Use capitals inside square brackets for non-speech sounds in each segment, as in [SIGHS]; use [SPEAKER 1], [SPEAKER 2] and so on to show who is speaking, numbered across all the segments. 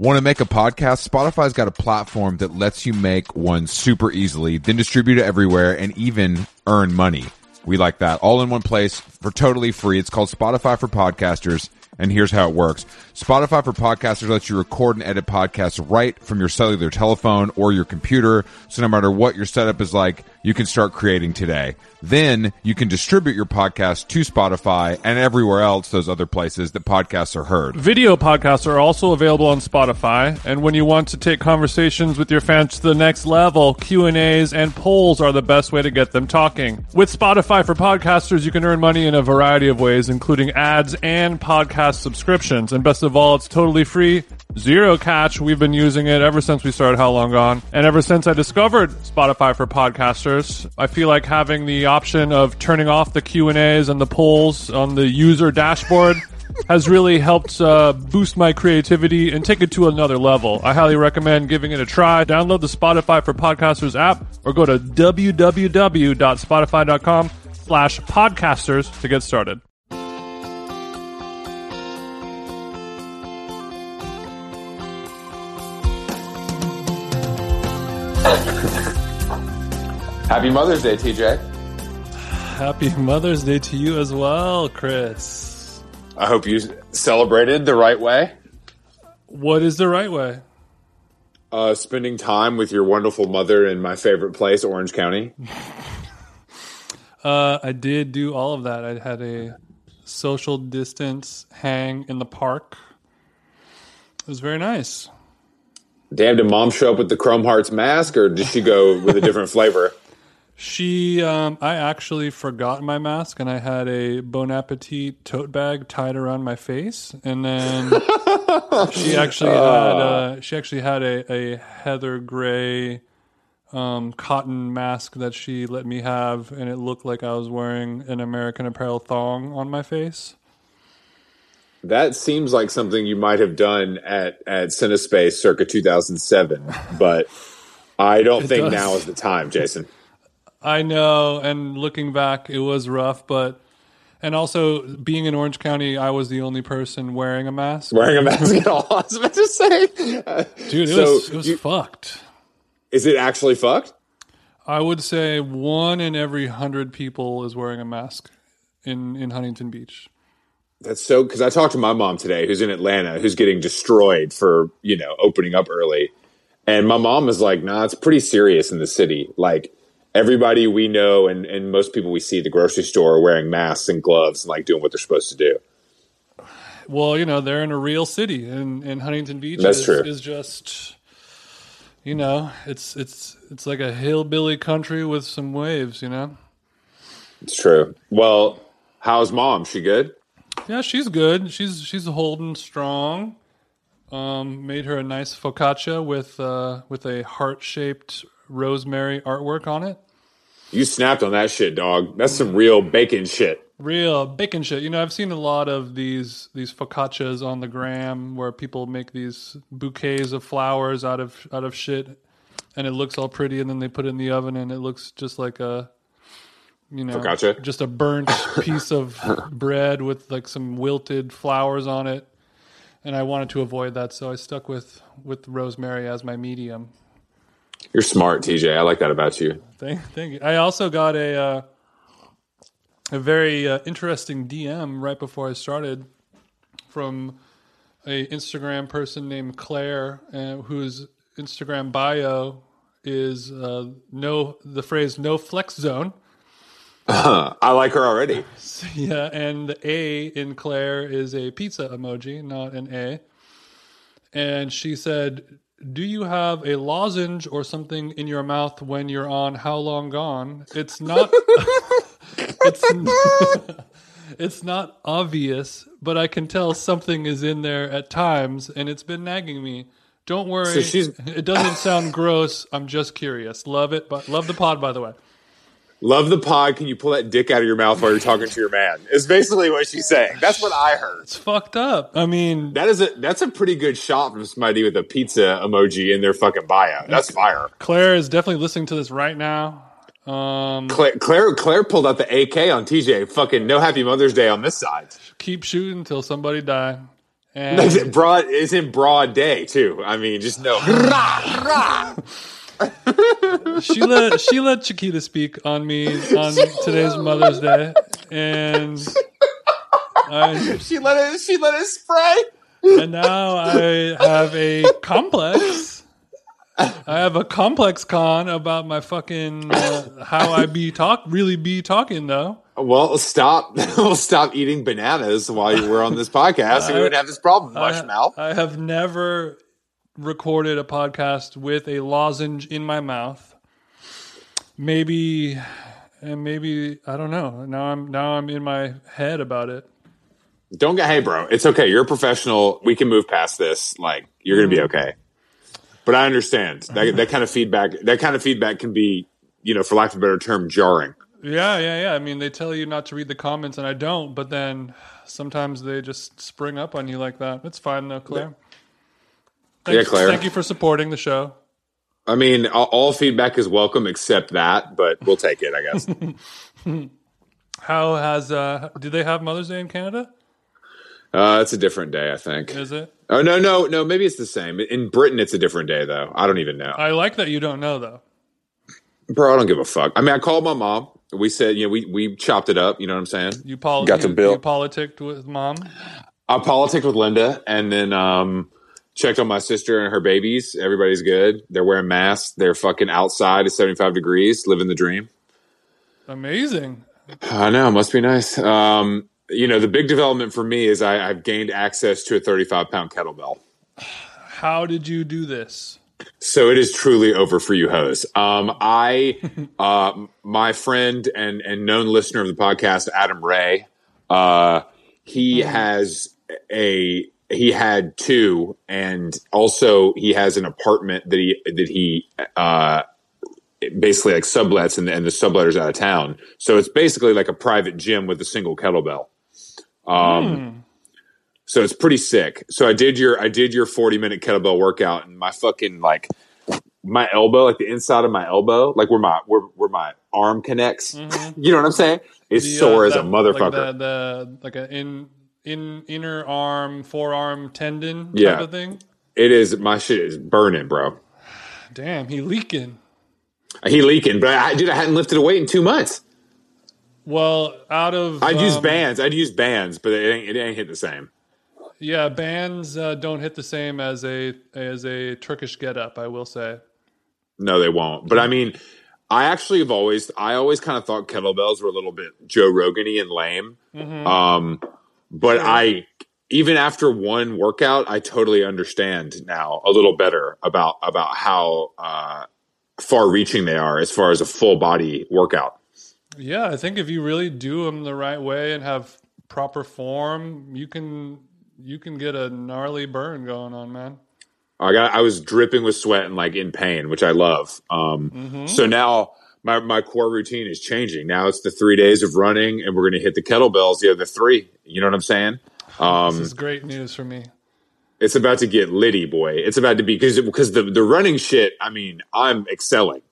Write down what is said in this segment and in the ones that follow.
[SPEAKER 1] Want to make a podcast? Spotify's got a platform that lets you make one super easily, then distribute it everywhere and even earn money. We like that. All in one place for totally free. It's called Spotify for Podcasters. And here's how it works. Spotify for Podcasters lets you record and edit podcasts right from your cellular telephone or your computer. So no matter what your setup is like, you can start creating today. Then you can distribute your podcast to Spotify and everywhere else, those other places that podcasts are heard.
[SPEAKER 2] Video podcasts are also available on Spotify, and when you want to take conversations with your fans to the next level, Q&As and polls are the best way to get them talking. With Spotify for podcasters, you can earn money in a variety of ways, including ads and podcast subscriptions. And best of all, it's totally free, zero catch. We've been using it ever since we started How Long Gone, and ever since I discovered Spotify for podcasters, I feel like having the option of turning off the Q&As and the polls on the user dashboard has really helped uh, boost my creativity and take it to another level. I highly recommend giving it a try. Download the Spotify for Podcasters app or go to www.spotify.com slash podcasters to get started.
[SPEAKER 1] Happy Mother's Day, TJ.
[SPEAKER 2] Happy Mother's Day to you as well, Chris.
[SPEAKER 1] I hope you celebrated the right way.
[SPEAKER 2] What is the right way?
[SPEAKER 1] Uh, spending time with your wonderful mother in my favorite place, Orange County.
[SPEAKER 2] Uh, I did do all of that. I had a social distance hang in the park. It was very nice.
[SPEAKER 1] Damn, did mom show up with the Chrome Hearts mask or did she go with a different flavor?
[SPEAKER 2] She, um, I actually forgot my mask and I had a Bon Appetit tote bag tied around my face, and then [LAUGHS] she actually had uh, she actually had a, a heather gray um, cotton mask that she let me have, and it looked like I was wearing an American Apparel thong on my face.
[SPEAKER 1] That seems like something you might have done at at Cinespace circa 2007, but I don't
[SPEAKER 2] It
[SPEAKER 1] think
[SPEAKER 2] does.
[SPEAKER 1] now is the time, Jason. [LAUGHS]
[SPEAKER 2] I know, and looking back, it was rough, but and also being in Orange County, I was the only person wearing a mask.
[SPEAKER 1] Wearing a mask at all, [LAUGHS] I was about to say.
[SPEAKER 2] Dude, it
[SPEAKER 1] So
[SPEAKER 2] was it was
[SPEAKER 1] you-
[SPEAKER 2] fucked.
[SPEAKER 1] Is it actually fucked?
[SPEAKER 2] I would say one in every hundred people is wearing a mask in in Huntington Beach.
[SPEAKER 1] That's so because I talked to my mom today, who's in Atlanta, who's getting destroyed for you know opening up early, and my mom is like, "Nah, it's pretty serious in the city. Like everybody we know and and most people we see at the grocery store are wearing masks and gloves and like doing what they're supposed to do."
[SPEAKER 2] Well, you know, they're in a real city, and, and Huntington Beach
[SPEAKER 1] That's
[SPEAKER 2] is,
[SPEAKER 1] true.
[SPEAKER 2] is just, you know, it's it's it's like a hillbilly country with some waves. You know.
[SPEAKER 1] It's true. Well, how's mom? She good?
[SPEAKER 2] Yeah, she's good. She's she's holding strong. Um, made her a nice focaccia with uh, with a heart shaped rosemary artwork on it.
[SPEAKER 1] You snapped on that shit, dog. That's some real bacon shit.
[SPEAKER 2] Real bacon shit. You know, I've seen a lot of these these focaccias on the gram where people make these bouquets of flowers out of out of shit, and it looks all pretty, and then they put it in the oven, and it looks just like a, you know,
[SPEAKER 1] Focaccia?
[SPEAKER 2] just a burnt [LAUGHS] piece of bread with like some wilted flowers on it. And I wanted to avoid that, so I stuck with with rosemary as my medium.
[SPEAKER 1] You're smart, TJ. I like that about you.
[SPEAKER 2] Thank, thank you. I also got a uh, a very uh, interesting DM right before I started from a Instagram person named Claire, uh, whose Instagram bio is uh, no the phrase "no flex zone." [LAUGHS]
[SPEAKER 1] I like her already. [LAUGHS]
[SPEAKER 2] Yeah, and the A in Claire is a pizza emoji, not an A. And she said, "Do you have a lozenge or something in your mouth when you're on How Long Gone? It's not. [LAUGHS] it's, [LAUGHS] it's not obvious, but I can tell something is in there at times, and it's been nagging me." Don't worry.
[SPEAKER 1] So she's-
[SPEAKER 2] it doesn't sound gross. I'm just curious. Love it, but love the pod, by the way.
[SPEAKER 1] Love the pod. Can you pull that dick out of your mouth while you're talking to your man? Is basically what she's saying. That's what I heard.
[SPEAKER 2] It's fucked up. I mean,
[SPEAKER 1] That is a that's a pretty good shot from somebody with a pizza emoji in their fucking bio. That's fire.
[SPEAKER 2] Claire is definitely listening to this right now. Um,
[SPEAKER 1] Claire, Claire Claire pulled out the AK on TJ. Fucking no Happy Mother's Day on this side.
[SPEAKER 2] keep shooting until somebody die. [LAUGHS] And
[SPEAKER 3] broad is in broad day too. I mean, just no. [LAUGHS] [LAUGHS]
[SPEAKER 2] she let she let Chiquita speak on me on today's Mother's Day, [LAUGHS] and I,
[SPEAKER 3] she let it. She let it spray.
[SPEAKER 2] and now I have a complex. I have a complex con about my fucking uh, how I be talk really be talking though.
[SPEAKER 3] Well, stop. we'll [LAUGHS] stop eating bananas while you were on this podcast, and we wouldn't have this problem.
[SPEAKER 2] I,
[SPEAKER 3] Mush mouth.
[SPEAKER 2] I have never recorded a podcast with a lozenge in my mouth. Maybe, and maybe I don't know. Now I'm now I'm in my head about it.
[SPEAKER 3] Don't get. Hey, bro, it's okay. You're a professional. We can move past this. Like you're gonna be mm-hmm. okay. But I understand that mm-hmm. that kind of feedback. That kind of feedback can be, you know, for lack of a better term, jarring.
[SPEAKER 2] Yeah, yeah, yeah. I mean, they tell you not to read the comments, and I don't. But then sometimes they just spring up on you like that. It's fine though, Claire. Thank
[SPEAKER 3] Yeah, Claire.
[SPEAKER 2] Thank you for supporting the show.
[SPEAKER 3] I mean, all, all feedback is welcome except that, but we'll [LAUGHS] take it, I guess.
[SPEAKER 2] How has uh? Do they have Mother's Day in Canada?
[SPEAKER 3] uh, it's a different day, I think.
[SPEAKER 2] Is it?
[SPEAKER 3] Oh no, no, no. Maybe it's the same. In Britain, it's a different day, though. I don't even know,
[SPEAKER 2] I like that you don't know though.
[SPEAKER 3] bro. I don't give a fuck. I mean, I called my mom. We said, you know, we we chopped it up. You know what I'm saying?
[SPEAKER 2] You pol-
[SPEAKER 3] Got
[SPEAKER 2] you,
[SPEAKER 3] the bill.
[SPEAKER 2] You politicked with mom.
[SPEAKER 3] I politicked with Linda, and then um, checked on my sister and her babies. Everybody's good. They're wearing masks. They're fucking outside at 75 degrees, living the dream.
[SPEAKER 2] Amazing.
[SPEAKER 3] I know, must be nice. Um, you know, the big development for me is I, I've gained access to a 35 pound kettlebell.
[SPEAKER 2] How did you do this?
[SPEAKER 3] So it is truly over for you, hoes. Um, I, [LAUGHS] uh, my friend and and known listener of the podcast, Adam Ray, uh, he has a he had two, and also he has an apartment that he that he uh, basically like sublets, and, and the subletter's out of town. So it's basically like a private gym with a single kettlebell. Um, so it's pretty sick. So I did your I did your 40 minute kettlebell workout and my fucking like my elbow, like the inside of my elbow, like where my where, where my arm connects. [LAUGHS] you know what I'm saying? Is
[SPEAKER 2] The, uh,
[SPEAKER 3] sore as a motherfucker.
[SPEAKER 2] Like the, the like a in in inner arm forearm tendon type
[SPEAKER 3] Yeah.
[SPEAKER 2] of thing.
[SPEAKER 3] it is my shit is burning, bro.
[SPEAKER 2] Damn, he leaking.
[SPEAKER 3] He leaking, but I dude, I hadn't lifted a weight in two months.
[SPEAKER 2] Well, out of
[SPEAKER 3] I'd use
[SPEAKER 2] um,
[SPEAKER 3] bands. I'd use bands, but it ain't it ain't hit the same.
[SPEAKER 2] Yeah, bands uh, don't hit the same as a as a Turkish getup. I will say.
[SPEAKER 3] No, they won't. But I mean, I actually have always, I always kind of thought kettlebells were a little bit Joe Rogan-y and lame. Um, but I, even after one workout, I totally understand now a little better about about how uh, far-reaching they are as far as a full body workout.
[SPEAKER 2] Yeah, I think if you really do them the right way and have proper form, you can you can get a gnarly burn going on, man.
[SPEAKER 3] I got, I was dripping with sweat and like in pain, which I love. Um, so now. My, my core routine is changing. Now it's the three days of running, and we're going to hit the kettlebells the other three. You know what I'm saying? Um,
[SPEAKER 2] This is great news for me.
[SPEAKER 3] it's about to get litty, boy. It's about to be because because the the running shit. I mean, I'm excelling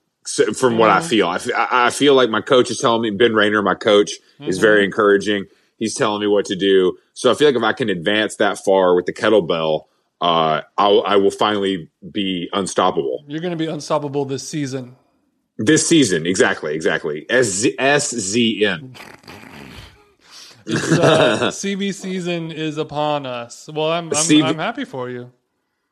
[SPEAKER 3] from what I feel. I, I feel like my coach is telling me. Ben Rayner, my coach, is very encouraging. He's telling me what to do. So I feel like if I can advance that far with the kettlebell, uh, I'll, I will finally be unstoppable
[SPEAKER 2] You're going to be unstoppable this season.
[SPEAKER 3] This season. Exactly, exactly. S S Z N. [LAUGHS]
[SPEAKER 2] Uh, [LAUGHS] CB season is upon us. Well, I'm I'm,
[SPEAKER 3] CB
[SPEAKER 2] I'm happy for you.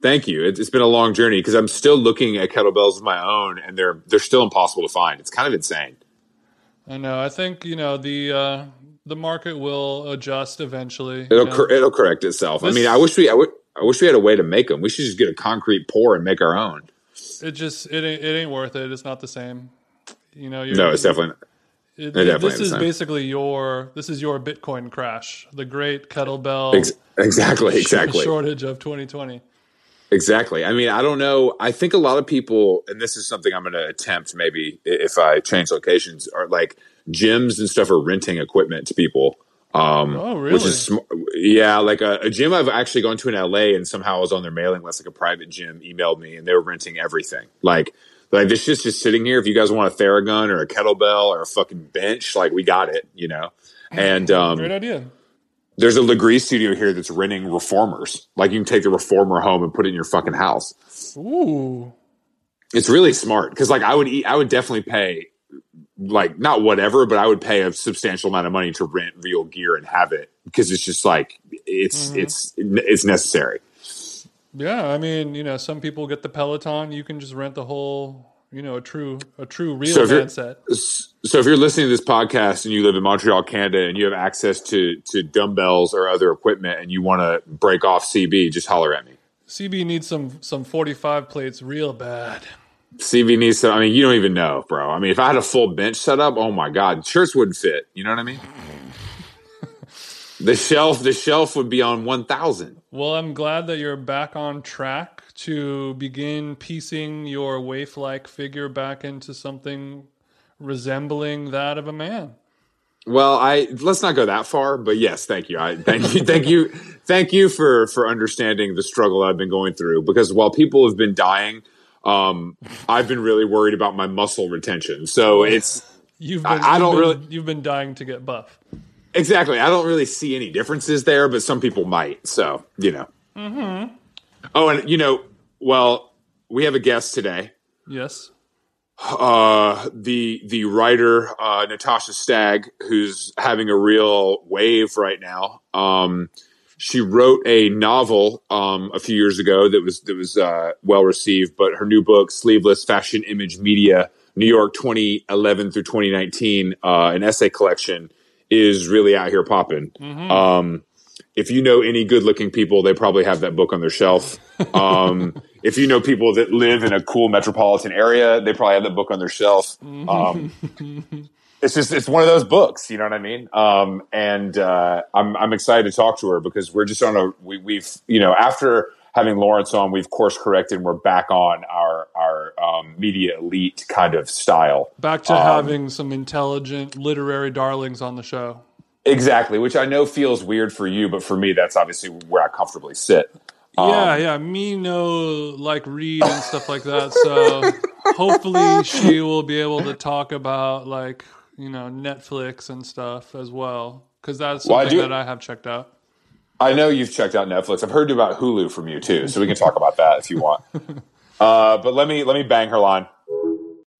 [SPEAKER 3] Thank you. It's, it's been a long journey because I'm still looking at kettlebells of my own, and they're they're still impossible to find. It's kind of insane.
[SPEAKER 2] I know. I think you know the uh, the market will adjust eventually.
[SPEAKER 3] It'll cor- it'll correct itself. I mean, I wish we I would I wish we had a way to make them. We should just get a concrete pour and make our own.
[SPEAKER 2] It just it ain't, it ain't worth it. It's not the same. You know, you're,
[SPEAKER 3] No, it's definitely not.
[SPEAKER 2] it-
[SPEAKER 3] it definitely
[SPEAKER 2] this is basically your this is your Bitcoin crash, the great kettlebell
[SPEAKER 3] Ex- exactly exactly
[SPEAKER 2] shortage of 2020.
[SPEAKER 3] exactly. I mean, I don't know. I think a lot of people, and this is something I'm going to attempt maybe if I change locations, are like gyms and stuff are renting equipment to people. Um,
[SPEAKER 2] Oh, really?
[SPEAKER 3] Which is sm- yeah, like a, a gym I've actually gone to in LA, and somehow I was on their mailing list. Like a private gym emailed me, and they were renting everything. Like, like this shit's just sitting here. If you guys want a Theragun or a kettlebell or a fucking bench, like we got it, you know. And um,
[SPEAKER 2] Great idea.
[SPEAKER 3] there's a Lagree studio here that's renting reformers. Like you can take the reformer home and put it in your fucking house.
[SPEAKER 2] Ooh.
[SPEAKER 3] It's really smart because like I would eat, I would definitely pay like not whatever, but I would pay a substantial amount of money to rent real gear and have it because it's just like it's
[SPEAKER 2] Mm-hmm.
[SPEAKER 3] it's it's necessary.
[SPEAKER 2] Yeah, I mean, you know, some people get the Peloton. You can just rent the whole, you know, a true, a true real
[SPEAKER 3] So if
[SPEAKER 2] band set.
[SPEAKER 3] So if you're listening to this podcast and you live in Montreal, Canada, and you have access to to dumbbells or other equipment, and you want to break off CB, just holler at me.
[SPEAKER 2] CB needs some some forty five plates real bad.
[SPEAKER 3] CB needs to. I mean, you don't even know, bro. I mean, if I had a full bench set up, oh my god, shirts wouldn't fit. You know what I mean? the shelf, the shelf would be on one thousand.
[SPEAKER 2] Well, I'm glad that you're back on track to begin piecing your waif like figure back into something resembling that of a man.
[SPEAKER 3] Well, I let's not go that far, but yes, thank you. I thank you, thank you, thank you for for understanding the struggle I've been going through. Because while people have been dying, um, I've been really worried about my muscle retention. So it's [LAUGHS]
[SPEAKER 2] You've
[SPEAKER 3] I-
[SPEAKER 2] been,
[SPEAKER 3] I
[SPEAKER 2] you've
[SPEAKER 3] don't
[SPEAKER 2] been-
[SPEAKER 3] really-
[SPEAKER 2] you've been dying to get buff.
[SPEAKER 3] exactly. I don't really see any differences there, but some people might. So you know. Mm-hmm. Oh, and you know, well, we have a guest today.
[SPEAKER 2] Yes.
[SPEAKER 3] uh, the the writer uh, Natasha Stagg, who's having a real wave right now. Um, she wrote a novel um, a few years ago that was that was uh, well received, but her new book, Sleeveless Fashion Image Media, New York 2011 through 2019, uh, an essay collection, is really out here popping. Um, if you know any good looking people, they probably have that book on their shelf. [LAUGHS] Um, if you know people that live in a cool metropolitan area, they probably have that book on their shelf. Um, [LAUGHS] it's just it's one of those books, you know what I mean? Um, and uh, I'm I'm excited to talk to her because we're just on a we, we've you know after having Lawrence on, we've course corrected. and We're back on our our um, media elite kind of style.
[SPEAKER 2] Back to
[SPEAKER 3] Um,
[SPEAKER 2] having some intelligent literary darlings on the show.
[SPEAKER 3] Exactly, which I know feels weird for you, but for me, that's obviously where I comfortably sit. Um,
[SPEAKER 2] yeah, yeah. Me know like read and stuff like that. So hopefully she will be able to talk about like you know Netflix and stuff as well because that's
[SPEAKER 3] Well, I do-
[SPEAKER 2] that I have checked out.
[SPEAKER 3] I know you've checked out Netflix. I've heard about Hulu from you too, so we can talk about that if you want. [LAUGHS] Uh, but let me let me bang her line.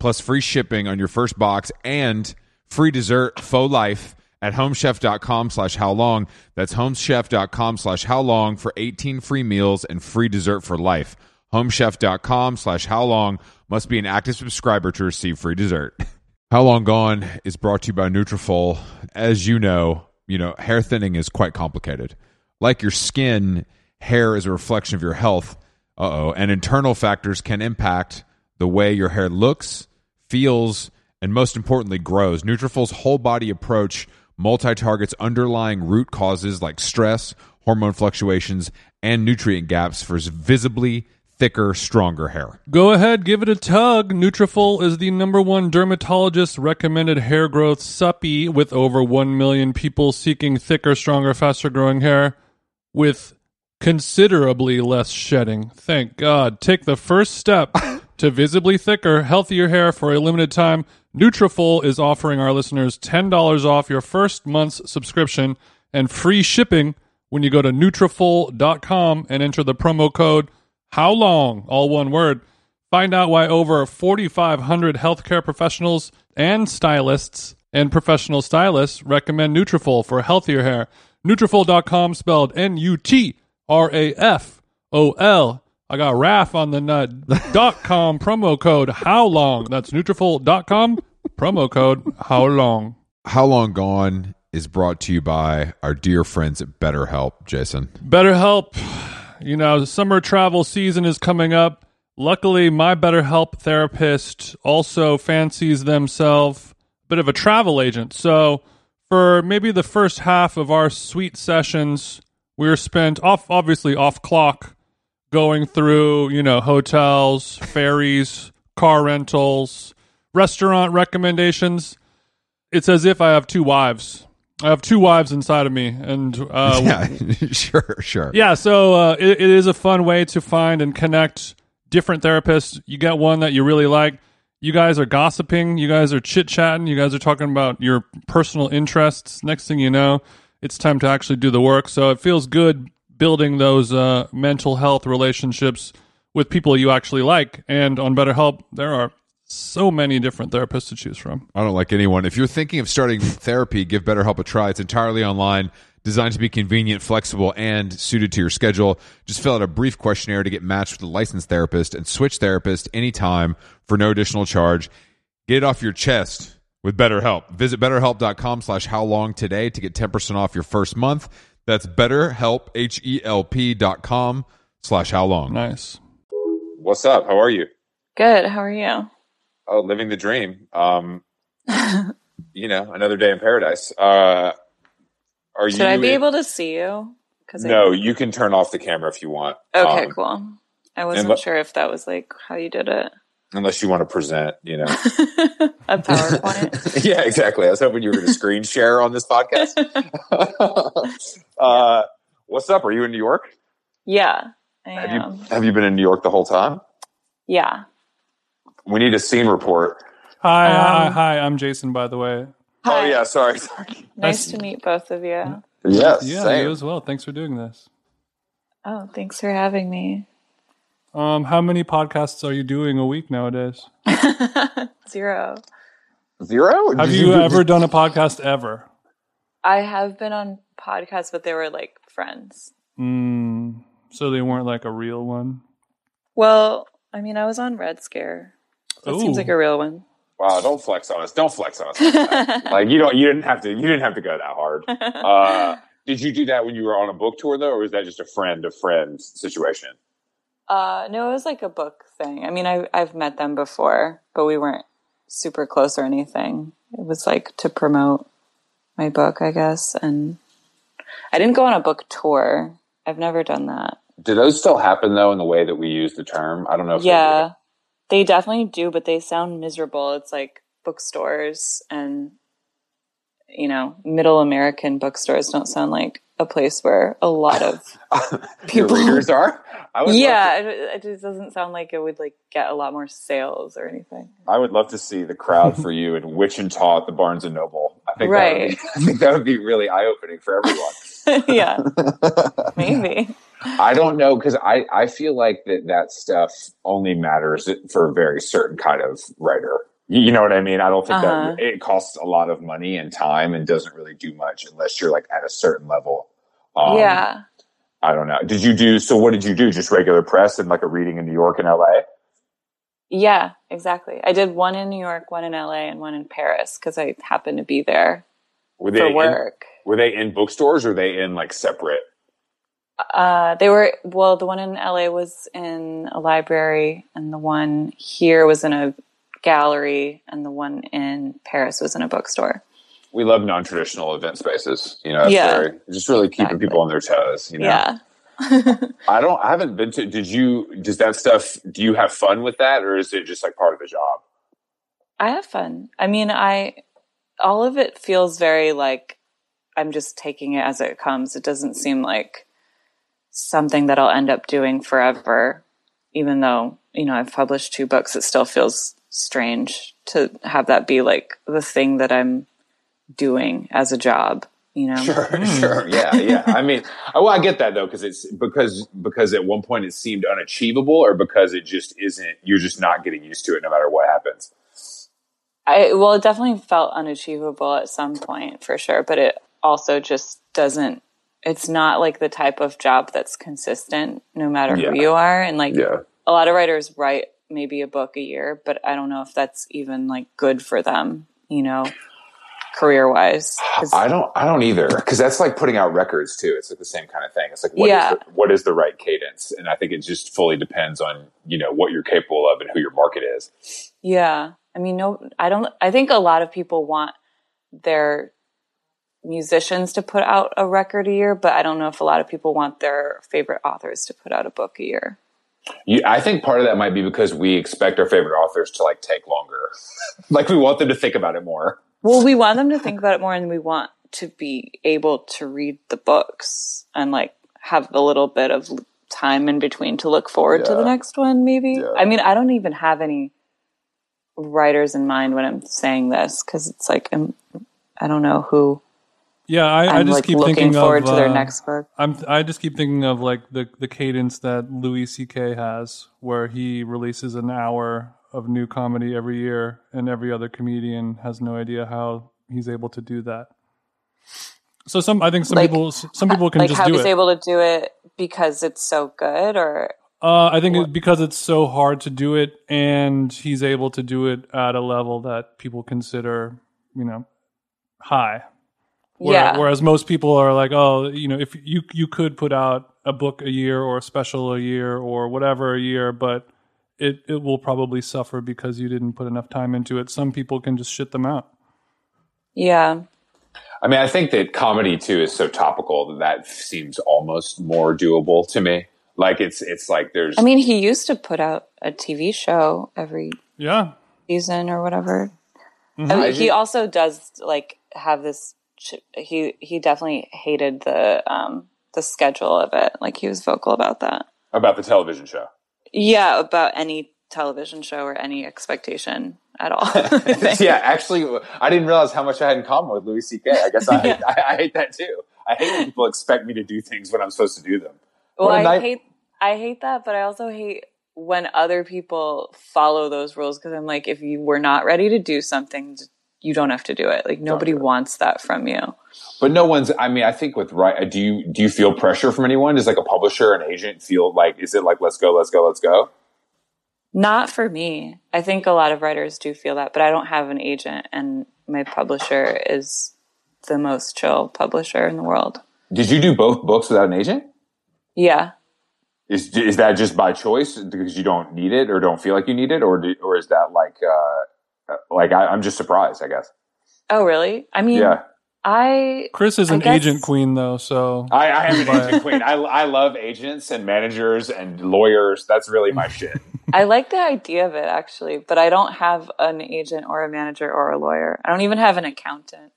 [SPEAKER 1] plus free shipping on your first box and free dessert faux life at homechef.com slash how long. That's homechef.com slash how long for 18 free meals and free dessert for life. Homechef.com slash how long must be an active subscriber to receive free dessert. [LAUGHS] How Long Gone is brought to you by Nutrafol. As you know, you know, hair thinning is quite complicated. Like your skin, hair is a reflection of your health. Uh-oh, and internal factors can impact the way your hair looks, feels, and most importantly grows. Nutrafol's whole body approach multi-targets underlying root causes like stress, hormone fluctuations, and nutrient gaps for visibly thicker, stronger hair.
[SPEAKER 2] Go ahead, give it a tug. Nutrafol is the number one dermatologist recommended hair growth suppy with over 1 million people seeking thicker, stronger, faster growing hair with considerably less shedding. Thank God. Take the first step [LAUGHS] to visibly thicker, healthier hair for a limited time, Nutrafol is offering our listeners $10 off your first month's subscription and free shipping when you go to Nutrafol.com and enter the promo code How Long, all one word. Find out why over 4,500 healthcare professionals and stylists and professional stylists recommend Nutrafol for healthier hair. Nutrafol.com spelled N-U-T-R-A-F-O-L. I got RAF on the nut. dot com promo code How Long. That's Nutrafol.com promo code How Long.
[SPEAKER 1] How Long Gone is brought to you by our dear friends at BetterHelp, Jason.
[SPEAKER 2] BetterHelp. You know, summer travel season is coming up. Luckily, my BetterHelp therapist also fancies themselves a bit of a travel agent. So, for maybe the first half of our sweet sessions, we were spent off, obviously off clock, going through, you know, hotels, ferries, car rentals, restaurant recommendations. It's as if I have two wives. I have two wives inside of me, and uh, [LAUGHS]
[SPEAKER 1] yeah, [LAUGHS] sure, sure.
[SPEAKER 2] yeah, so uh, it, it is a fun way to find and connect different therapists. You get one that you really like. You guys are gossiping. You guys are chit chatting. You guys are talking about your personal interests. Next thing you know, it's time to actually do the work. So it feels good building those uh, mental health relationships with people you actually like. And on BetterHelp, there are so many different therapists to choose from.
[SPEAKER 1] I don't like anyone. If you're thinking of starting therapy, give BetterHelp a try. It's entirely online, designed to be convenient, flexible, and suited to your schedule. Just fill out a brief questionnaire to get matched with a licensed therapist and switch therapist anytime for no additional charge. Get it off your chest with BetterHelp. Visit betterhelp.com slash how long today to get 10% off your first month. That's betterhelp, H-E-L-P dot com slash how long.
[SPEAKER 2] Nice.
[SPEAKER 3] What's up? How are you?
[SPEAKER 4] Good. How are you?
[SPEAKER 3] Oh, living the dream. Um, [LAUGHS] you know, another day in paradise. Uh, are you?
[SPEAKER 4] Should I be able to see you? Because
[SPEAKER 3] No, you can turn off the camera if you want.
[SPEAKER 4] Okay,
[SPEAKER 3] Um,
[SPEAKER 4] cool. I wasn't
[SPEAKER 3] le-
[SPEAKER 4] sure if that was like how you did it.
[SPEAKER 3] Unless you want to present, you know. [LAUGHS]
[SPEAKER 4] A PowerPoint. [LAUGHS]
[SPEAKER 3] yeah, exactly. I was hoping you were going to screen share on this podcast. [LAUGHS] uh, what's up? Are you in New York?
[SPEAKER 4] yeah, I
[SPEAKER 3] Have
[SPEAKER 4] am.
[SPEAKER 3] you have you been in New York the whole time?
[SPEAKER 4] Yeah.
[SPEAKER 3] We need a scene report.
[SPEAKER 2] Hi, hi,
[SPEAKER 4] Um,
[SPEAKER 2] hi. I'm Jason, by the way.
[SPEAKER 3] Oh
[SPEAKER 4] Hi.
[SPEAKER 3] yeah, sorry. sorry.
[SPEAKER 4] Nice to meet both of you.
[SPEAKER 3] Yes,
[SPEAKER 2] Yeah,
[SPEAKER 3] same.
[SPEAKER 2] you as well. Thanks for doing this.
[SPEAKER 4] Oh, thanks for having me.
[SPEAKER 2] Um, how many podcasts are you doing a week nowadays? [LAUGHS]
[SPEAKER 4] Zero.
[SPEAKER 3] Zero?
[SPEAKER 2] Have you ever done a podcast ever?
[SPEAKER 4] I have been on podcasts, but they were like friends.
[SPEAKER 2] Mm, so they weren't like a real one.
[SPEAKER 4] Well, I mean, I was on Red Scare. That seems like a real one.
[SPEAKER 3] Wow, don't flex on us. Don't flex on us. like [LAUGHS] like you don't you didn't have to you didn't have to go that hard. [LAUGHS] Uh did you do that when you were on a book tour though, or was that just a friend of friends situation?
[SPEAKER 4] Uh, no, it was like a book thing. I mean, I, I've met them before, but we weren't super close or anything. It was like to promote my book, I guess. And I didn't go on a book tour. I've never done that.
[SPEAKER 3] Do those still happen though in the way that we use the term? I don't know if they
[SPEAKER 4] Yeah, they definitely do, but they sound miserable. It's like bookstores and, you know, middle American bookstores don't sound like a place where a lot of [LAUGHS] people.
[SPEAKER 3] readers are? [LAUGHS] I would love
[SPEAKER 4] yeah, it, it just doesn't sound like it would like get a lot more sales or anything.
[SPEAKER 3] I would love to see the crowd for you in Wichita at the Barnes and Noble. I think that would
[SPEAKER 4] Right.
[SPEAKER 3] be, [LAUGHS] I think that would be really eye opening for everyone.
[SPEAKER 4] yeah, maybe.
[SPEAKER 3] I don't know because I, I feel like that that stuff only matters for a very certain kind of writer. You you know what I mean? I don't think
[SPEAKER 4] Uh-huh.
[SPEAKER 3] that it costs a lot of money and time and doesn't really do much unless you're like at a certain level. Um,
[SPEAKER 4] yeah.
[SPEAKER 3] I don't know. Did you do so? What did you do? Just regular press and like a reading in New York and LA?
[SPEAKER 4] Yeah, exactly. I did one in New York, one in LA, and one in Paris because I happened to be there
[SPEAKER 3] Were they
[SPEAKER 4] for
[SPEAKER 3] in,
[SPEAKER 4] work.
[SPEAKER 3] were they in bookstores or were they in like separate?
[SPEAKER 4] Uh, they were, well, the one in LA was in a library, and the one here was in a gallery, and the one in Paris was in a bookstore.
[SPEAKER 3] We love non traditional event spaces. You know,
[SPEAKER 4] Yeah.
[SPEAKER 3] very, just really keeping
[SPEAKER 4] Exactly.
[SPEAKER 3] people on their toes. You know,
[SPEAKER 4] Yeah. [LAUGHS]
[SPEAKER 3] I don't. I haven't been to. Did you? Does that stuff? Do you have fun with that, or is it just like part of the job?
[SPEAKER 4] I have fun. I mean, I, all of it feels very like I'm just taking it as it comes. It doesn't seem like something that I'll end up doing forever. even though, you know, I've published two books, it still feels strange to have that be like the thing that I'm doing as a job, you know?
[SPEAKER 3] Sure, hmm. sure, [LAUGHS] yeah, yeah. I mean, well, I get that though, because it's because because at one point it seemed unachievable, or because it just isn't. You're just not getting used to it, no matter what happens.
[SPEAKER 4] I well, it definitely felt unachievable at some point for sure, but it also just doesn't. It's not like the type of job that's consistent, no matter
[SPEAKER 3] Yeah.
[SPEAKER 4] who you are, and like
[SPEAKER 3] Yeah.
[SPEAKER 4] a lot of writers write maybe a book a year, but I don't know if that's even like good for them, you know, career wise. [SIGHS]
[SPEAKER 3] I don't. I don't either, because that's like putting out records too. It's like the same kind of thing. It's like what is
[SPEAKER 4] Yeah.
[SPEAKER 3] the, what is the right cadence, and I think it just fully depends on you know what you're capable of and who your market is.
[SPEAKER 4] Yeah. I mean, no, I don't, I think a lot of people want their musicians to put out a record a year, but I don't know if a lot of people want their favorite authors to put out a book a year.
[SPEAKER 3] You, I think part of that might be because we expect our favorite authors to like take longer, [LAUGHS] like we want them to think about it more.
[SPEAKER 4] Well, we want them to think about it more and we want to be able to read the books and like have a little bit of time in between to look forward to the next one, maybe.
[SPEAKER 3] Yeah.
[SPEAKER 4] I mean, I don't even have any writers in mind when I'm saying this because it's like, I'm, I don't know who
[SPEAKER 2] Yeah, I, I
[SPEAKER 4] I'm
[SPEAKER 2] just
[SPEAKER 4] like
[SPEAKER 2] keep
[SPEAKER 4] looking
[SPEAKER 2] thinking
[SPEAKER 4] forward
[SPEAKER 2] of,
[SPEAKER 4] to their
[SPEAKER 2] uh,
[SPEAKER 4] next book.
[SPEAKER 2] I'm I just keep thinking of like the the cadence that Louis C.K. has, where he releases an hour of new comedy every year, and every other comedian has no idea how he's able to do that. So some, I think some
[SPEAKER 4] Like-
[SPEAKER 2] people, some people can
[SPEAKER 4] like
[SPEAKER 2] just
[SPEAKER 4] how
[SPEAKER 2] do
[SPEAKER 4] he's
[SPEAKER 2] it.
[SPEAKER 4] able to do it because it's so good or
[SPEAKER 2] Uh, I think it, because it's so hard to do it, and he's able to do it at a level that people consider, you know, high. Where-
[SPEAKER 4] yeah
[SPEAKER 2] Whereas most people are like, oh, you know, if you you could put out a book a year or a special a year or whatever a year, but it it will probably suffer because you didn't put enough time into it. Some people can just shit them out.
[SPEAKER 4] yeah
[SPEAKER 3] I mean, I think that comedy too is so topical that that seems almost more doable to me. Like it's it's like there's
[SPEAKER 4] i mean he used to put out a tv show every
[SPEAKER 2] Yeah,
[SPEAKER 4] season or whatever
[SPEAKER 2] Mm-hmm.
[SPEAKER 4] I mean,
[SPEAKER 3] I
[SPEAKER 4] he also does like have this he he definitely hated the um the schedule of it like he was vocal about that
[SPEAKER 3] about the television show.
[SPEAKER 4] Yeah about any television show or any expectation at all [LAUGHS] [LAUGHS]
[SPEAKER 3] yeah, actually, I didn't realize how much I had in common with Louis C.K. I guess I, [LAUGHS]
[SPEAKER 4] Yeah.
[SPEAKER 3] I, I hate that too. I hate when people expect me to do things when I'm supposed to do them.
[SPEAKER 4] Well, I
[SPEAKER 3] night-
[SPEAKER 4] hate I hate that, but I also hate when other people follow those rules because I'm like, if you were not ready to do something, you don't have to do it. Like nobody wants that from you.
[SPEAKER 3] But no one's. I mean, I think with right. Do you do you feel pressure from anyone? Does like a publisher, an agent feel like? Is it like let's go, let's go, let's go?
[SPEAKER 4] Not for me. I think a lot of writers do feel that, but I don't have an agent, and my publisher is the most chill publisher in the world.
[SPEAKER 3] Did you do both books without an agent?
[SPEAKER 4] Yeah.
[SPEAKER 3] Is is that just by choice because you don't need it or don't feel like you need it, or do, or is that like uh like I, I'm just surprised? I guess.
[SPEAKER 4] Oh, really? I mean,
[SPEAKER 3] Yeah,
[SPEAKER 4] I
[SPEAKER 2] Chris is
[SPEAKER 4] I
[SPEAKER 2] an
[SPEAKER 4] guess-
[SPEAKER 2] agent queen though, so
[SPEAKER 3] I, I am an agent queen. I I love agents and managers and lawyers. That's really my shit. [LAUGHS]
[SPEAKER 4] I like the idea of it actually, but I don't have an agent or a manager or a lawyer. I don't even have an accountant.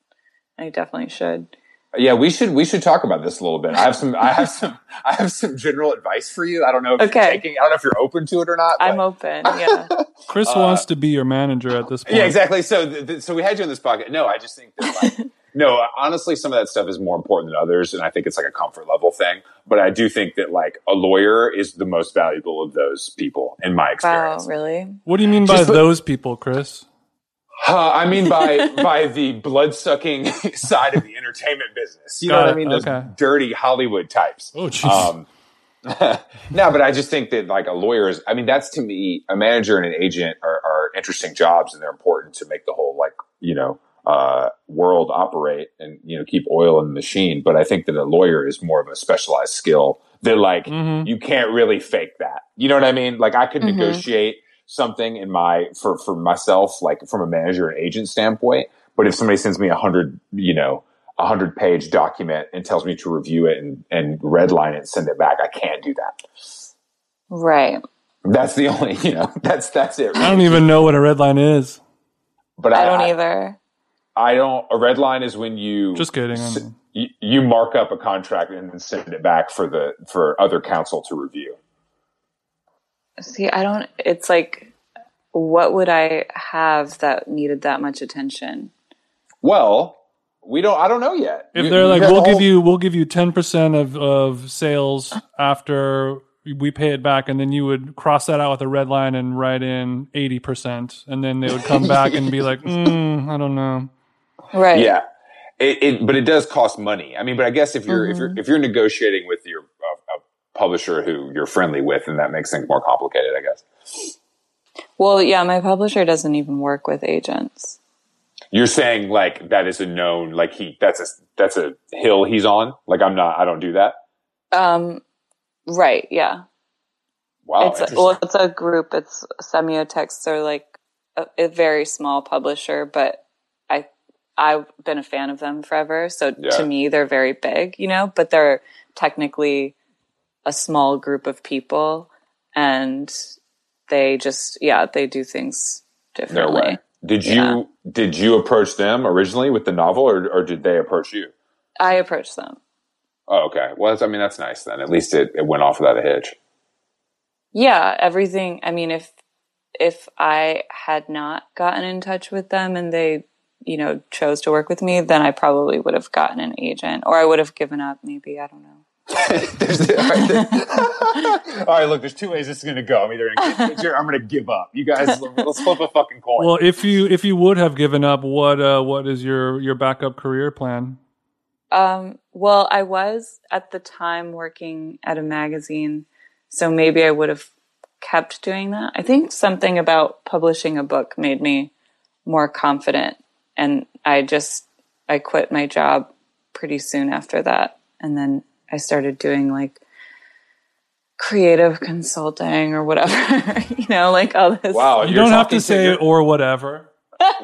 [SPEAKER 4] I definitely should.
[SPEAKER 3] Yeah, we should we should talk about this a little bit. I have some I have some I have some general advice for you. I don't know if
[SPEAKER 4] Okay.
[SPEAKER 3] you're taking I don't know if you're open to it or not.
[SPEAKER 4] I'm open. Yeah. [LAUGHS]
[SPEAKER 2] Chris uh, wants to be your manager at this point.
[SPEAKER 3] yeah, exactly. So th- th- so we had you in this pocket. No, I just think that like [LAUGHS] no, honestly, some of that stuff is more important than others, and I think it's like a comfort level thing. But I do think that like a lawyer is the most valuable of those people in my experience.
[SPEAKER 4] wow,
[SPEAKER 3] experience.
[SPEAKER 4] really?
[SPEAKER 2] What do you mean by
[SPEAKER 3] Just
[SPEAKER 2] those people, Chris?
[SPEAKER 3] Uh, I mean by by the blood sucking [LAUGHS] side of the entertainment business. You know
[SPEAKER 2] Got
[SPEAKER 3] what I mean? Those
[SPEAKER 2] Okay.
[SPEAKER 3] dirty Hollywood types.
[SPEAKER 2] Oh, jeez.
[SPEAKER 3] Um, [LAUGHS] no, but I just think that like a lawyer is, I mean, that's to me, a manager and an agent are, are interesting jobs and they're important to make the whole like, you know, uh, world operate and, you know, keep oil in the machine. But I think that a lawyer is more of a specialized skill that like,
[SPEAKER 2] Mhm.
[SPEAKER 3] you can't really fake that. You know what I mean? Like I could
[SPEAKER 4] Mhm.
[SPEAKER 3] negotiate something in my, for, for myself, like from a manager and agent standpoint. But if somebody sends me a hundred, you know, a hundred page document and tells me to review it and, and redline it and send it back, I can't do that.
[SPEAKER 4] Right.
[SPEAKER 3] That's the [LAUGHS] only, you know, that's, that's it.
[SPEAKER 2] I don't even know what a red line is.
[SPEAKER 3] but
[SPEAKER 4] I don't either.
[SPEAKER 3] I don't, a red line is when you,
[SPEAKER 2] Just kidding. I
[SPEAKER 3] s-
[SPEAKER 2] mean,
[SPEAKER 3] you, you mark up a contract and then send it back for the, for other counsel to review.
[SPEAKER 4] See, I don't. It's like, what would I have that needed that much attention?
[SPEAKER 3] Well, we don't. I don't know yet.
[SPEAKER 2] If they're
[SPEAKER 3] you
[SPEAKER 2] like,
[SPEAKER 3] got
[SPEAKER 2] we'll give
[SPEAKER 3] whole-
[SPEAKER 2] you, we'll give you ten percent of of sales after we pay it back, and then you would cross that out with a red line and write in eighty percent, and then they would come back and be like, [LAUGHS] mm, I don't know.
[SPEAKER 4] Right.
[SPEAKER 3] Yeah. It, it, but it does cost money. I mean, but I guess if you're if you're if you're negotiating with your uh, a publisher who you're friendly with, and that makes things more complicated. I guess
[SPEAKER 4] Well, yeah, my publisher doesn't even work with agents.
[SPEAKER 3] you're saying like that is a known like he that's a that's a hill he's on. Like I'm not. I don't do that.
[SPEAKER 4] Um, right. Yeah.
[SPEAKER 3] Wow.
[SPEAKER 4] it's a, well, it's a group. It's Semiotext. They're like a, a very small publisher, but I I've been a fan of them forever. So
[SPEAKER 3] Yeah.
[SPEAKER 4] to me, they're very big, you know. But they're technically a small group of people, and they just yeah they do things
[SPEAKER 3] no
[SPEAKER 4] differently.
[SPEAKER 3] way. Did you
[SPEAKER 4] Yeah.
[SPEAKER 3] did you approach them originally with the novel, or or did they approach you?
[SPEAKER 4] I approached them.
[SPEAKER 3] Oh, okay. Well, that's, I mean, that's nice then. At least it, it went off without a hitch.
[SPEAKER 4] yeah everything i mean if if i had not gotten in touch with them and they you know chose to work with me then i probably would have gotten an agent or i would have given up maybe i don't know [LAUGHS]
[SPEAKER 3] There's- all, right, there- [LAUGHS] all right, look, there's two ways this is going to go. I'm either going to I'm going to give up. You guys, [LAUGHS] let's flip a fucking coin.
[SPEAKER 2] Well, if you if you would have given up, what uh, what is your your backup career plan?
[SPEAKER 4] um, well i was at the time working at a magazine so maybe i would have kept doing that i think something about publishing a book made me more confident and i just i quit my job pretty soon after that and then i started doing like creative consulting or whatever [LAUGHS] you know like all this
[SPEAKER 3] wow,
[SPEAKER 2] You don't have
[SPEAKER 3] talking
[SPEAKER 2] to say
[SPEAKER 3] your-
[SPEAKER 2] or whatever.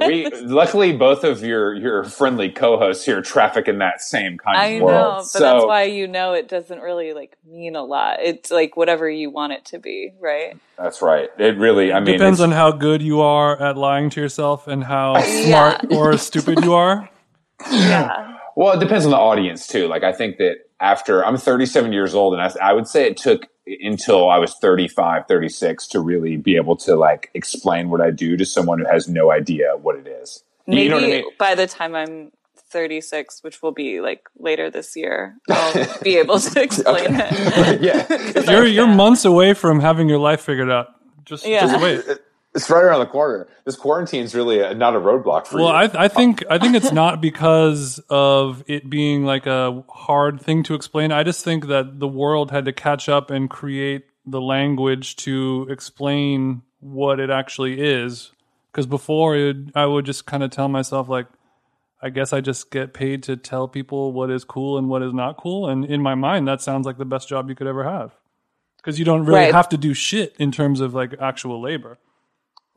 [SPEAKER 3] we luckily both of your your friendly co-hosts here traffic in that same kind
[SPEAKER 4] I
[SPEAKER 3] of
[SPEAKER 4] know,
[SPEAKER 3] world.
[SPEAKER 4] but
[SPEAKER 3] so
[SPEAKER 4] that's why you know it doesn't really like mean a lot. It's like whatever you want it to be, right?
[SPEAKER 3] that's right. It really, I mean,
[SPEAKER 2] Depends on how good you are at lying to yourself and how [LAUGHS]
[SPEAKER 4] Yeah.
[SPEAKER 2] smart or stupid you are. [LAUGHS]
[SPEAKER 4] Yeah.
[SPEAKER 3] Well, it depends on the audience too. Like I think that after I'm 37 years old and I, I would say it took until I was 35, 36 to really be able to like explain what I do to someone who has no idea what it is.
[SPEAKER 4] Maybe
[SPEAKER 3] you know what I mean?
[SPEAKER 4] by the time I'm 36, which will be like later this year, I'll be able to [LAUGHS] explain it. [LAUGHS]
[SPEAKER 3] yeah. [LAUGHS]
[SPEAKER 2] You're you're months away from having your life figured out. Just
[SPEAKER 4] Yeah.
[SPEAKER 2] just wait.
[SPEAKER 3] It's right around the corner. This quarantine's really a, not a roadblock for
[SPEAKER 2] Well,
[SPEAKER 3] you.
[SPEAKER 2] Well, I I think I think it's not because of it being like a hard thing to explain. I just think that the world had to catch up and create the language to explain what it actually is. Because before, it, I would just kind of tell myself like, I guess I just get paid to tell people what is cool and what is not cool, and in my mind, that sounds like the best job you could ever have. Because you don't really
[SPEAKER 4] Right.
[SPEAKER 2] have to do shit in terms of like actual labor,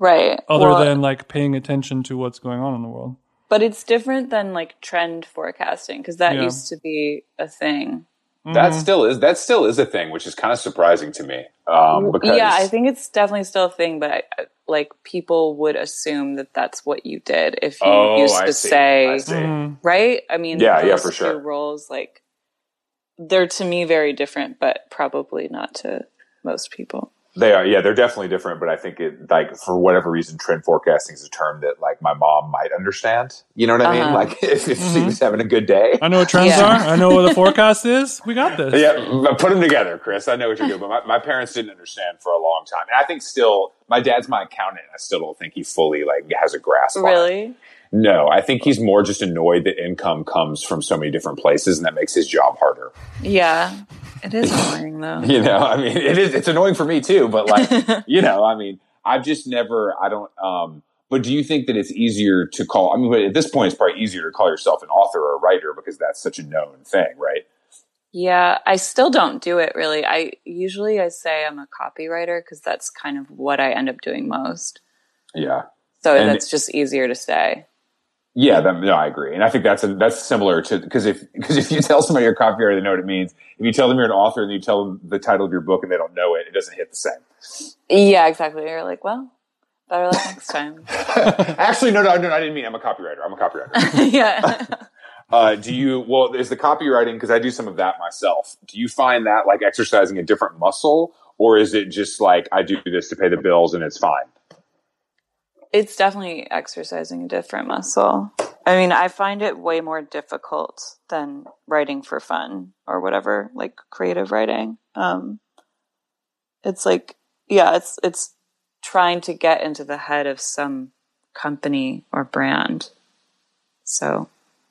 [SPEAKER 4] Right.
[SPEAKER 2] other
[SPEAKER 4] Well,
[SPEAKER 2] than like paying attention to what's going on in the world.
[SPEAKER 4] but it's different than like trend forecasting because that
[SPEAKER 2] Yeah.
[SPEAKER 4] used to be a thing.
[SPEAKER 3] that still is that still is a thing, which is kind of surprising to me. Um, because
[SPEAKER 4] yeah, I think it's definitely still a thing, but I, I- like people would assume that that's what you did if you
[SPEAKER 3] oh,
[SPEAKER 4] used
[SPEAKER 3] I
[SPEAKER 4] to
[SPEAKER 3] see.
[SPEAKER 4] say
[SPEAKER 3] I see.
[SPEAKER 2] Mm.
[SPEAKER 4] right? I mean,
[SPEAKER 3] Yeah, yeah, for
[SPEAKER 4] two
[SPEAKER 3] sure.
[SPEAKER 4] roles, like, they're to me very different, but probably not to most people.
[SPEAKER 3] They are, yeah, they're definitely different. But I think it, like, for whatever reason, trend forecasting is a term that, like, my mom might understand. You know what I mean?
[SPEAKER 4] Uh-huh.
[SPEAKER 3] Like, [LAUGHS] if, if
[SPEAKER 2] Mm-hmm.
[SPEAKER 3] she was having a good day.
[SPEAKER 2] I know what trends
[SPEAKER 4] Yeah.
[SPEAKER 2] are. I know what the [LAUGHS] forecast is. We got this.
[SPEAKER 3] Yeah, put them together, Chris. I know what you're doing, but my, my parents didn't understand for a long time, and I think still, my dad's my accountant. I still don't think he fully like has a grasp. on it. No, I think he's more just annoyed that income comes from so many different places, and that makes his job harder.
[SPEAKER 4] Yeah. It is [LAUGHS] annoying though.
[SPEAKER 3] You know, I mean, it is. It's annoying for me too, but like, [LAUGHS] you know, I mean, I've just never. I don't. um But do you think that it's easier to call? I mean, but at this point, it's probably easier to call yourself an author or a writer because that's such a known thing, right?
[SPEAKER 4] Yeah, I still don't do it really. I usually I say I'm a copywriter because that's kind of what I end up doing most.
[SPEAKER 3] Yeah.
[SPEAKER 4] So
[SPEAKER 3] And-
[SPEAKER 4] that's just easier to say.
[SPEAKER 3] Yeah, that, no, I agree, and I think that's a, that's similar to because if because if you [LAUGHS] tell somebody you're a copywriter, they know what it means. If you tell them you're an author and you tell them the title of your book and they don't know it, it doesn't hit the same.
[SPEAKER 4] Yeah, exactly. You're like, well, better luck next time. [LAUGHS]
[SPEAKER 3] Actually, no, no, no, I didn't mean I'm a copywriter. I'm a copywriter. [LAUGHS]
[SPEAKER 4] yeah.
[SPEAKER 3] uh, do you? Well, is the copywriting because I do some of that myself. Do you find that like exercising a different muscle, or is it just like I do this to pay the bills and it's fine?
[SPEAKER 4] It's definitely exercising a different muscle. I mean, I find it way more difficult than writing for fun or whatever, like creative writing. Um, it's like, yeah, it's it's trying to get into the head of some company or brand. So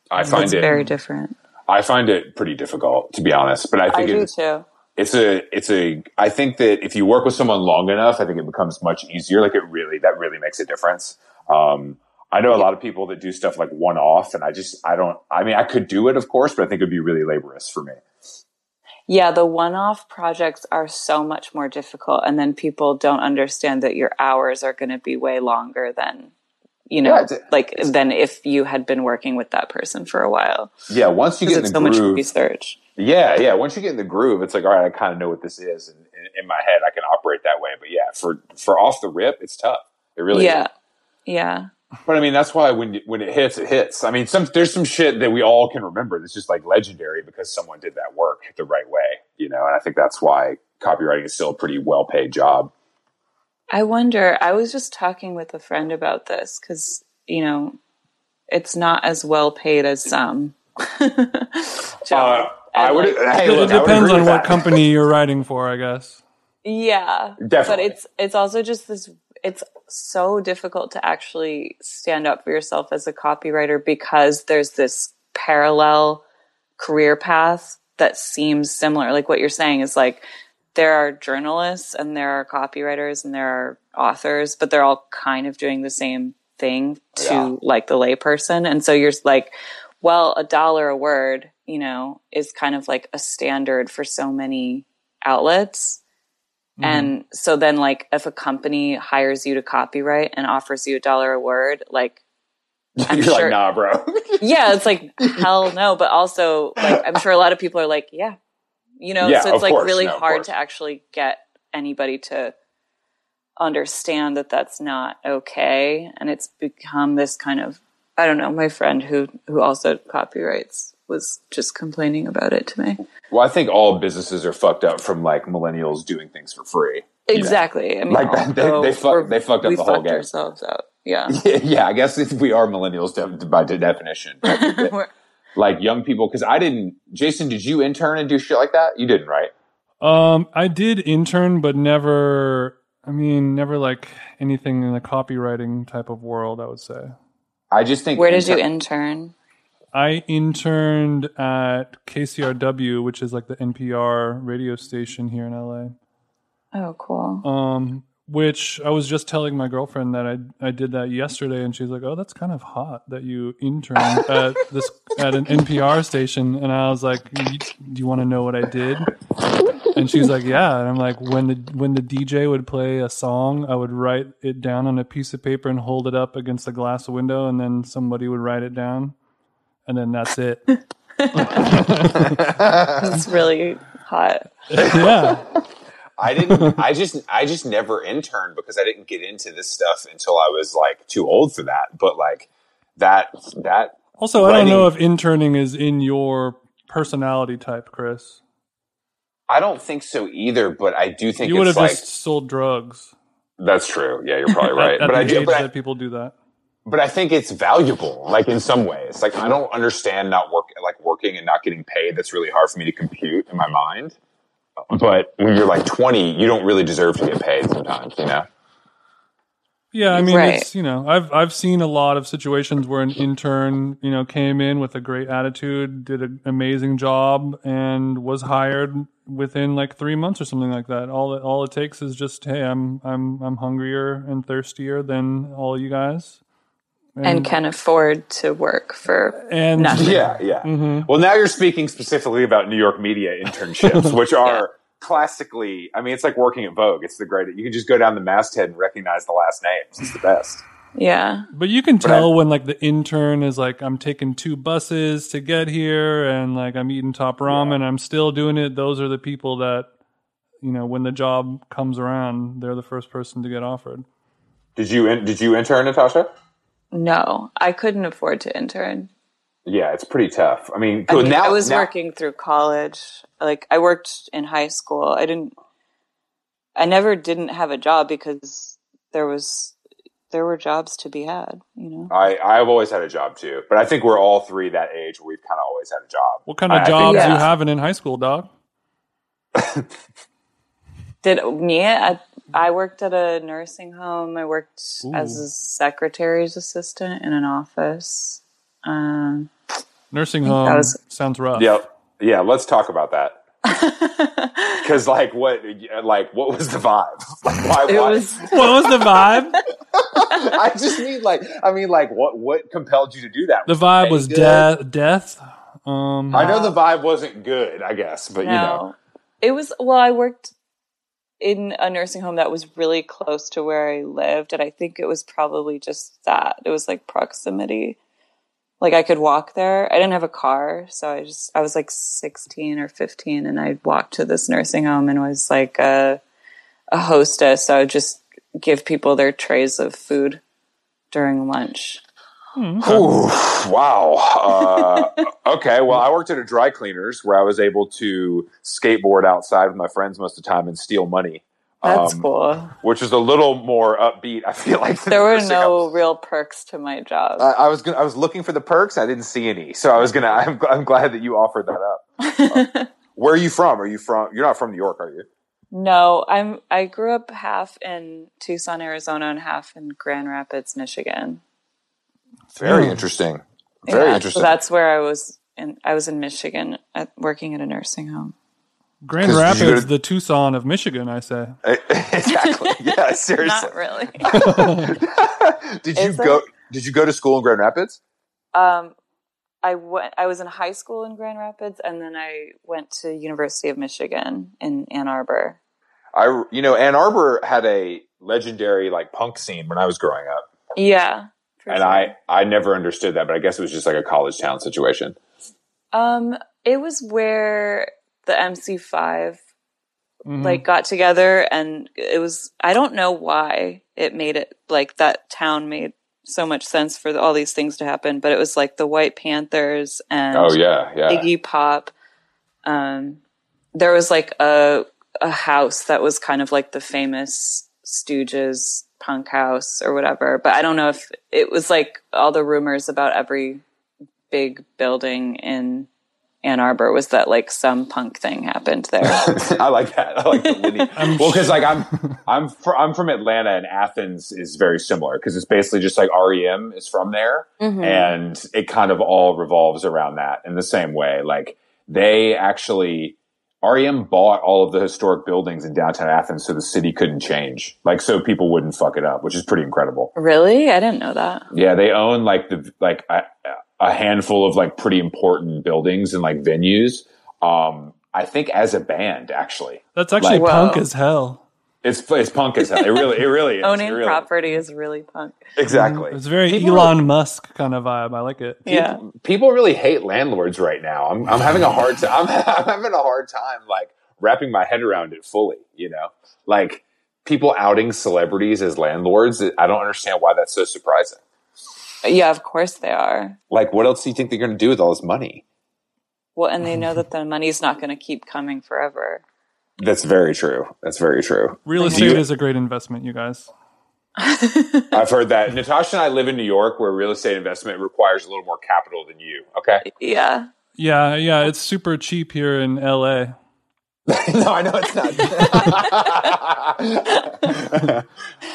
[SPEAKER 3] I find
[SPEAKER 4] it's
[SPEAKER 3] it
[SPEAKER 4] very different.
[SPEAKER 3] I find it pretty difficult to be honest, but I
[SPEAKER 4] I
[SPEAKER 3] think
[SPEAKER 4] do
[SPEAKER 3] it's,
[SPEAKER 4] too.
[SPEAKER 3] It's a it's a I think that if you work with someone long enough, I think it becomes much easier. Like it really that really makes a difference. Um, I know a lot of people that do stuff like one off, and I just I don't. I mean, I could do it, of course, but I think it'd be really laborious for me.
[SPEAKER 4] Yeah, the one off projects are so much more difficult. And then people don't understand that your hours are going to be way longer than, you know,
[SPEAKER 3] Yeah, it's-
[SPEAKER 4] like than if you had been working with that person for a while.
[SPEAKER 3] Yeah, once you get in the
[SPEAKER 4] so
[SPEAKER 3] groove,
[SPEAKER 4] much research.
[SPEAKER 3] Yeah, yeah. Once you get in the groove, it's like, all right, I kind of know what this is, and in, in my head, I can operate that way. But yeah, for for off the rip, it's tough. It really
[SPEAKER 4] yeah.
[SPEAKER 3] is.
[SPEAKER 4] Yeah.
[SPEAKER 3] But I mean, that's why when when it hits, it hits. I mean, some there's some shit that we all can remember that's just like legendary because someone did that work the right way, you know. And I think that's why copywriting is still a pretty well paid job.
[SPEAKER 4] I wonder, I was just talking with a friend about this because, you know, it's not as well paid as some. [LAUGHS]
[SPEAKER 3] Uh, I would.
[SPEAKER 4] like,
[SPEAKER 3] hey,
[SPEAKER 2] it
[SPEAKER 3] look, I would
[SPEAKER 2] depends on what
[SPEAKER 3] that.
[SPEAKER 2] company you're writing for, I guess.
[SPEAKER 4] Yeah.
[SPEAKER 3] Definitely.
[SPEAKER 4] But it's it's also just this it's so difficult to actually stand up for yourself as a copywriter because there's this parallel career path that seems similar. Like what you're saying is like there are journalists and there are copywriters and there are authors, but they're all kind of doing the same thing to
[SPEAKER 3] Yeah.
[SPEAKER 4] like the layperson. And so you're like, well, a dollar a word, you know, is kind of like a standard for so many outlets. Mm-hmm. And so then like if a company hires you to copyright and offers you a dollar a word, like [LAUGHS] I'm
[SPEAKER 3] You're
[SPEAKER 4] sure
[SPEAKER 3] like, nah, bro. [LAUGHS]
[SPEAKER 4] yeah, it's like hell no, but also like I'm sure a lot of people are like, yeah. You know,
[SPEAKER 3] Yeah,
[SPEAKER 4] so it's like
[SPEAKER 3] course.
[SPEAKER 4] really
[SPEAKER 3] No,
[SPEAKER 4] hard to actually get anybody to understand that that's not okay and it's become this kind of I don't know, my friend who who also copyrights was just complaining about it to me.
[SPEAKER 3] well, I think all businesses are fucked up from like millennials doing things for free. you know?
[SPEAKER 4] Exactly. I mean,
[SPEAKER 3] Like, they-
[SPEAKER 4] although
[SPEAKER 3] they fuck- they fucked up
[SPEAKER 4] we
[SPEAKER 3] the whole
[SPEAKER 4] fucked
[SPEAKER 3] game.
[SPEAKER 4] ourselves out. [LAUGHS] Yeah.
[SPEAKER 3] yeah, I guess if we are millennials de- by de- definition. [LAUGHS] [LAUGHS] Like young people, because I didn't. Jason, did you intern and do shit like that? You didn't, right?
[SPEAKER 2] Um, I did intern, but never. I mean, never like anything in the copywriting type of world. I would say
[SPEAKER 3] I just think.
[SPEAKER 4] Where did you
[SPEAKER 3] intern-
[SPEAKER 4] intern?
[SPEAKER 2] I interned at KCRW, which is like the NPR radio station here in LA.
[SPEAKER 4] Oh, cool.
[SPEAKER 2] Um, which I was just telling my girlfriend that I I did that yesterday, and she's like, "Oh, that's kind of hot that you interned [LAUGHS] at this at an NPR station." And I was like, "Do you want to know what I did?" And she's like, "Yeah." And I'm like, "When the when the DJ would play a song, I would write it down on a piece of paper and hold it up against the glass window, and then somebody would write it down, and then that's it." [LAUGHS]
[SPEAKER 4] It's really hot.
[SPEAKER 2] yeah.
[SPEAKER 3] I didn't. I just. I just never interned because I didn't get into this stuff until I was like too old for that. But like that. That.
[SPEAKER 2] Also, I don't know if interning is in your personality type, Chris.
[SPEAKER 3] I don't think so either. But I do think
[SPEAKER 2] You would
[SPEAKER 3] it's
[SPEAKER 2] have
[SPEAKER 3] like
[SPEAKER 2] just sold drugs.
[SPEAKER 3] that's true. Yeah, you're probably [LAUGHS] right.
[SPEAKER 2] at, at
[SPEAKER 3] but I do. But I,
[SPEAKER 2] that people do that.
[SPEAKER 3] but I think it's valuable, like in some ways. Like I don't understand not work, like working and not getting paid. That's really hard for me to compute in my mind. But when you're like 20, you don't really deserve to get paid sometimes, you know?
[SPEAKER 2] Yeah, I mean,
[SPEAKER 4] Right.
[SPEAKER 2] it's you know, I've I've seen a lot of situations where an intern, you know, came in with a great attitude, did an amazing job, and was hired within like three months or something like that. All it all it takes is just, hey, I'm I'm I'm hungrier and thirstier than all you guys,
[SPEAKER 4] and can afford to work for
[SPEAKER 2] and
[SPEAKER 4] nothing.
[SPEAKER 3] Yeah, yeah. Mm-hmm. Well, now you're speaking specifically about New York media internships, [LAUGHS] which are classically, I mean, it's like working at Vogue. It's the great, you can just go down the masthead and recognize the last names. It's the best.
[SPEAKER 4] Yeah.
[SPEAKER 2] But you can tell when like the intern is like, I'm taking two buses to get here, and like I'm eating top ramen. I'm still doing it. Those are the people that, you know, when the job comes around, they're the first person to get offered.
[SPEAKER 3] Did you, in, did you intern, Natasha?
[SPEAKER 4] No, I couldn't afford to intern.
[SPEAKER 3] Yeah, it's pretty tough. I mean,
[SPEAKER 4] I, mean,
[SPEAKER 3] now
[SPEAKER 4] I was
[SPEAKER 3] now-
[SPEAKER 4] working through college. Like I worked in high school. I didn't I never didn't have a job because there was there were jobs to be had. You know,
[SPEAKER 3] I I've always had a job too, but I think we're all three that age where we've kind of always had a job.
[SPEAKER 2] What kind of
[SPEAKER 3] I- I think
[SPEAKER 2] jobs
[SPEAKER 4] Yeah.
[SPEAKER 2] you having in high school, dog? [LAUGHS]
[SPEAKER 4] did me? I, I worked at a nursing home. I worked as a secretary's assistant in an office. Um,
[SPEAKER 2] Nursing
[SPEAKER 4] that
[SPEAKER 2] home
[SPEAKER 4] was-
[SPEAKER 2] sounds rough.
[SPEAKER 3] Yeah, yeah. Let's talk about that. [LAUGHS] Because like what like what was the vibe? [LAUGHS] Like why? why?
[SPEAKER 4] was [LAUGHS]
[SPEAKER 2] What was the vibe?
[SPEAKER 3] I just mean like I mean like what what compelled you to do that?
[SPEAKER 2] The
[SPEAKER 3] it
[SPEAKER 2] vibe was
[SPEAKER 3] good?
[SPEAKER 2] death. Death. Um,
[SPEAKER 3] I know the vibe wasn't good, I guess, but
[SPEAKER 4] no.
[SPEAKER 3] you know,
[SPEAKER 4] It was well. I worked in a nursing home that was really close to where I lived, and I think it was probably just that. It was like proximity. Like I could walk there. I didn't have a car, so I just I was like sixteen or fifteen, and I walked to this nursing home and was like a a hostess. So I would just give people their trays of food during lunch.
[SPEAKER 3] Ooh, wow. Uh, [LAUGHS] okay, well, I worked at a dry cleaners where I was able to skateboard outside with my friends most of the time and steal money.
[SPEAKER 4] That's
[SPEAKER 3] um,
[SPEAKER 4] cool.
[SPEAKER 3] Which is a little more upbeat. I feel like
[SPEAKER 4] There were no
[SPEAKER 3] home.
[SPEAKER 4] real perks to my job.
[SPEAKER 3] I, I was gonna, I was looking for the perks. I didn't see any, so I was gonna. I'm, I'm glad that you offered that up. [LAUGHS] Where are you from? Are you from? You're not from New York, are you?
[SPEAKER 4] No, I'm. I grew up half in Tucson, Arizona, and half in Grand Rapids, Michigan.
[SPEAKER 3] Very
[SPEAKER 2] Hmm.
[SPEAKER 3] interesting. Very
[SPEAKER 4] Yeah,
[SPEAKER 3] interesting.
[SPEAKER 4] So that's where I was. In, I was in Michigan, at, working at a nursing home.
[SPEAKER 2] Grand
[SPEAKER 3] 'Cause did you go
[SPEAKER 2] Rapids,
[SPEAKER 3] to-
[SPEAKER 2] the Tucson of Michigan. I say. [LAUGHS]
[SPEAKER 3] exactly. Yeah. [LAUGHS] Seriously.
[SPEAKER 4] Not really. [LAUGHS]
[SPEAKER 3] did you
[SPEAKER 4] Is
[SPEAKER 3] go?
[SPEAKER 4] it?
[SPEAKER 3] Did you go to school in Grand Rapids?
[SPEAKER 4] um, I went. I was in high school in Grand Rapids, and then I went to University of Michigan in Ann Arbor.
[SPEAKER 3] I, you know, Ann Arbor had a legendary like punk scene when I was growing up,
[SPEAKER 4] Yeah, for
[SPEAKER 3] and
[SPEAKER 4] sure.
[SPEAKER 3] I, I never understood that, but I guess it was just like a college town situation.
[SPEAKER 4] Um, it was where the MC5
[SPEAKER 2] Mhm.
[SPEAKER 4] like got together and it was I don't know why it made it like that town made so much sense for the, all these things to happen, but it was like the White Panthers and
[SPEAKER 3] Oh yeah, yeah.
[SPEAKER 4] Iggy Pop. Um, there was like a a house that was kind of like the famous Stooges punk house or whatever, but I don't know if it was like all the rumors about every big building in Ann Arbor was that like some punk thing happened there. [LAUGHS]
[SPEAKER 3] I like that. I like the lineage. [LAUGHS] well, because like I'm I'm fr- I'm from Atlanta, and Athens is very similar because it's basically just like REM is from there,
[SPEAKER 4] Mhm.
[SPEAKER 3] and it kind of all revolves around that in the same way. Like they actually REM bought all of the historic buildings in downtown Athens so the city couldn't change, like so people wouldn't fuck it up, which is pretty incredible.
[SPEAKER 4] Really? I didn't know that.
[SPEAKER 3] Yeah, they own like the like a, a handful of like pretty important buildings and like venues. Um, I think as a band, actually,
[SPEAKER 2] That's actually
[SPEAKER 4] Like-
[SPEAKER 2] punk
[SPEAKER 4] Whoa.
[SPEAKER 2] as hell.
[SPEAKER 3] it's it's punk as hell. It really, it really is.
[SPEAKER 4] Owning
[SPEAKER 3] really-
[SPEAKER 4] property is really punk.
[SPEAKER 3] exactly.
[SPEAKER 2] It's very
[SPEAKER 3] People-
[SPEAKER 2] Elon Musk kind of vibe. I like it.
[SPEAKER 4] Yeah.
[SPEAKER 3] People really hate landlords right now. I'm I'm having a hard time. I'm, [LAUGHS] I'm having a hard time like wrapping my head around it fully. You know, like people outing celebrities as landlords. I don't understand why that's so surprising.
[SPEAKER 4] Yeah, of course they are.
[SPEAKER 3] Like, what else do you think they're going to do with all this money?
[SPEAKER 4] Well, and they know that the money's not going to keep coming forever.
[SPEAKER 3] That's very true. That's very true.
[SPEAKER 2] Real estate
[SPEAKER 3] you-
[SPEAKER 2] is a great investment, you guys. [LAUGHS]
[SPEAKER 3] I've heard that. Natasha and I live in New York, where real estate investment requires a little more capital than you. Okay.
[SPEAKER 4] Yeah.
[SPEAKER 2] Yeah, yeah, it's super cheap here in LA. [LAUGHS]
[SPEAKER 3] no, I know it's not. [LAUGHS]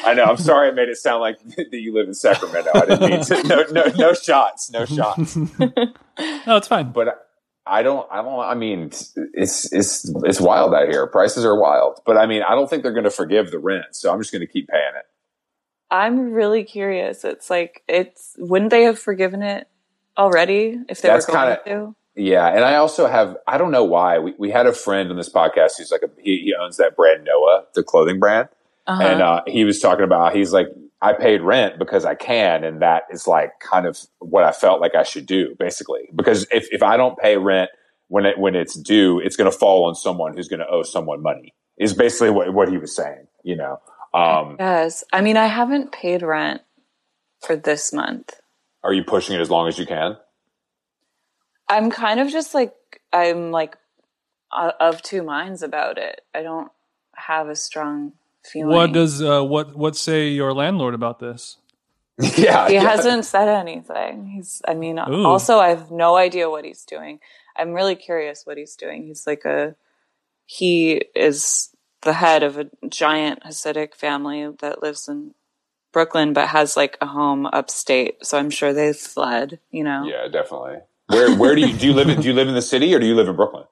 [SPEAKER 3] I know. I'm sorry. I made it sound like [LAUGHS] that you live in Sacramento. I didn't mean to. No, no, no shots. No shots.
[SPEAKER 2] No, it's fine.
[SPEAKER 3] But I don't. I don't. I mean, it's it's it's wild out here. Prices are wild. But I mean, I don't think they're going to forgive the rent. So I'm just going to keep paying it.
[SPEAKER 4] I'm really curious. It's like, it's, wouldn't they have forgiven it already if they
[SPEAKER 3] That's
[SPEAKER 4] were going
[SPEAKER 3] kinda-
[SPEAKER 4] to?
[SPEAKER 3] Yeah, and I also have I don't know why we, we had a friend on this podcast who's like a, he, he owns that brand Noah, the clothing brand,
[SPEAKER 4] Uh-huh.
[SPEAKER 3] and uh, he was talking about he's like I paid rent because I can, and that is like kind of what I felt like I should do basically because if if I don't pay rent when it when it's due, it's going to fall on someone who's going to owe someone money. Is basically what what he was saying, you know. Um,
[SPEAKER 4] yes. I mean, I haven't paid rent for this month.
[SPEAKER 3] are you pushing it as long as you can?
[SPEAKER 4] I'm kind of just like, I'm like uh, of two minds about it. I don't, have a strong feeling.
[SPEAKER 2] What does uh, what what say your landlord about this? [LAUGHS]
[SPEAKER 3] yeah,
[SPEAKER 4] he
[SPEAKER 3] yeah.
[SPEAKER 4] hasn't said anything. He's, I mean,
[SPEAKER 2] Ooh.
[SPEAKER 4] also, I have no idea what he's doing. I'm really curious what he's doing. He's like a, he is the head of a giant Hasidic family that lives in Brooklyn, but has like a home upstate. So I'm sure they've fled, you know?
[SPEAKER 3] Yeah, definitely. Where where do you do you live in [LAUGHS] do you live in the city or do you live in Brooklyn?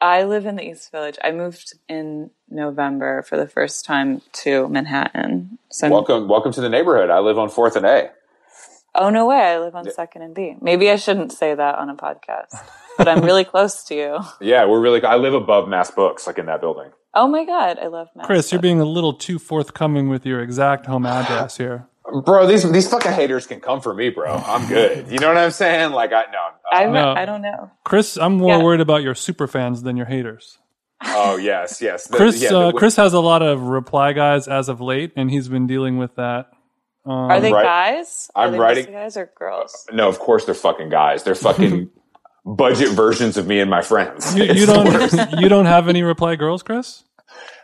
[SPEAKER 4] I live in the East Village. I moved in November for the first time to Manhattan. So I'm-
[SPEAKER 3] Welcome welcome to the neighborhood. I live on Fourth and A.
[SPEAKER 4] oh no way, I live on Second and B. Maybe I shouldn't say that on a podcast, but I'm really [LAUGHS] close to you.
[SPEAKER 3] Yeah, we're really. I live above Mast Books, like in that building.
[SPEAKER 4] Oh my god, I love Matt.
[SPEAKER 2] Chris, you're being a little too forthcoming with your exact home address here.
[SPEAKER 3] Bro, these these fucking haters can come for me, bro. I'm good. You know what I'm saying? Like I no.
[SPEAKER 4] I,
[SPEAKER 3] Uh,
[SPEAKER 2] No.
[SPEAKER 4] I don't know.
[SPEAKER 2] Chris, I'm more
[SPEAKER 4] Yeah.
[SPEAKER 2] worried about your super fans than your haters.
[SPEAKER 3] oh yes, yes. The-
[SPEAKER 2] Chris,
[SPEAKER 3] yeah,
[SPEAKER 2] uh, Chris has a lot of reply guys as of late, and he's been dealing with that. Um,
[SPEAKER 4] Are they
[SPEAKER 3] right-
[SPEAKER 4] guys? Are
[SPEAKER 3] I'm
[SPEAKER 4] they
[SPEAKER 3] writing-
[SPEAKER 4] guys or girls?
[SPEAKER 3] No, of course they're fucking guys. They're fucking [LAUGHS] budget versions of me and my friends.
[SPEAKER 2] you, you don't [LAUGHS] you don't have any reply girls, Chris?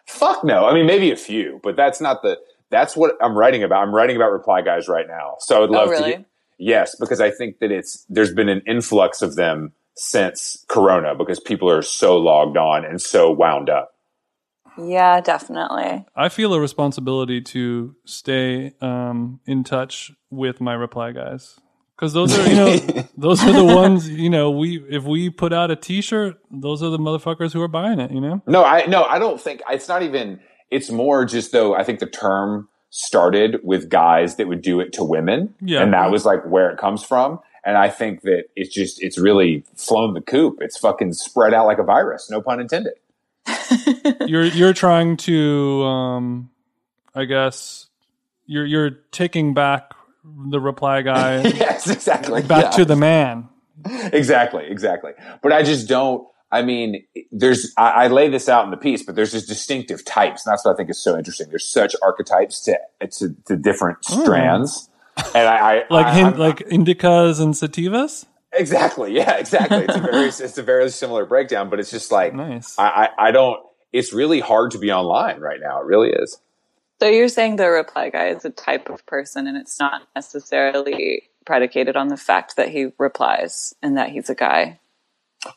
[SPEAKER 3] Fuck no. I mean, maybe a few, but that's not the. That's what I'm writing about. I'm writing about reply guys right now. So I would
[SPEAKER 4] Oh,
[SPEAKER 3] love
[SPEAKER 4] really?
[SPEAKER 3] to. Get, yes, because I think that it's there's been an influx of them since Corona because people are so logged on and so wound up.
[SPEAKER 4] Yeah, definitely.
[SPEAKER 2] I feel a responsibility to stay um, in touch with my reply guys because those are you know [LAUGHS] those are the ones you know we if we put out a T-shirt, those are the motherfuckers who are buying it. You know.
[SPEAKER 3] No, I no, I don't think it's not even. It's more just though. I think the term started with guys that would do it to women,
[SPEAKER 2] Yeah.
[SPEAKER 3] and that was like where it comes from. And I think that it's just it's really flown the coop. It's fucking spread out like a virus. No pun intended. [LAUGHS]
[SPEAKER 2] you're you're trying to um i guess you're you're taking back the reply guy [LAUGHS]
[SPEAKER 3] yes, exactly.
[SPEAKER 2] back
[SPEAKER 3] Yeah.
[SPEAKER 2] to the man
[SPEAKER 3] exactly, exactly. But I just don't. I mean, there's. I, I lay this out in the piece, but there's just distinctive types, and that's what I think is so interesting. There's such archetypes to to, to different strands, and I, I
[SPEAKER 2] Hmm. [LAUGHS] like
[SPEAKER 3] I,
[SPEAKER 2] hin- like indicas and sativas
[SPEAKER 3] Exactly. Yeah. Exactly. It's a very [LAUGHS] it's a very similar breakdown, but it's just like
[SPEAKER 2] nice
[SPEAKER 3] I, I I don't. It's really hard to be online right now. It really is.
[SPEAKER 4] So you're saying the reply guy is a type of person and it's not necessarily predicated on the fact that he replies and that he's a guy.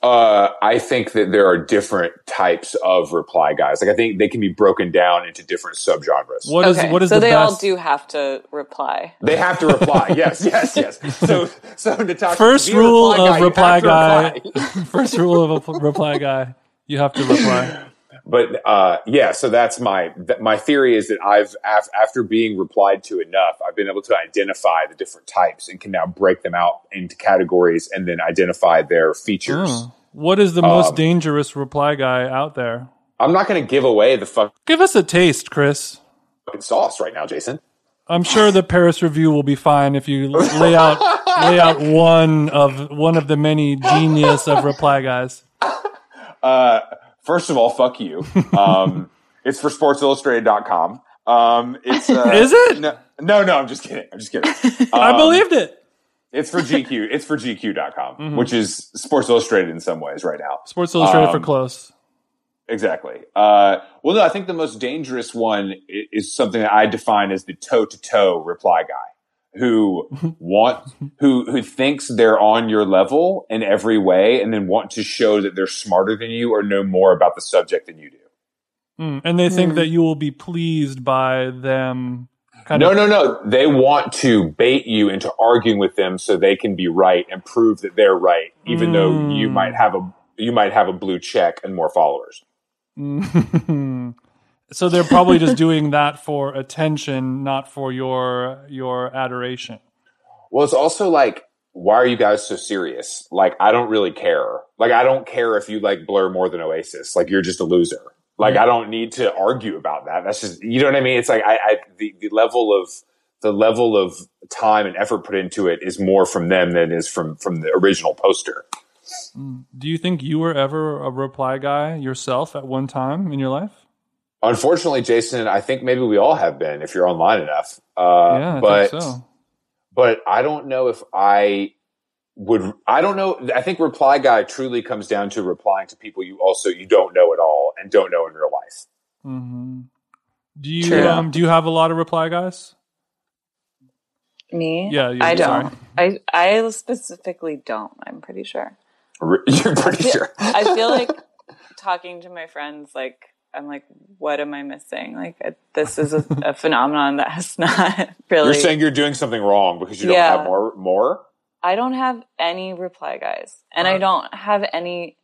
[SPEAKER 3] Uh, I think that there are different types of reply guys. Like I think they can be broken down into different subgenres.
[SPEAKER 2] what is
[SPEAKER 4] okay.
[SPEAKER 2] what is
[SPEAKER 4] so
[SPEAKER 2] the
[SPEAKER 4] they all do have to reply.
[SPEAKER 3] They have to reply. [LAUGHS] yes. Yes. Yes. So so Natasha,
[SPEAKER 2] First
[SPEAKER 3] to be a
[SPEAKER 2] rule
[SPEAKER 3] reply
[SPEAKER 2] of
[SPEAKER 3] you
[SPEAKER 2] reply guy
[SPEAKER 3] reply. [LAUGHS]
[SPEAKER 2] first rule of a p- reply guy you have to reply
[SPEAKER 3] but uh, yeah, so that's my th- my theory is that I've af- after being replied to enough, I've been able to identify the different types and can now break them out into categories and then identify their features.
[SPEAKER 2] Oh. what is the most
[SPEAKER 3] Um,
[SPEAKER 2] dangerous reply guy out there
[SPEAKER 3] I'm not going to give away the fuck.
[SPEAKER 2] give us a taste chris
[SPEAKER 3] sauce right now, Jason.
[SPEAKER 2] I'm sure the Paris review will be fine if you lay out [LAUGHS] lay out one of one of the many genius of reply guys.
[SPEAKER 3] Uh, first of all, fuck you. [LAUGHS] Um, it's for SportsIllustrated.com. Um, it's [LAUGHS] uh,
[SPEAKER 2] Is it?
[SPEAKER 3] No, no, no, I'm just kidding. I'm just kidding. [LAUGHS]
[SPEAKER 2] I
[SPEAKER 3] Um,
[SPEAKER 2] believed it.
[SPEAKER 3] It's for GQ. It's for GQ.com,
[SPEAKER 2] Mm-hmm.
[SPEAKER 3] which is Sports Illustrated in some ways right now.
[SPEAKER 2] Sports Illustrated for
[SPEAKER 3] um,
[SPEAKER 2] close.
[SPEAKER 3] Exactly. Uh, well, no, I think the most dangerous one is something that I define as the toe to toe reply guy who want, who, who thinks they're on your level in every way and then want to show that they're smarter than you or know more about the subject than you do.
[SPEAKER 2] Mm, And they think
[SPEAKER 4] Hmm.
[SPEAKER 2] that you will be pleased by them. Kind
[SPEAKER 3] No,
[SPEAKER 2] of,
[SPEAKER 3] no, no. They want to bait you into arguing with them so they can be right and prove that they're right, even though you
[SPEAKER 2] Mm.
[SPEAKER 3] might have a, you might have a blue check and more followers. [LAUGHS] [LAUGHS]
[SPEAKER 2] so they're probably just doing that for attention, not for your your adoration.
[SPEAKER 3] Well, it's also like, why are you guys so serious? Like, I don't really care. Like, I don't care if you like Blur more than Oasis. Like, you're just a loser. Like, I don't need to argue about that. That's just, you know what I mean? It's like, I, I the, the level of, the level of time and effort put into it is more from them than is from, from the original poster. Mm.
[SPEAKER 2] Do you think you were ever a reply guy yourself at one time in your life?
[SPEAKER 3] Unfortunately, Jason, I think maybe we all have been if you're online enough. Uh,
[SPEAKER 2] yeah, I
[SPEAKER 3] but,
[SPEAKER 2] think so.
[SPEAKER 3] but I don't know if I would. I don't know. I think reply guy truly comes down to replying to people you also you don't know at all and don't know in real life.
[SPEAKER 2] Do you
[SPEAKER 4] True.
[SPEAKER 2] um, do you have a lot of reply guys?
[SPEAKER 4] Me?
[SPEAKER 2] Yeah,
[SPEAKER 4] I don't.
[SPEAKER 2] sorry.
[SPEAKER 4] I I specifically don't. I'm pretty sure. [LAUGHS]
[SPEAKER 3] You're pretty sure.
[SPEAKER 4] I feel like [LAUGHS] talking to my friends, like I'm like, what am I missing? Like this is a, a [LAUGHS] phenomenon that has not [LAUGHS] really.
[SPEAKER 3] You're saying you're doing something wrong because you don't
[SPEAKER 4] Yeah.
[SPEAKER 3] have more. More.
[SPEAKER 4] I don't have any reply guys, and I don't have any.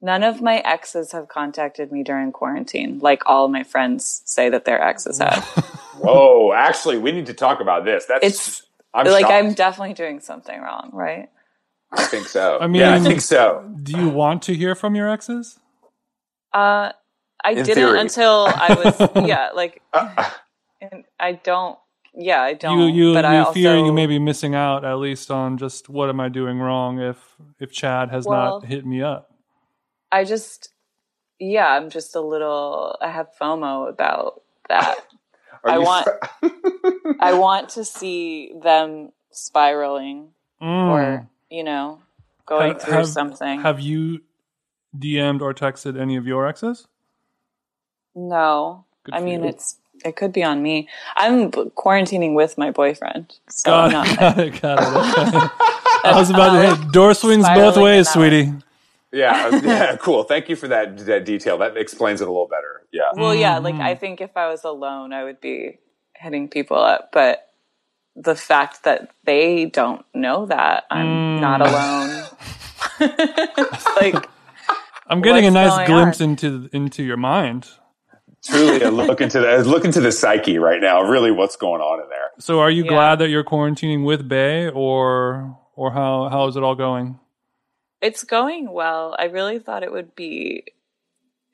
[SPEAKER 4] None of my exes have contacted me during quarantine, like all my friends say that their exes have. [LAUGHS]
[SPEAKER 3] Whoa! Actually, we need to talk about this. That's.
[SPEAKER 4] It's
[SPEAKER 3] I'm
[SPEAKER 4] like
[SPEAKER 3] shocked.
[SPEAKER 4] I'm definitely doing something wrong, right?
[SPEAKER 3] I think so.
[SPEAKER 2] I mean-
[SPEAKER 3] yeah, I think so.
[SPEAKER 2] Do you want to hear from your exes?
[SPEAKER 4] Uh, I
[SPEAKER 3] In
[SPEAKER 4] didn't
[SPEAKER 3] theory.
[SPEAKER 4] until I was [LAUGHS] yeah, like,
[SPEAKER 3] Uh,
[SPEAKER 4] and I don't. Yeah, I don't.
[SPEAKER 2] you you
[SPEAKER 4] but
[SPEAKER 2] you
[SPEAKER 4] I also,
[SPEAKER 2] fear you may be missing out at least on just what am I doing wrong if if Chad has
[SPEAKER 4] Well-
[SPEAKER 2] not hit me up.
[SPEAKER 4] I just, yeah, I'm just a little. I have FOMO about that. I want- I [LAUGHS] want to see them spiraling,
[SPEAKER 2] Mm.
[SPEAKER 4] or you know, going
[SPEAKER 2] Have-
[SPEAKER 4] through
[SPEAKER 2] have-
[SPEAKER 4] something.
[SPEAKER 2] Have you DM'd or texted any of your exes?
[SPEAKER 4] No,
[SPEAKER 2] Good
[SPEAKER 4] I mean
[SPEAKER 2] you.
[SPEAKER 4] it's. It could be on me. I'm quarantining with my boyfriend, so
[SPEAKER 2] Got
[SPEAKER 4] I'm
[SPEAKER 2] it,
[SPEAKER 4] not. [LAUGHS]
[SPEAKER 2] got it, got it. [LAUGHS] I was about to hit door swings both ways,
[SPEAKER 4] in that way.
[SPEAKER 2] sweetie.
[SPEAKER 3] yeah, yeah, [LAUGHS] cool. Thank you for that, that detail. That explains it a little better. Yeah.
[SPEAKER 4] Well, yeah, like. I think if I was alone, I would be hitting people up, but the fact that they don't know that I'm
[SPEAKER 2] Mm.
[SPEAKER 4] not alone. It's like
[SPEAKER 2] I'm getting a nice glimpse
[SPEAKER 4] on?
[SPEAKER 2] into into your mind.
[SPEAKER 3] Truly a look into the look into the psyche right now. Really, what's going on in there?
[SPEAKER 2] So, are you
[SPEAKER 4] Yeah.
[SPEAKER 2] glad that you're quarantining with Bay, or or how how is it all going?
[SPEAKER 4] it's going well. I really thought it would be,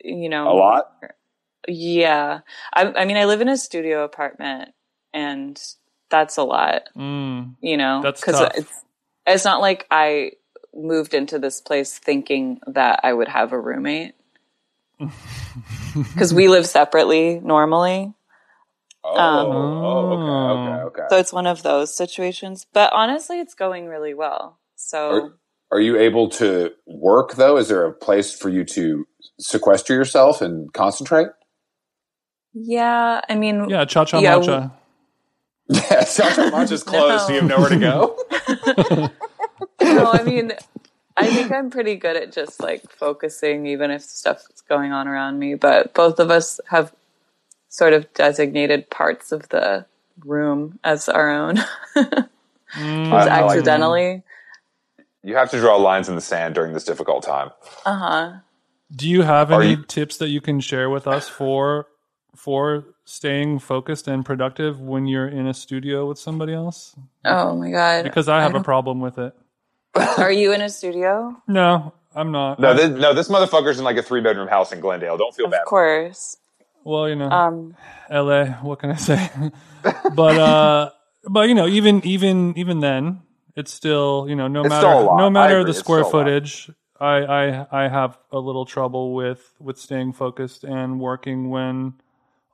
[SPEAKER 4] you know,
[SPEAKER 3] A lot.
[SPEAKER 4] Yeah, I, I mean, I live in a studio apartment, and that's a lot.
[SPEAKER 2] Mm.
[SPEAKER 4] You know,
[SPEAKER 2] That's tough.
[SPEAKER 4] it's it's not like I moved into this place thinking that I would have a roommate. [LAUGHS] [LAUGHS] Because we live separately normally.
[SPEAKER 3] Oh,
[SPEAKER 4] Um,
[SPEAKER 3] oh, okay, okay, okay.
[SPEAKER 4] So it's one of those situations. But honestly, it's going really well. So
[SPEAKER 3] Are- Are you able to work though? Is there a place for you to sequester yourself and concentrate?
[SPEAKER 4] yeah, I mean,
[SPEAKER 2] Yeah, cha cha
[SPEAKER 4] Yeah,
[SPEAKER 2] matcha. [LAUGHS]
[SPEAKER 3] Yeah, Santa Munch is closed, so you have nowhere to go. [LAUGHS]
[SPEAKER 4] no, I mean, I think I'm pretty good at just like focusing, even if stuff's going on around me. But both of us have sort of designated parts of the room as our own, [LAUGHS]
[SPEAKER 2] Mm.
[SPEAKER 3] I- I like-
[SPEAKER 4] accidentally.
[SPEAKER 3] you have to draw lines in the sand during this difficult time.
[SPEAKER 4] Uh huh.
[SPEAKER 2] Do you have any
[SPEAKER 3] you-
[SPEAKER 2] tips that you can share with us for for staying focused and productive when you're in a studio with somebody else?
[SPEAKER 4] Oh my god!
[SPEAKER 2] Because I have a problem with it. [LAUGHS]
[SPEAKER 4] Are you in a studio?
[SPEAKER 2] No, I'm not.
[SPEAKER 3] No, this, no, this motherfucker's in like a three bedroom house in Glendale. Don't feel
[SPEAKER 4] Of
[SPEAKER 3] bad.
[SPEAKER 4] Of course.
[SPEAKER 2] well, you know,
[SPEAKER 4] Um.
[SPEAKER 2] LA. What can I say? [LAUGHS] but uh, but you know, even even even then, it's still you know no
[SPEAKER 3] It's
[SPEAKER 2] matter
[SPEAKER 3] still a lot.
[SPEAKER 2] no matter the square
[SPEAKER 3] still a lot.
[SPEAKER 2] footage. I, I I have a little trouble with with staying focused and working when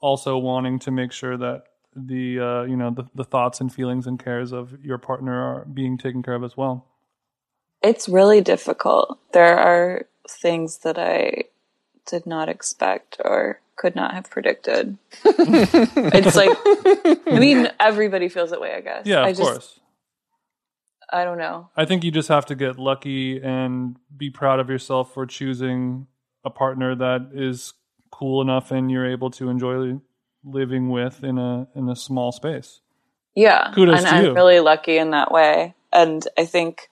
[SPEAKER 2] also wanting to make sure that the uh, you know the, the thoughts and feelings and cares of your partner are being taken care of as well.
[SPEAKER 4] It's really difficult. There are things that I did not expect or could not have predicted. [LAUGHS] it's like, I mean, everybody feels that way, I guess.
[SPEAKER 2] Yeah, of
[SPEAKER 4] I just,
[SPEAKER 2] course.
[SPEAKER 4] I don't know.
[SPEAKER 2] I think you just have to get lucky and be proud of yourself for choosing a partner that is cool enough and you're able to enjoy living with in a in a small space.
[SPEAKER 4] Yeah.
[SPEAKER 2] Kudos
[SPEAKER 4] and I'm
[SPEAKER 2] you.
[SPEAKER 4] really lucky in that way. And I think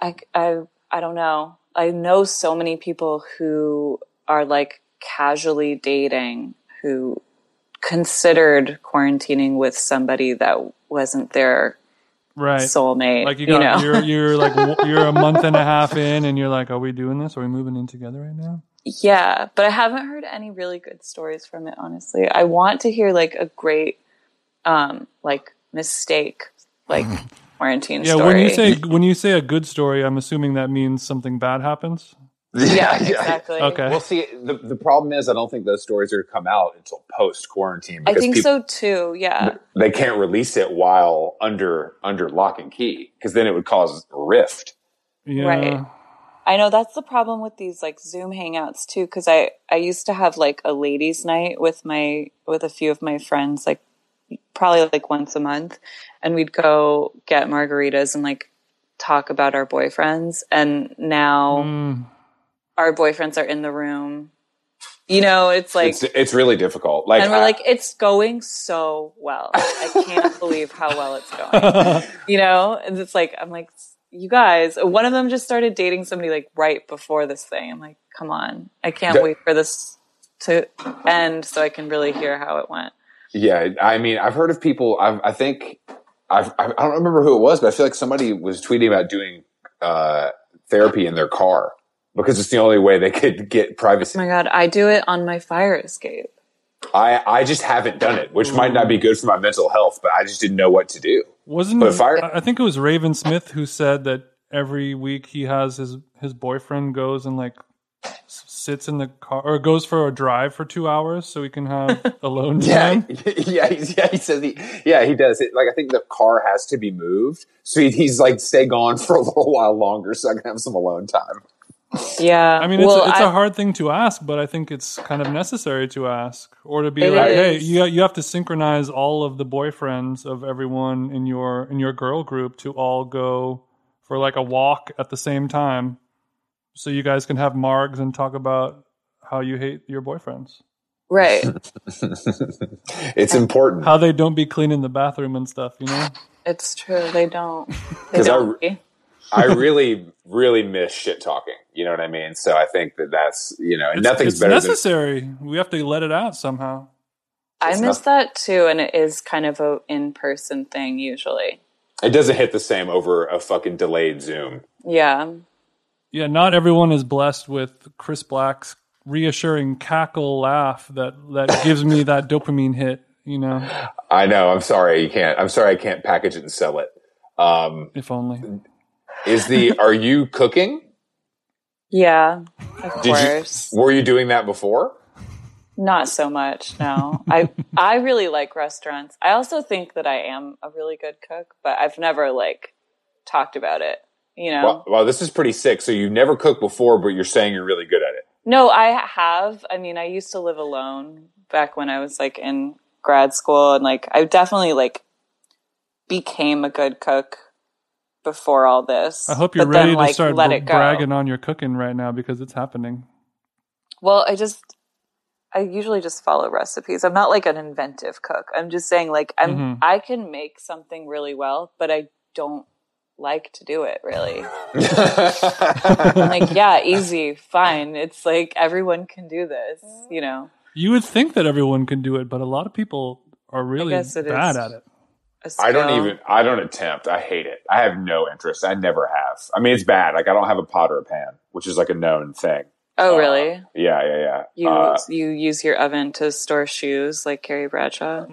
[SPEAKER 4] I, I, I don't know. I know so many people who are like casually dating who considered quarantining with somebody that wasn't their
[SPEAKER 2] Right.
[SPEAKER 4] soulmate.
[SPEAKER 2] like you
[SPEAKER 4] you,
[SPEAKER 2] got
[SPEAKER 4] know?
[SPEAKER 2] you're you're [LAUGHS] like you're a month and a half in and you're like are we doing this? Are we moving in together right now?
[SPEAKER 4] Yeah, but I haven't heard any really good stories from it, honestly. I want to hear like a great um like mistake like [LAUGHS] quarantine
[SPEAKER 2] Yeah,
[SPEAKER 4] story.
[SPEAKER 2] when you say when you say a good story, I'm assuming that means something bad happens. [LAUGHS]
[SPEAKER 4] yeah, exactly.
[SPEAKER 2] Okay.
[SPEAKER 3] Well, see, the, the problem is, I don't think those stories are going to come out until post quarantine
[SPEAKER 4] I think
[SPEAKER 3] people,
[SPEAKER 4] so too. Yeah.
[SPEAKER 3] they can't release it while under under lock and key because then it would cause rift.
[SPEAKER 2] Yeah.
[SPEAKER 4] Right. I know that's the problem with these like Zoom hangouts too. Cause I, I used to have like a ladies night with my, with a few of my friends, like probably like once a month. And we'd go get margaritas and like talk about our boyfriends. And now
[SPEAKER 2] Mm.
[SPEAKER 4] our boyfriends are in the room. You know, it's like,
[SPEAKER 3] it's it's really difficult. Like
[SPEAKER 4] and we're
[SPEAKER 3] I-
[SPEAKER 4] like, it's going so well. I can't [LAUGHS] believe how well it's going. You know, and it's like, I'm like, you guys, one of them just started dating somebody like right before this thing. I'm like, come on, I can't wait for this to end so I can really hear how it went.
[SPEAKER 3] Yeah, I mean, I've heard of people. I've, I think I've, I I don't remember who it was, but I feel like somebody was tweeting about doing uh, therapy in their car because it's the only way they could get privacy.
[SPEAKER 4] Oh my God, I do it on my fire escape.
[SPEAKER 3] I I just haven't done it, which might not be good for my mental health, but I just didn't know what to do.
[SPEAKER 2] Wasn't
[SPEAKER 3] But fire-
[SPEAKER 2] I I think it was Raven Smith who said that every week he has his his boyfriend goes and like s- sits in the car or goes for a drive for two hours so he can have [LAUGHS] alone
[SPEAKER 3] Yeah,
[SPEAKER 2] time. [LAUGHS]
[SPEAKER 3] yeah, he's, yeah. He says he, yeah, he does it. Like I think the car has to be moved, so he, he's like stay gone [LAUGHS] for a little while longer, so I can have some alone time.
[SPEAKER 4] Yeah.
[SPEAKER 2] I mean, it's,
[SPEAKER 4] well,
[SPEAKER 2] a, it's
[SPEAKER 4] I-
[SPEAKER 2] a hard thing to ask, but I think it's kind of necessary to ask, or to be
[SPEAKER 4] It
[SPEAKER 2] like, "Hey, you you have to synchronize all of the boyfriends of everyone in your in your girl group to all go for like a walk at the same time, so you guys can have margs and talk about how you hate your boyfriends,
[SPEAKER 4] right. [LAUGHS]
[SPEAKER 3] It's important.
[SPEAKER 2] how they don't be cleaning the bathroom and stuff. You know,
[SPEAKER 4] It's true. They don't. They
[SPEAKER 3] 'Cause I
[SPEAKER 4] don't.
[SPEAKER 3] re- [LAUGHS] I really, really miss shit talking. You know what I mean? So I think that that's you know, and
[SPEAKER 2] it's,
[SPEAKER 3] nothing's
[SPEAKER 2] it's
[SPEAKER 3] better
[SPEAKER 2] necessary. we have to let it out somehow.
[SPEAKER 4] I
[SPEAKER 3] It's
[SPEAKER 4] miss that too, and it is kind of a in person thing usually.
[SPEAKER 3] it doesn't hit the same over a fucking delayed Zoom.
[SPEAKER 4] Yeah.
[SPEAKER 2] Yeah, not everyone is blessed with Chris Black's reassuring cackle laugh that that gives me that dopamine hit. You know,
[SPEAKER 3] I know. I'm sorry you can't. I'm sorry I can't package it and sell it. Um,
[SPEAKER 2] if only.
[SPEAKER 3] is the are you cooking?
[SPEAKER 4] Yeah. Of
[SPEAKER 3] Did
[SPEAKER 4] course.
[SPEAKER 3] you were you doing that before?
[SPEAKER 4] Not so much. No. I I really like restaurants. I also think that I am a really good cook, but I've never like talked about it. You know.
[SPEAKER 3] Well, well, this is pretty sick. So you've never cooked before, but you're saying you're really good at it.
[SPEAKER 4] No, I have. I mean, I used to live alone back when I was like in grad school and like I definitely like became a good cook before all this.
[SPEAKER 2] I hope you're
[SPEAKER 4] but then,
[SPEAKER 2] ready to
[SPEAKER 4] like,
[SPEAKER 2] start
[SPEAKER 4] let
[SPEAKER 2] bra-
[SPEAKER 4] it go.
[SPEAKER 2] bragging on your cooking right now because it's happening.
[SPEAKER 4] Well, I just I usually just follow recipes. I'm not like an inventive cook. I'm just saying like I'm
[SPEAKER 2] Mhm.
[SPEAKER 4] I can make something really well, but I don't like to do it really. I'm [LAUGHS] like, yeah, easy, fine. It's like everyone can do this, you know.
[SPEAKER 2] You would think that everyone can do it, but a lot of people are really
[SPEAKER 4] guess
[SPEAKER 2] bad at it.
[SPEAKER 4] a
[SPEAKER 3] I don't even. I don't attempt. I hate it. I have no interest. I never have. I mean, it's bad. Like I don't have a pot or a pan, which is like a known thing.
[SPEAKER 4] Oh,
[SPEAKER 3] Uh,
[SPEAKER 4] really?
[SPEAKER 3] Yeah, yeah, yeah.
[SPEAKER 4] You
[SPEAKER 3] Uh,
[SPEAKER 4] you use your oven to store shoes like Carrie Bradshaw?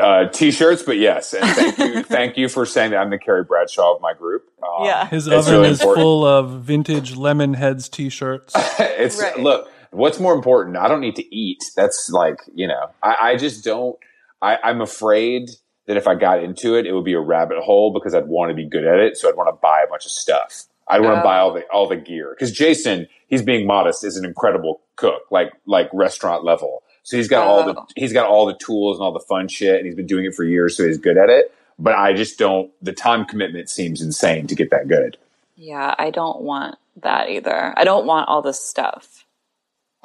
[SPEAKER 3] uh, t-shirts, but yes, and thank you, [LAUGHS] thank you for saying that I'm the Carrie Bradshaw of my group. Um,
[SPEAKER 4] Yeah.
[SPEAKER 2] His
[SPEAKER 3] It's
[SPEAKER 2] oven
[SPEAKER 3] really
[SPEAKER 2] is
[SPEAKER 3] important.
[SPEAKER 2] full of vintage Lemonheads t-shirts. [LAUGHS]
[SPEAKER 3] it's
[SPEAKER 4] Right.
[SPEAKER 3] look. What's more important? I don't need to eat. That's like you know. I, I just don't. I, I'm afraid that if I got into it, it would be a rabbit hole because I'd want to be good at it. So I'd want to buy a bunch of stuff. I'd want to
[SPEAKER 4] Oh.
[SPEAKER 3] buy all the all the gear because Jason, he's being modest, is an incredible cook, like like restaurant level. So he's got all the
[SPEAKER 4] Oh.
[SPEAKER 3] he's got all the tools and all the fun shit, and he's been doing it for years, so he's good at it. But I just don't. The time commitment seems insane to get that good.
[SPEAKER 4] Yeah, I don't want that either. I don't want all this stuff.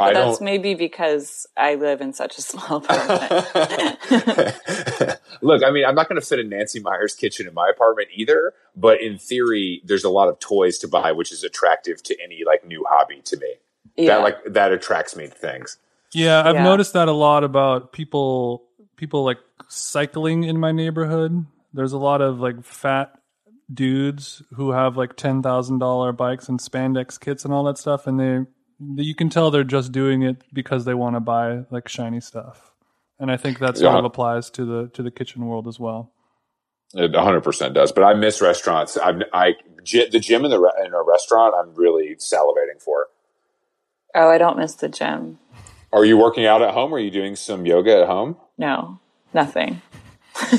[SPEAKER 3] I
[SPEAKER 4] that's
[SPEAKER 3] don't.
[SPEAKER 4] maybe because I live in such a [LAUGHS] small apartment. [LAUGHS]
[SPEAKER 3] Look, I mean, I'm not going to fit a Nancy Meyers kitchen in my apartment either, but in theory, there's a lot of toys to buy, which is attractive to any like new hobby to me.
[SPEAKER 4] yeah.
[SPEAKER 3] That like that attracts me to things.
[SPEAKER 2] Yeah, I've
[SPEAKER 4] Yeah.
[SPEAKER 2] noticed that a lot about people people like cycling in my neighborhood. There's a lot of like fat dudes who have like ten thousand dollar bikes and spandex kits and all that stuff, and they you can tell they're just doing it because they want to buy like shiny stuff. And I think that sort
[SPEAKER 3] Yeah.
[SPEAKER 2] of applies to the to the kitchen world as well.
[SPEAKER 3] It 100 percent does. But I miss restaurants. I'm, I the gym in the re- in a restaurant. I'm really salivating for.
[SPEAKER 4] oh, I don't miss the gym.
[SPEAKER 3] Are you working out at home? Or are you doing some yoga at home?
[SPEAKER 4] No, nothing. [LAUGHS]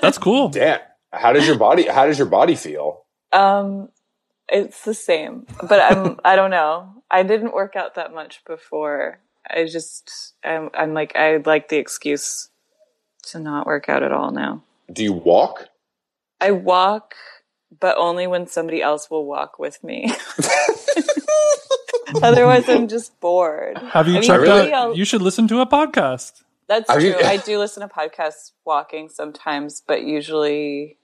[SPEAKER 2] That's cool.
[SPEAKER 3] Damn. How does your body? How does your body feel?
[SPEAKER 4] Um, It's the same, but I'm. I don't know. I didn't work out that much before. I just. I'm. I'm like. I like the excuse to not work out at all now.
[SPEAKER 3] Do you walk?
[SPEAKER 4] I walk, but only when somebody else will walk with me. [LAUGHS] Otherwise, I'm just bored.
[SPEAKER 2] Have you
[SPEAKER 4] I mean,
[SPEAKER 2] checked
[SPEAKER 4] really,
[SPEAKER 2] out?
[SPEAKER 4] I'll-
[SPEAKER 2] You should listen to a podcast.
[SPEAKER 4] That's
[SPEAKER 3] Are
[SPEAKER 4] true.
[SPEAKER 3] you-
[SPEAKER 4] I [LAUGHS] do listen to podcasts walking sometimes, but usually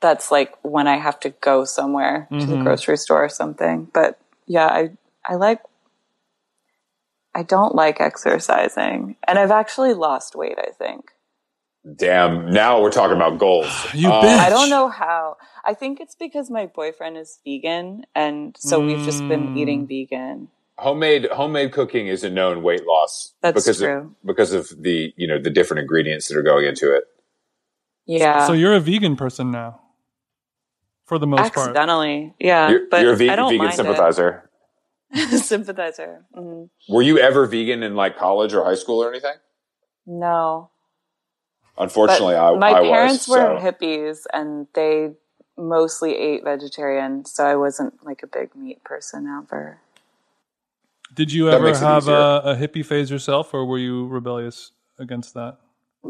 [SPEAKER 4] that's like when I have to go somewhere to the mm-hmm. grocery store or something. But yeah, I I like I don't like exercising. And I've actually lost weight, I think.
[SPEAKER 3] Damn. Now we're talking about goals. [SIGHS]
[SPEAKER 2] You
[SPEAKER 3] Uh,
[SPEAKER 2] bitch.
[SPEAKER 4] I don't know how. I think it's because my boyfriend is vegan and so we've just been eating vegan.
[SPEAKER 3] homemade homemade cooking is a known weight loss
[SPEAKER 4] That's
[SPEAKER 3] because
[SPEAKER 4] true.
[SPEAKER 3] of because of the you know the different ingredients that are going into it.
[SPEAKER 4] Yeah.
[SPEAKER 2] So you're a vegan person now, for the most part.
[SPEAKER 4] Accidentally. Yeah.
[SPEAKER 3] You're,
[SPEAKER 4] but
[SPEAKER 3] you're a ve-
[SPEAKER 4] I don't
[SPEAKER 3] vegan
[SPEAKER 4] mind
[SPEAKER 3] sympathizer.
[SPEAKER 4] It. [LAUGHS] Sympathizer. Mhm.
[SPEAKER 3] Were you ever vegan in like college or high school or anything?
[SPEAKER 4] No. But
[SPEAKER 3] Unfortunately, I
[SPEAKER 4] my
[SPEAKER 3] I
[SPEAKER 4] parents
[SPEAKER 3] was,
[SPEAKER 4] were
[SPEAKER 3] so.
[SPEAKER 4] hippies and they mostly ate vegetarian, so I wasn't like a big meat person ever.
[SPEAKER 2] Did you
[SPEAKER 3] That
[SPEAKER 2] ever have a, a hippie phase yourself, or were you rebellious against that?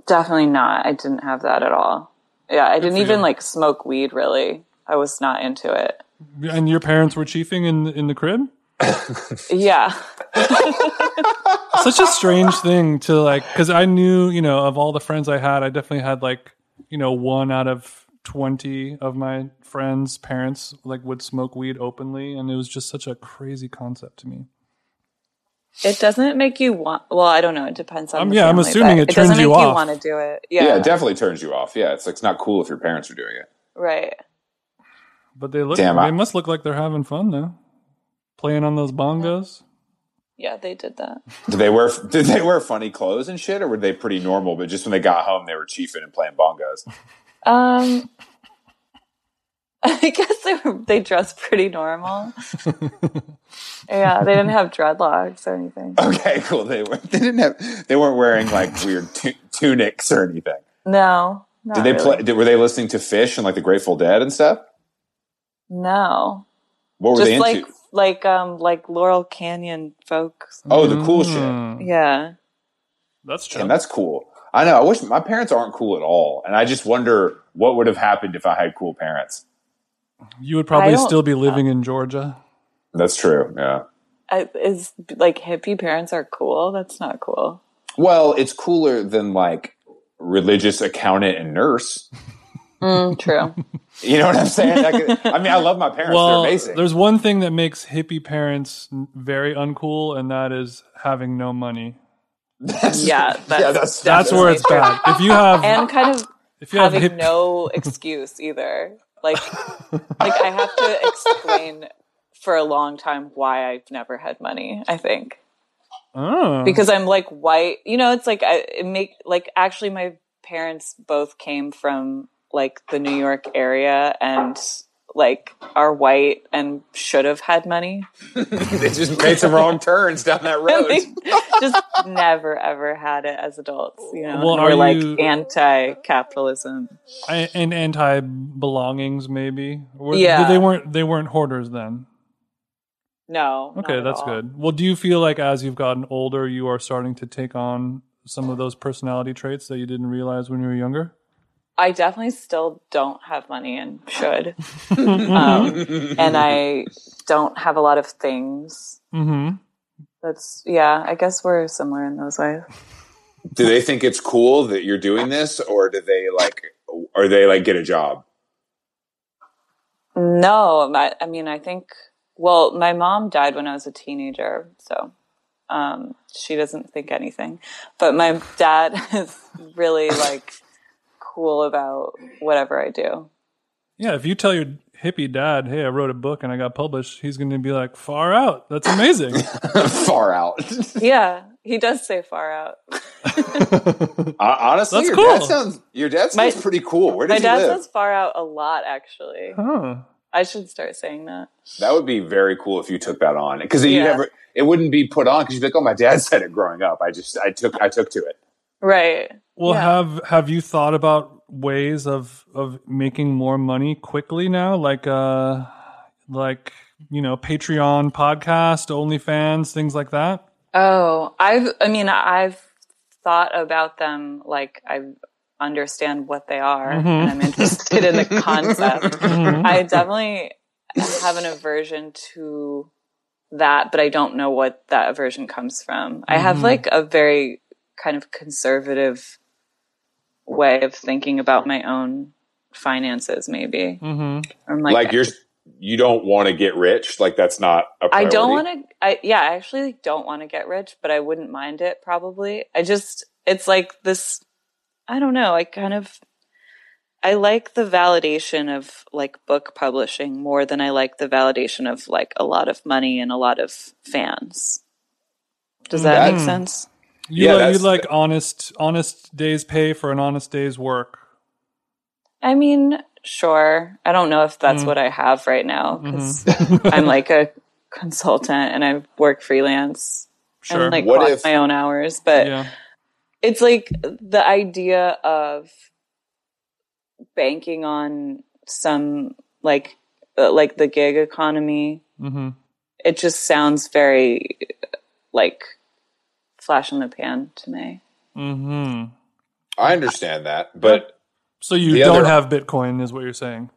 [SPEAKER 4] Definitely not. I didn't have that at all. Yeah, I didn't even
[SPEAKER 2] you.
[SPEAKER 4] like smoke weed really. I was not into it.
[SPEAKER 2] And your parents were chiefing in in the crib.
[SPEAKER 4] Yeah. [LAUGHS]
[SPEAKER 2] Such a strange thing to like, because I knew, you know, of all the friends I had, I definitely had like, you know, one out of twenty of my friends' parents like would smoke weed openly, and it was just such a crazy concept to me.
[SPEAKER 4] It doesn't make you want well, I don't know, it depends on
[SPEAKER 2] Um,
[SPEAKER 4] the
[SPEAKER 2] yeah, I'm assuming
[SPEAKER 4] but
[SPEAKER 2] it
[SPEAKER 4] doesn't
[SPEAKER 2] turns you
[SPEAKER 4] make you
[SPEAKER 2] off.
[SPEAKER 4] want to do it.
[SPEAKER 3] yeah.
[SPEAKER 4] Yeah.
[SPEAKER 3] it definitely turns you off. Yeah, it's like it's not cool if your parents are doing it.
[SPEAKER 4] right.
[SPEAKER 2] But they look,
[SPEAKER 3] Damn,
[SPEAKER 2] they
[SPEAKER 3] I-
[SPEAKER 2] must look like they're having fun though, playing on those bongos.
[SPEAKER 4] Yeah, they did that.
[SPEAKER 3] Did they wear [LAUGHS] Did they wear funny clothes and shit, or were they pretty normal? But just when they got home, they were chiefing and playing bongos.
[SPEAKER 4] Um [LAUGHS] I guess they were they dressed pretty normal. [LAUGHS] yeah, they didn't have dreadlocks or anything.
[SPEAKER 3] Okay, cool. They were. They didn't have. They weren't wearing like weird tu- tunics or anything.
[SPEAKER 4] No. Not
[SPEAKER 3] Did they
[SPEAKER 4] really.
[SPEAKER 3] play? Did, were they listening to Phish and like the Grateful Dead and stuff?
[SPEAKER 4] No.
[SPEAKER 3] What were
[SPEAKER 4] Just
[SPEAKER 3] they into?
[SPEAKER 4] like like um like Laurel Canyon folks.
[SPEAKER 3] oh, the cool shit.
[SPEAKER 2] Mm,
[SPEAKER 4] Yeah.
[SPEAKER 2] That's true.
[SPEAKER 3] Damn, that's cool. I know. I wish my parents aren't cool at all, and I just wonder what would have happened if I had cool parents.
[SPEAKER 2] you would probably still be living in Georgia.
[SPEAKER 3] That's true. Yeah.
[SPEAKER 4] I, is like hippie parents are cool. That's not cool.
[SPEAKER 3] Well, it's cooler than like religious accountant and nurse.
[SPEAKER 4] Mm, true. [LAUGHS]
[SPEAKER 3] You know what I'm saying? I, could- I mean, I love my parents.
[SPEAKER 2] Well,
[SPEAKER 3] They're amazing.
[SPEAKER 2] there's one thing that makes hippie parents very uncool, and that is having no money.
[SPEAKER 3] That's-
[SPEAKER 4] yeah, that's-
[SPEAKER 3] yeah, that's
[SPEAKER 2] That's where it's bad. If you have, [LAUGHS]
[SPEAKER 4] and kind of
[SPEAKER 2] if you have
[SPEAKER 4] having
[SPEAKER 2] hip,
[SPEAKER 4] no excuse either. Like, like I have to explain for a long time why I've never had money. I think
[SPEAKER 2] Oh.
[SPEAKER 4] because I'm like white. You know, it's like I it make like actually my parents both came from like the New York area and like are white and should have had money. [LAUGHS]
[SPEAKER 3] they just made some wrong turns down that [LAUGHS] road.
[SPEAKER 4] they just never ever had it as adults, you know.
[SPEAKER 2] Well,
[SPEAKER 4] and
[SPEAKER 2] are
[SPEAKER 4] like
[SPEAKER 2] you-
[SPEAKER 4] anti-capitalism.
[SPEAKER 2] I- and anti belongings, maybe. Or-
[SPEAKER 4] Yeah.
[SPEAKER 2] they weren't. They weren't hoarders then.
[SPEAKER 4] No.
[SPEAKER 2] Okay, that's
[SPEAKER 4] all.
[SPEAKER 2] good. Well, do you feel like as you've gotten older, you are starting to take on some of those personality traits that you didn't realize when you were younger?
[SPEAKER 4] I definitely still don't have money and should. [LAUGHS] um, and I don't have a lot of things.
[SPEAKER 2] Mm-hmm.
[SPEAKER 4] That's yeah. I guess we're similar in those ways.
[SPEAKER 3] do they think it's cool that you're doing this, or do they like, or they like get a job?
[SPEAKER 4] No, my, I mean, I think. Well, my mom died when I was a teenager, so um, she doesn't think anything. But my dad [LAUGHS] is really like cool about whatever I do.
[SPEAKER 2] Yeah, if you tell your hippie dad, "Hey, I wrote a book and I got published," he's going to be like, "Far out! That's amazing." [LAUGHS]
[SPEAKER 3] Far out. [LAUGHS]
[SPEAKER 4] Yeah, he does say far out. [LAUGHS]
[SPEAKER 3] Hon- Honestly,
[SPEAKER 2] That's
[SPEAKER 3] your
[SPEAKER 2] cool.
[SPEAKER 3] dad sounds your dad sounds
[SPEAKER 4] My-
[SPEAKER 3] pretty cool. Where
[SPEAKER 4] My
[SPEAKER 3] does he
[SPEAKER 4] dad
[SPEAKER 3] live?
[SPEAKER 4] says far out a lot, actually.
[SPEAKER 2] huh.
[SPEAKER 4] I should start saying that.
[SPEAKER 3] that would be very cool if you took that on because you never it wouldn't be put on because you'd be like, oh, my dad said it growing up. I just I took I took to it.
[SPEAKER 4] Right.
[SPEAKER 2] Well,
[SPEAKER 4] Yeah.
[SPEAKER 2] have have you thought about ways of of making more money quickly now? Like, uh, like you know Patreon podcast, OnlyFans, things like that?
[SPEAKER 4] Oh, I've, I mean, I've thought about them like I understand what they are and mm-hmm. I'm interested in the [LAUGHS] concept. Mm-hmm. I definitely have an aversion to that, but I don't know what that aversion comes from. I have mm-hmm. like a very kind of conservative way of thinking about my own finances, maybe.
[SPEAKER 2] Mm-hmm.
[SPEAKER 4] I'm
[SPEAKER 3] Like,
[SPEAKER 4] like,
[SPEAKER 3] you're you don't want to get rich. Like that's not. A
[SPEAKER 4] I
[SPEAKER 3] priority.
[SPEAKER 4] don't want to. I yeah, I actually don't want to get rich, but I wouldn't mind it probably. I just it's like this. I don't know. I kind of I like the validation of like book publishing more than I like the validation of like a lot of money and a lot of fans. Does that make sense?
[SPEAKER 2] You,
[SPEAKER 3] Yeah,
[SPEAKER 2] like, you
[SPEAKER 3] that's-
[SPEAKER 2] like honest honest day's pay for an honest day's work.
[SPEAKER 4] I mean, sure. I don't know if that's what I have right now because [LAUGHS] I'm like a consultant and I work freelance
[SPEAKER 2] Sure.
[SPEAKER 4] and like
[SPEAKER 3] What
[SPEAKER 4] clock
[SPEAKER 3] if-
[SPEAKER 4] my own hours, but.
[SPEAKER 2] yeah.
[SPEAKER 4] it's like the idea of banking on some like uh, like the gig economy
[SPEAKER 2] hmm
[SPEAKER 4] it just sounds very like flash in the pan to me
[SPEAKER 2] hmm
[SPEAKER 3] I understand that, but
[SPEAKER 2] So you don't
[SPEAKER 3] other-
[SPEAKER 2] have Bitcoin, is what you're saying.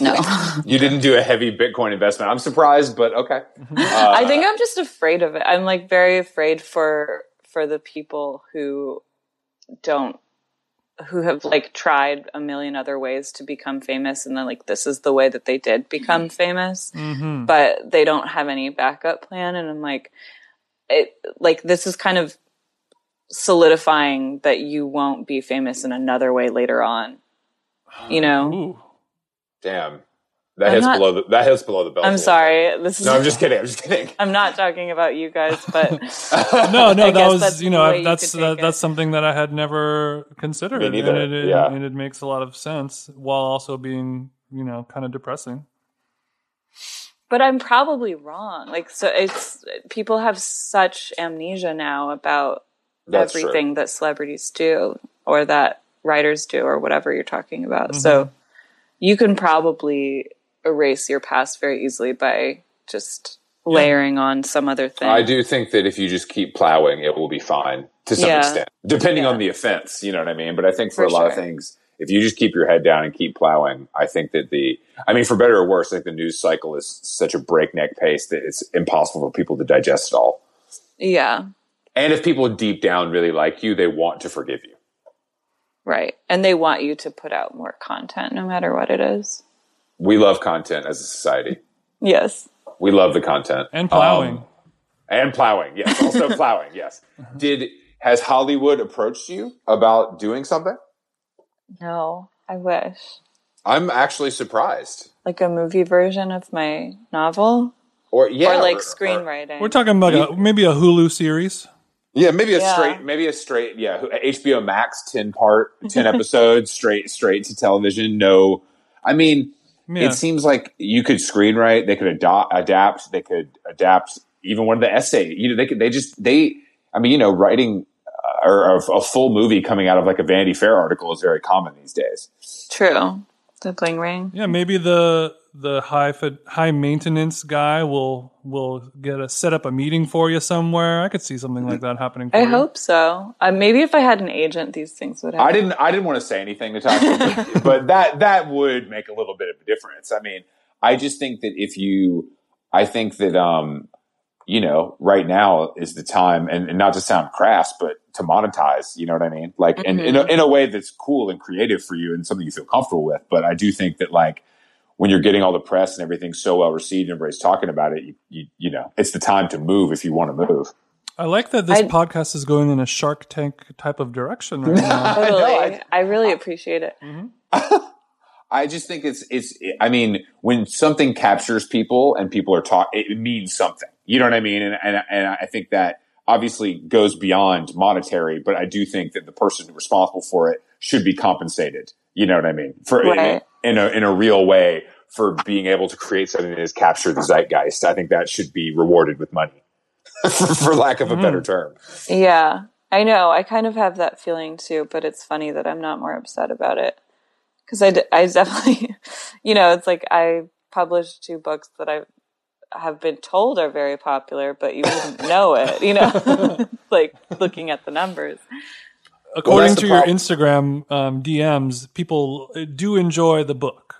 [SPEAKER 4] no [LAUGHS]
[SPEAKER 3] you didn't do a heavy Bitcoin investment. I'm surprised, but okay. Uh,
[SPEAKER 4] i think i'm just afraid of it i'm like very afraid for for the people who don't who have like tried a million other ways to become famous and then like this is the way that they did become famous
[SPEAKER 2] Mm-hmm.
[SPEAKER 4] but they don't have any backup plan and i'm like it like this is kind of solidifying that you won't be famous in another way later on you know
[SPEAKER 2] Ooh.
[SPEAKER 3] Damn, that
[SPEAKER 4] I'm
[SPEAKER 3] hits
[SPEAKER 4] not-
[SPEAKER 3] below the that hits below the belt.
[SPEAKER 4] i'm sorry this is
[SPEAKER 3] No, I'm just kidding. I'm just kidding.
[SPEAKER 4] i'm not talking about you guys but [LAUGHS]
[SPEAKER 2] No, no, [LAUGHS]
[SPEAKER 4] I
[SPEAKER 2] that was you know
[SPEAKER 4] way you
[SPEAKER 2] that's
[SPEAKER 4] uh,
[SPEAKER 2] that, that's something that I had never considered,
[SPEAKER 3] Me neither,
[SPEAKER 2] and it,
[SPEAKER 3] yeah.
[SPEAKER 2] and it makes a lot of sense while also being you know kind of depressing.
[SPEAKER 4] But i'm probably wrong like so it's people have such amnesia now about
[SPEAKER 3] That's true.
[SPEAKER 4] everything that celebrities do or that writers do or whatever you're talking about.
[SPEAKER 3] Mm-hmm.
[SPEAKER 4] So you can probably erase your past very easily by just layering on some other thing.
[SPEAKER 3] I do think that if you just keep plowing, it will be fine to some
[SPEAKER 4] Yeah.
[SPEAKER 3] extent, depending
[SPEAKER 4] Yeah.
[SPEAKER 3] on the offense. You know what I mean? But I think for,
[SPEAKER 4] For
[SPEAKER 3] a lot of things, if you just keep your head down and keep plowing, I think that the, I mean, for better or worse, I think the news cycle is such a breakneck pace that it's impossible for people to digest it all.
[SPEAKER 4] Yeah,
[SPEAKER 3] And if people deep down really like you, they want to forgive you.
[SPEAKER 4] right. And they want you to put out more content no matter what it is.
[SPEAKER 3] We love content as a society.
[SPEAKER 4] Yes.
[SPEAKER 3] We love the content
[SPEAKER 2] And plowing.
[SPEAKER 3] Um, and plowing. Yes, also [LAUGHS] plowing. Yes. Did has Hollywood approached you about doing something?
[SPEAKER 4] No, I wish.
[SPEAKER 3] I'm actually surprised.
[SPEAKER 4] Like a movie version of my novel
[SPEAKER 3] Or yeah,
[SPEAKER 4] or like
[SPEAKER 3] or-
[SPEAKER 4] screenwriting.
[SPEAKER 2] We're talking about a, maybe a Hulu series.
[SPEAKER 3] Yeah, maybe a
[SPEAKER 4] Yeah.
[SPEAKER 3] straight, maybe a straight, yeah, HBO Max, ten part, [LAUGHS] ten episodes, straight, straight to television. No, I mean,
[SPEAKER 2] Yeah.
[SPEAKER 3] it seems like you could screenwrite, they could ado- adapt, they could adapt even one of the essay. You know, they could, they just, they, I mean, you know, writing or a, a full movie coming out of like a Vanity Fair article is very common these days.
[SPEAKER 4] True. The bling ring.
[SPEAKER 2] Yeah, maybe the the high high maintenance guy will will get a set up a meeting for you somewhere. I could see something like that happening. For
[SPEAKER 4] I
[SPEAKER 2] you.
[SPEAKER 4] hope so. Uh, maybe if I had an agent, these things would happen.
[SPEAKER 3] I didn't, I didn't want to say anything, Natasha, but, [LAUGHS] but that that would make a little bit of a difference. I mean, I just think that if you, I think that, um, you know, right now is the time, and, and not to sound crass, but to monetize. You know what I mean? Like, and in a, mm-hmm. in a way that's cool and creative for you, and something you feel comfortable with. But I do think that, like, when you're getting all the press and everything's so well received, and everybody's talking about it, you, you, you know, it's the time to move if you want to move.
[SPEAKER 2] I like that this
[SPEAKER 4] I-
[SPEAKER 2] podcast is going in a Shark Tank type of direction right [LAUGHS] now.
[SPEAKER 4] Totally.
[SPEAKER 3] I-
[SPEAKER 4] I, really appreciate it. Mm-hmm. [LAUGHS]
[SPEAKER 3] I just think it's it's. I mean, when something captures people and people are talk, it means something. You know what I mean? And and and I think that obviously goes beyond monetary, but I do think that the person responsible for it should be compensated. You know what I mean? For
[SPEAKER 4] Right.
[SPEAKER 3] in a in a real way for being able to create something that has captured the zeitgeist. I think that should be rewarded with money, [LAUGHS] for, for lack of a better mm-hmm. term.
[SPEAKER 4] Yeah, I know. I kind of have that feeling too, but it's funny that I'm not more upset about it because I, d- I definitely, [LAUGHS] you know, it's like I published two books that I have been told are very popular, but you wouldn't know it, you know, [LAUGHS] [LAUGHS] like looking at the numbers.
[SPEAKER 2] According
[SPEAKER 3] that's
[SPEAKER 2] to your
[SPEAKER 3] prob-
[SPEAKER 2] Instagram um, DMs, people uh, do enjoy the book,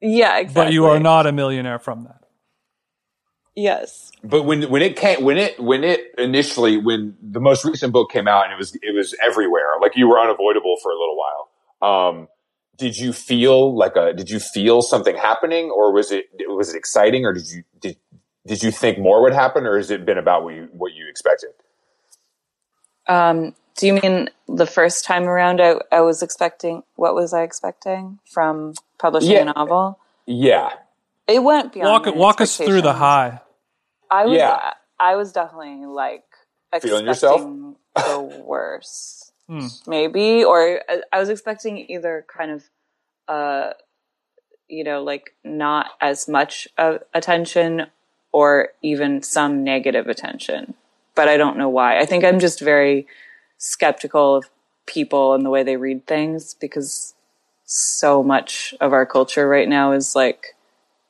[SPEAKER 4] Yeah, exactly.
[SPEAKER 2] but you are not a millionaire from that.
[SPEAKER 4] Yes.
[SPEAKER 3] But when when it came when it when it initially when the most recent book came out and it was it was everywhere like you were unavoidable for a little while. Um, did you feel like a did you feel something happening or was it was it exciting or did you did did you think more would happen or has it been about what you what you expected?
[SPEAKER 4] Um, do you mean the first time around I, I was expecting, what was I expecting from publishing
[SPEAKER 3] Yeah.
[SPEAKER 4] a novel?
[SPEAKER 3] Yeah.
[SPEAKER 4] It went beyond
[SPEAKER 2] Walk walk us through the high.
[SPEAKER 4] I was,
[SPEAKER 3] Yeah.
[SPEAKER 4] I was definitely like
[SPEAKER 3] Feeling yourself?
[SPEAKER 4] the worst,
[SPEAKER 2] Hmm.
[SPEAKER 4] maybe, or I- I was expecting either kind of, uh, you know, like not as much uh, attention or even some negative attention. But I don't know why. I think I'm just very skeptical of people and the way they read things because so much of our culture right now is like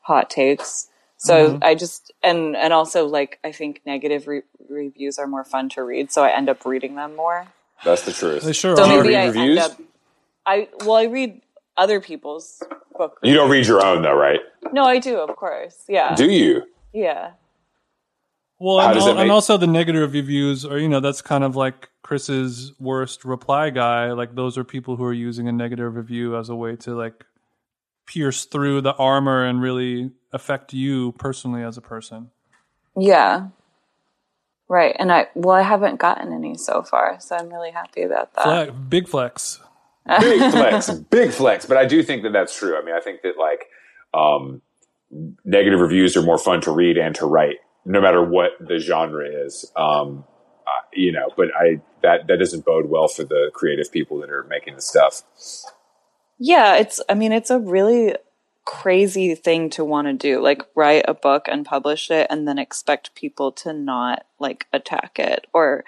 [SPEAKER 4] hot takes. So I just and and also like I think negative re- reviews are more fun to read, so I end up reading them more.
[SPEAKER 3] That's the truth.
[SPEAKER 2] They sure
[SPEAKER 4] So
[SPEAKER 2] are.
[SPEAKER 4] maybe
[SPEAKER 3] read
[SPEAKER 4] I
[SPEAKER 3] reviews?
[SPEAKER 4] end up. I well, I read other people's book.
[SPEAKER 3] You don't read your own though, right?
[SPEAKER 4] No, I do, of course. Yeah,
[SPEAKER 3] Do you?
[SPEAKER 4] yeah,
[SPEAKER 2] Well, and, al-
[SPEAKER 3] make-
[SPEAKER 2] and also the negative reviews are, you know, that's kind of like Chris's worst reply guy. Like those are people who are using a negative review as a way to like pierce through the armor and really affect you personally as a person.
[SPEAKER 4] yeah. Right, and I well, I haven't gotten any so far, so I'm really happy about that.
[SPEAKER 2] Fle- big flex. [LAUGHS]
[SPEAKER 3] big flex, big flex. But I do think that that's true. I mean, I think that like um, negative reviews are more fun to read and to write, no matter what the genre is. Um, uh, you know, but I that that doesn't bode well for the creative people that are making the stuff.
[SPEAKER 4] Yeah, it's I mean it's a really crazy thing to want to do. Like write a book and publish it and then expect people to not like attack it or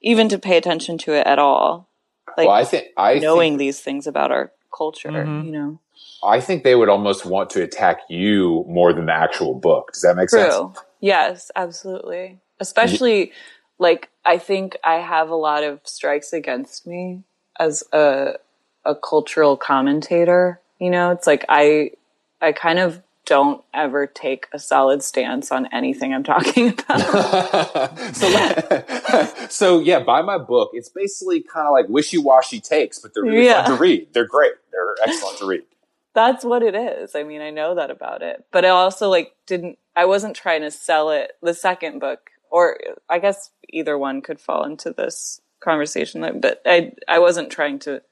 [SPEAKER 4] even to pay attention to it at all. Like
[SPEAKER 3] well, I think I
[SPEAKER 4] knowing
[SPEAKER 3] think,
[SPEAKER 4] these things about our culture, mm-hmm. you know.
[SPEAKER 3] I think they would almost want to attack you more than the actual book. Does that make sense?
[SPEAKER 4] True. Yes, absolutely. Especially like I think I have a lot of strikes against me as a a cultural commentator. You know, it's like I I kind of don't ever take a solid stance on anything I'm talking [LAUGHS] about.
[SPEAKER 3] so, [LAUGHS] so yeah, buy my book. It's basically kind of like wishy-washy takes, but they're really
[SPEAKER 4] Yeah.
[SPEAKER 3] fun to read. They're great. They're excellent to read.
[SPEAKER 4] That's what it is. I mean, I know that about it. But I also like didn't I wasn't trying to sell it the second book or I guess either one could fall into this conversation but I I wasn't trying to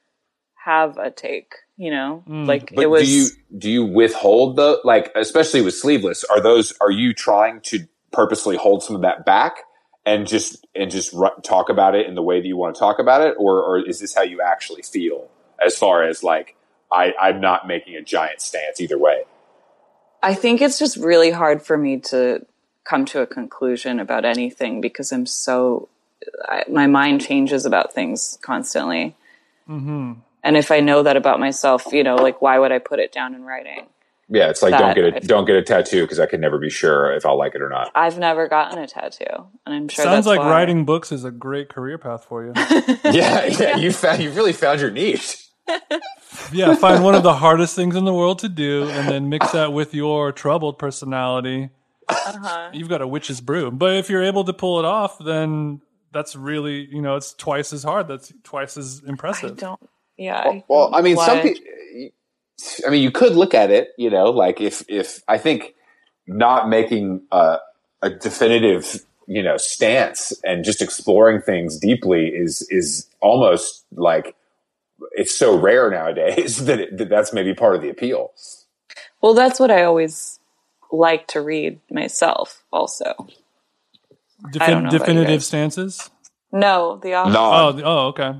[SPEAKER 4] have a take, you know? Like
[SPEAKER 3] But
[SPEAKER 4] it was
[SPEAKER 3] do you do you withhold the like, especially with sleeveless? Are those are you trying to purposely hold some of that back and just and just ru- talk about it in the way that you want to talk about it, or or is this how you actually feel as far as like I I'm not making a giant stance either way?
[SPEAKER 4] I think it's just really hard for me to come to a conclusion about anything because I'm so I, my mind changes about things constantly.
[SPEAKER 2] Mm-hmm.
[SPEAKER 4] And if I know that about myself, you know, like why would I put it down in writing?
[SPEAKER 3] Yeah, it's like don't get
[SPEAKER 4] I-
[SPEAKER 3] a don't get a tattoo because I can never be sure if I'll like it or not.
[SPEAKER 4] I've never gotten a tattoo, and I'm sure
[SPEAKER 2] Sounds
[SPEAKER 4] that's
[SPEAKER 2] like
[SPEAKER 4] why.
[SPEAKER 2] writing books is a great career path for you. [LAUGHS]
[SPEAKER 3] yeah, yeah, you [LAUGHS] found you really found your niche.
[SPEAKER 2] yeah, find one of the [LAUGHS] hardest things in the world to do and then mix that with your troubled personality.
[SPEAKER 4] Uh-huh.
[SPEAKER 2] You've got a witch's brew. But if you're able to pull it off, then that's really, you know, it's twice as hard. That's twice as
[SPEAKER 4] I
[SPEAKER 2] impressive.
[SPEAKER 4] don't. Yeah. I
[SPEAKER 3] Well, I mean, some people. I mean, you could look at it, you know, like if if I think not making a, a definitive, you know, stance and just exploring things deeply is is almost like it's so rare nowadays [LAUGHS] that, it, that that's maybe part of the appeal.
[SPEAKER 4] Well, that's what I always like to read myself. Also,
[SPEAKER 2] Defin-
[SPEAKER 4] I don't know about you
[SPEAKER 2] definitive
[SPEAKER 4] guys.
[SPEAKER 2] stances?
[SPEAKER 4] no, the opposite.
[SPEAKER 3] No,
[SPEAKER 2] Oh, oh, okay.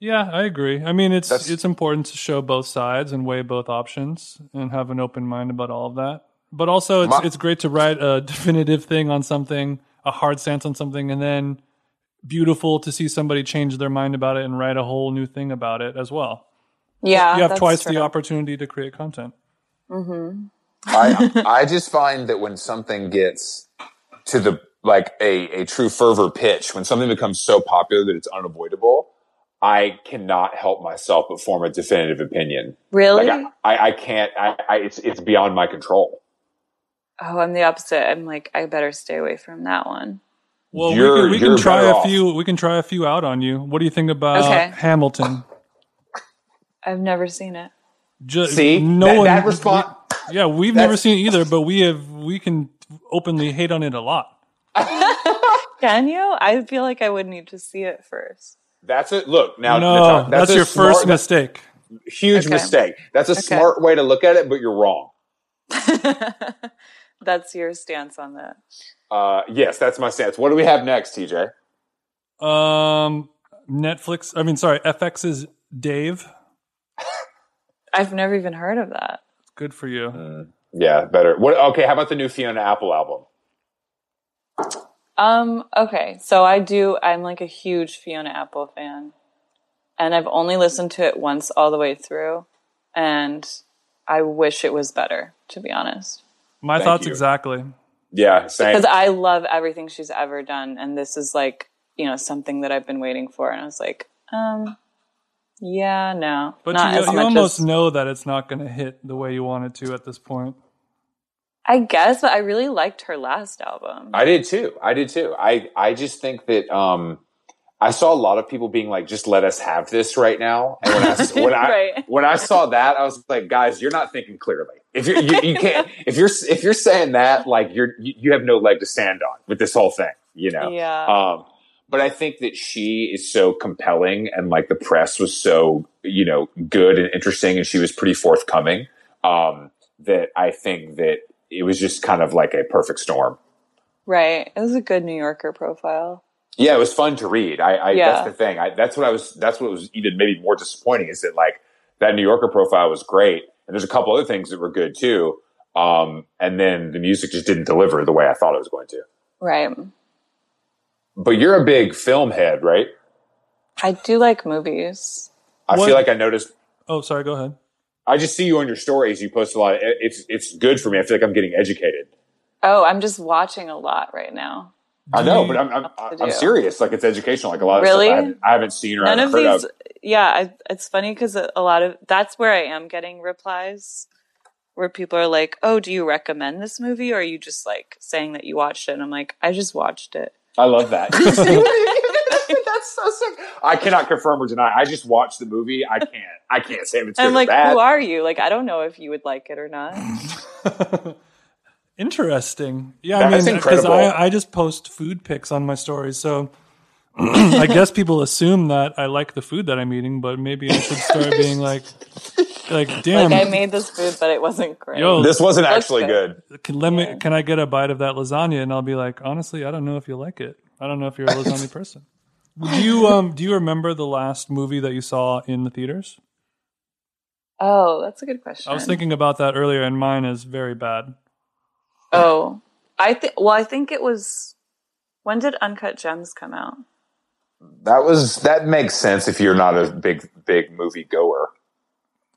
[SPEAKER 2] Yeah, I agree. I mean, it's
[SPEAKER 3] That's-
[SPEAKER 2] it's important to show both sides and weigh both options and have an open mind about all of that. But also, it's
[SPEAKER 3] My-
[SPEAKER 2] it's great to write a [LAUGHS] definitive thing on something, a hard stance on something, and then beautiful to see somebody change their mind about it and write a whole new thing about it as well.
[SPEAKER 4] Yeah,
[SPEAKER 2] you have
[SPEAKER 4] that's
[SPEAKER 2] twice the opportunity to create content. Mm-hmm.
[SPEAKER 3] I I just find that when something gets to the like a, a true fervor pitch, when something becomes so popular that it's unavoidable, I cannot help myself but form a definitive opinion.
[SPEAKER 4] Really?
[SPEAKER 3] Like I, I, I can't. I, I it's it's beyond my control.
[SPEAKER 4] oh, I'm the opposite. I'm like, I better stay away from that one.
[SPEAKER 2] Well, we
[SPEAKER 3] You're-
[SPEAKER 2] can, we can try a
[SPEAKER 3] off.
[SPEAKER 2] few. We can try a few out on you. What do you think about
[SPEAKER 4] Okay.
[SPEAKER 2] Hamilton? [LAUGHS]
[SPEAKER 4] I've never seen it.
[SPEAKER 2] Ju-
[SPEAKER 3] See
[SPEAKER 2] no
[SPEAKER 3] that,
[SPEAKER 2] one.
[SPEAKER 3] that response.
[SPEAKER 2] yeah, we've never seen it either, but we have. We can openly hate on it a lot. [LAUGHS]
[SPEAKER 4] Can you? I feel like I would need to see it first.
[SPEAKER 3] That's it. Look now.
[SPEAKER 2] no,
[SPEAKER 3] Natalia,
[SPEAKER 2] that's,
[SPEAKER 3] a
[SPEAKER 2] your first
[SPEAKER 3] smart-
[SPEAKER 2] mistake.
[SPEAKER 3] Huge
[SPEAKER 4] Okay.
[SPEAKER 3] mistake. That's a smart way to look at it, but you're wrong. [LAUGHS]
[SPEAKER 4] That's your stance on that.
[SPEAKER 3] Uh, yes, that's my stance. What do we have next, TJ?
[SPEAKER 2] Um, Netflix. I mean, sorry, FX's Dave. [LAUGHS]
[SPEAKER 4] I've never even heard of that.
[SPEAKER 2] Good for you.
[SPEAKER 3] Yeah, better. What? Okay, how about the new Fiona Apple album?
[SPEAKER 4] Um, okay. So I do, I'm like a huge Fiona Apple fan. And I've only listened to it once all the way through. And I wish it was better, to be honest.
[SPEAKER 2] My
[SPEAKER 3] Thank
[SPEAKER 2] thoughts
[SPEAKER 3] you.
[SPEAKER 2] exactly.
[SPEAKER 3] Yeah, same.
[SPEAKER 4] Because I love everything she's ever done. And this is like, you know, something that I've been waiting for. And I was like, um, yeah, no.
[SPEAKER 2] But
[SPEAKER 4] not
[SPEAKER 2] you,
[SPEAKER 4] as
[SPEAKER 2] you
[SPEAKER 4] much
[SPEAKER 2] almost
[SPEAKER 4] as,
[SPEAKER 2] know that it's not going to hit the way you want it to at this point.
[SPEAKER 4] I guess, but I really liked her last album.
[SPEAKER 3] I did too. I did too. I I just think that um, I saw a lot of people being like, "Just let us have this right now." And when I [LAUGHS] when I
[SPEAKER 4] Right.
[SPEAKER 3] when I saw that, I was like, "Guys, you're not thinking clearly. If you're, you you can't [LAUGHS] if you're if you're saying that, like you're you, you have no leg to stand on with this whole thing." You know.
[SPEAKER 4] Yeah.
[SPEAKER 3] Um, but I think that she is so compelling, and like the press was so you know good and interesting, and she was pretty forthcoming. Um, that I think that it was just kind of like a perfect storm.
[SPEAKER 4] right. It was a good New Yorker profile.
[SPEAKER 3] Yeah, it was fun to read. I, I
[SPEAKER 4] Yeah.
[SPEAKER 3] that's the thing. I, that's what I was. That's what was even maybe more disappointing is that like that New Yorker profile was great, and there's a couple other things that were good too. Um, and then the music just didn't deliver the way I thought it was going to.
[SPEAKER 4] Right.
[SPEAKER 3] But you're a big film head, right?
[SPEAKER 4] I do like movies.
[SPEAKER 3] I
[SPEAKER 2] What-
[SPEAKER 3] feel like I noticed.
[SPEAKER 2] Oh, sorry. Go ahead.
[SPEAKER 3] I just see you on your stories. You post a lot. Of, it's it's good for me. I feel like I'm getting educated.
[SPEAKER 4] Oh, I'm just watching a lot right now.
[SPEAKER 3] I know, but I'm I'm, I'm serious. Like it's educational. Like a lot of
[SPEAKER 4] Really?
[SPEAKER 3] stuff I haven't, I haven't seen or
[SPEAKER 4] None
[SPEAKER 3] haven't
[SPEAKER 4] of
[SPEAKER 3] heard
[SPEAKER 4] these,
[SPEAKER 3] of.
[SPEAKER 4] yeah, I, it's funny because a lot of that's where I am getting replies where people are like, "Oh, do you recommend this movie?" Or are you just like saying that you watched it? And I'm like, I just watched it.
[SPEAKER 3] I love that. [LAUGHS] [LAUGHS] That's so sick. I cannot confirm or deny. I just watched the movie. I [LAUGHS] can't. I can't say if it's good
[SPEAKER 4] And I'm like,
[SPEAKER 3] or bad.
[SPEAKER 4] who are you? Like, I don't know if you would like it or not. [LAUGHS]
[SPEAKER 2] Interesting. Yeah, I mean, because. I, I just post food pics on my stories, so [CLEARS THROAT] I guess people assume that I like the food that I'm eating, but maybe I should start [LAUGHS] being like, like, damn,
[SPEAKER 4] Like, I made this food, but it wasn't great.
[SPEAKER 2] yo,
[SPEAKER 3] this wasn't actually
[SPEAKER 4] good.
[SPEAKER 3] good.
[SPEAKER 2] can let me, can I get a bite of that lasagna? And I'll be like, honestly, I don't know if you like it. I don't know if you're a lasagna person. Do you um do you remember the last movie that you saw in the theaters?
[SPEAKER 4] Oh, that's a good question.
[SPEAKER 2] I was thinking about that earlier, and mine is very bad.
[SPEAKER 4] Oh, I think. Well, I think it was. When did Uncut Gems come out?
[SPEAKER 3] That was that makes sense if you're not a big big movie goer.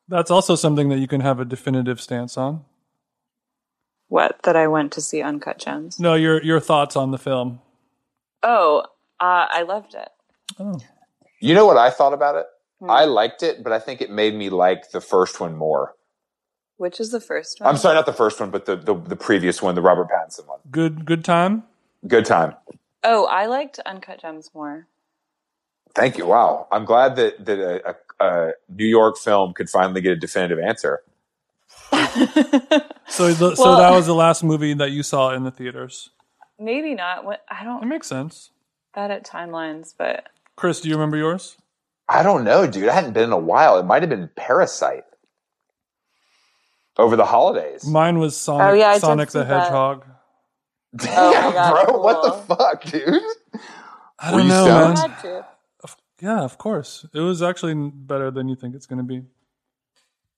[SPEAKER 2] That's also something that you can have a definitive stance on.
[SPEAKER 4] What that I went to see Uncut Gems?
[SPEAKER 2] No, your your thoughts on the film.
[SPEAKER 4] Oh, uh, I loved it.
[SPEAKER 2] Oh,
[SPEAKER 3] You know what I thought about it?
[SPEAKER 4] Hmm.
[SPEAKER 3] I liked it, but I think it made me like the first one more.
[SPEAKER 4] Which is the first one?
[SPEAKER 3] I'm sorry, not the first one, but the the, the previous one, the Robert Pattinson one.
[SPEAKER 2] good good time.
[SPEAKER 3] Good time.
[SPEAKER 4] Oh, I liked Uncut Gems more.
[SPEAKER 3] Thank you. Wow, I'm glad that that a, a, a New York film could finally get a definitive answer. [LAUGHS]
[SPEAKER 2] So the, so that was the last movie that you saw in the theaters.
[SPEAKER 4] Maybe not. What I don't It
[SPEAKER 2] makes sense.
[SPEAKER 4] Bad at timelines, but
[SPEAKER 2] Chris, do you remember yours?
[SPEAKER 3] I don't know, dude. I hadn't been in a while. It might have been Parasite over the holidays.
[SPEAKER 2] Mine was Sonic,
[SPEAKER 4] Oh, yeah, I
[SPEAKER 2] Sonic
[SPEAKER 4] see
[SPEAKER 2] the
[SPEAKER 4] that.
[SPEAKER 2] Hedgehog. [LAUGHS]
[SPEAKER 4] Oh
[SPEAKER 3] yeah,
[SPEAKER 4] God,
[SPEAKER 3] bro. What the fuck, dude?
[SPEAKER 2] I don't
[SPEAKER 3] you
[SPEAKER 2] know, man.
[SPEAKER 4] had to.
[SPEAKER 2] Yeah, of course. It was actually better than you think it's going to be.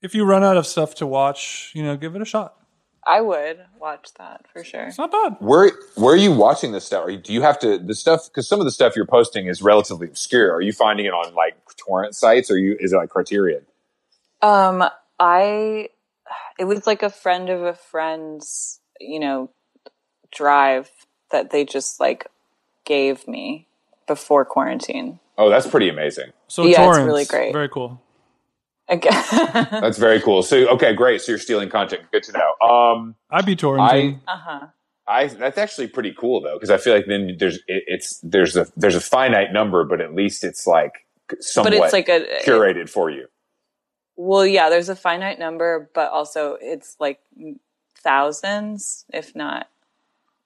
[SPEAKER 2] If you run out of stuff to watch, you know, give it a shot.
[SPEAKER 4] I would watch that for sure.
[SPEAKER 2] It's not bad.
[SPEAKER 3] Where where are you watching this stuff? Are you, do you have to the stuff because some of the stuff you're posting is relatively obscure? Are you finding it on like torrent sites or you is it like Criterion?
[SPEAKER 4] Um, I it was like a friend of a friend's, you know, drive that they just like gave me before quarantine.
[SPEAKER 3] Oh, that's pretty amazing.
[SPEAKER 2] So
[SPEAKER 4] Yeah, it's really great.
[SPEAKER 2] Very cool.
[SPEAKER 4] Okay. [LAUGHS]
[SPEAKER 3] That's very cool. So, okay, great. So you're stealing content. Good to know. Um,
[SPEAKER 2] I'd be torrenting.
[SPEAKER 3] I,
[SPEAKER 4] uh huh.
[SPEAKER 3] I that's actually pretty cool though because I feel like then there's it, it's there's a there's a finite number, but at least it's like somewhat
[SPEAKER 4] But it's like a
[SPEAKER 3] curated for you.
[SPEAKER 4] Well, yeah, there's a finite number, but also it's like thousands, if not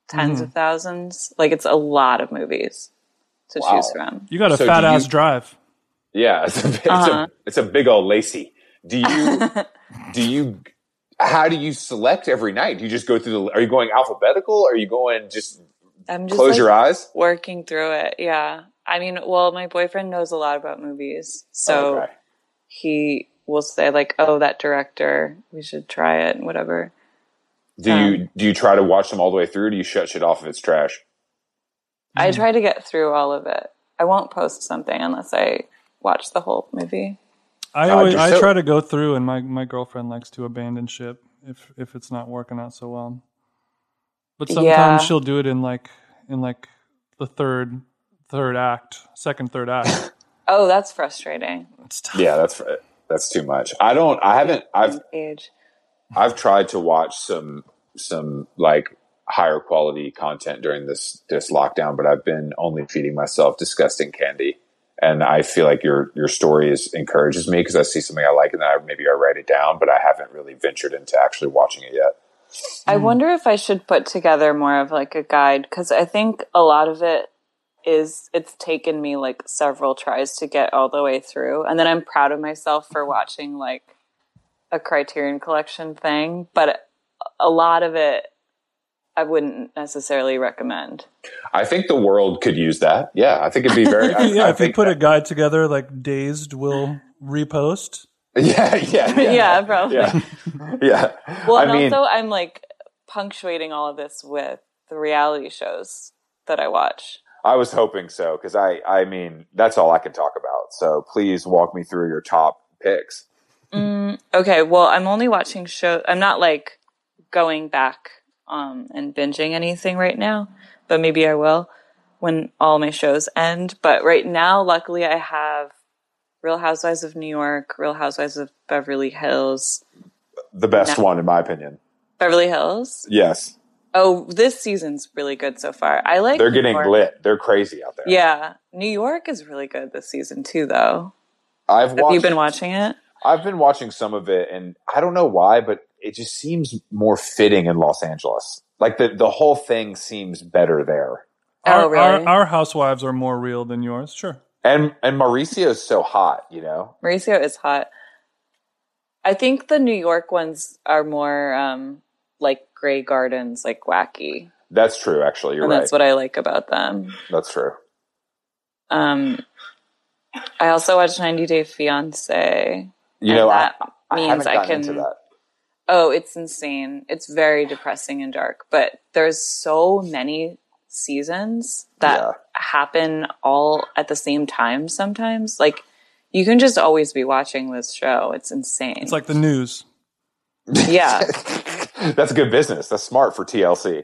[SPEAKER 4] 10s
[SPEAKER 3] Mm-hmm.
[SPEAKER 4] of thousands. Like it's a lot of movies to
[SPEAKER 3] Wow.
[SPEAKER 4] choose from.
[SPEAKER 2] you got a
[SPEAKER 3] So
[SPEAKER 2] fat ass
[SPEAKER 3] you-
[SPEAKER 2] drive.
[SPEAKER 3] Yeah, it's a, it's,
[SPEAKER 4] Uh-huh.
[SPEAKER 3] a it's a big old LaCie. Do you [LAUGHS] do you how do you select every night? Do you just go through the? Are you going alphabetical? Are you going just
[SPEAKER 4] I'm just
[SPEAKER 3] close
[SPEAKER 4] like,
[SPEAKER 3] your eyes?
[SPEAKER 4] working through it. Yeah. I mean, well, my boyfriend knows a lot about movies, so
[SPEAKER 3] Okay.
[SPEAKER 4] he will say like, "Oh, that director, we should try it," and whatever.
[SPEAKER 3] Do you do you try to watch them all the way through? Or do you shut shit off if it's trash?
[SPEAKER 4] I try to get through all of it. I won't post something unless I watch the whole movie.
[SPEAKER 2] I
[SPEAKER 3] God,
[SPEAKER 2] always
[SPEAKER 3] you're
[SPEAKER 2] I try to go through, and my, my girlfriend likes to abandon ship if if it's not working out so well. But sometimes
[SPEAKER 4] Yeah.
[SPEAKER 2] she'll do it in like in like the third third act, second third act. [LAUGHS]
[SPEAKER 4] Oh, that's frustrating.
[SPEAKER 2] It's tough.
[SPEAKER 3] Yeah, that's that's too much. I don't. I haven't. I've
[SPEAKER 4] Age.
[SPEAKER 3] I've tried to watch some some like higher quality content during this this lockdown, but I've been only feeding myself disgusting candy. And I feel like your your story is encourages me because I see something I like and then I maybe I write it down, but I haven't really ventured into actually watching it yet.
[SPEAKER 4] I hmm. wonder if I should put together more of like a guide because I think a lot of it is it's taken me like several tries to get all the way through, and then I'm proud of myself for mm-hmm. watching like a Criterion Collection thing, but a lot of it I wouldn't necessarily recommend.
[SPEAKER 3] I think the world could use that. Yeah, I think it'd be very. [LAUGHS] I,
[SPEAKER 2] yeah,
[SPEAKER 3] I
[SPEAKER 2] if you
[SPEAKER 3] think
[SPEAKER 2] put a guide together, like Dazed will repost. [LAUGHS]
[SPEAKER 3] yeah, yeah, yeah, [LAUGHS]
[SPEAKER 4] Yeah, probably.
[SPEAKER 3] yeah, yeah.
[SPEAKER 4] Well,
[SPEAKER 3] I
[SPEAKER 4] and
[SPEAKER 3] mean,
[SPEAKER 4] also I'm like punctuating all of this with the reality shows that I watch.
[SPEAKER 3] I was hoping so because I, I mean, that's all I can talk about. So please walk me through your top picks.
[SPEAKER 4] Mm, okay, well, I'm only watching show. I'm not like going back um, and binging anything right now, but maybe I will when all my shows end. But right now, luckily, I have Real Housewives of New York, Real Housewives of Beverly Hills,
[SPEAKER 3] The best
[SPEAKER 4] No.
[SPEAKER 3] one, in my opinion.
[SPEAKER 4] Beverly Hills.
[SPEAKER 3] Yes,
[SPEAKER 4] Oh, this season's really good so far. I like.
[SPEAKER 3] they're
[SPEAKER 4] New
[SPEAKER 3] getting
[SPEAKER 4] York.
[SPEAKER 3] lit. They're crazy out there.
[SPEAKER 4] Yeah, New York is really good this season too, though.
[SPEAKER 3] I've
[SPEAKER 4] Have
[SPEAKER 3] watched.
[SPEAKER 4] you been watching it?
[SPEAKER 3] I've been watching some of it, and I don't know why, but it just seems more fitting in Los Angeles. Like the the whole thing seems better there.
[SPEAKER 4] Oh,
[SPEAKER 2] our,
[SPEAKER 4] really?
[SPEAKER 2] our, our housewives are more real than yours. Sure.
[SPEAKER 3] And and Mauricio is so hot, you know.
[SPEAKER 4] Mauricio is hot. I think the New York ones are more um, like Grey Gardens, like wacky,
[SPEAKER 3] That's true. Actually, you're
[SPEAKER 4] and
[SPEAKER 3] right.
[SPEAKER 4] that's what I like about them.
[SPEAKER 3] that's true.
[SPEAKER 4] Um, I also watched 90 Day Fiance.
[SPEAKER 3] You know, I,
[SPEAKER 4] that
[SPEAKER 3] I
[SPEAKER 4] means
[SPEAKER 3] haven't
[SPEAKER 4] I
[SPEAKER 3] gotten
[SPEAKER 4] can.
[SPEAKER 3] Into that.
[SPEAKER 4] Oh, it's insane. It's very depressing and dark, but there's so many seasons that
[SPEAKER 3] Yeah.
[SPEAKER 4] happen all at the same time sometimes. Like you can just always be watching this show. It's insane.
[SPEAKER 2] It's like the news. [LAUGHS]
[SPEAKER 4] yeah. [LAUGHS]
[SPEAKER 3] That's good business. That's smart for TLC.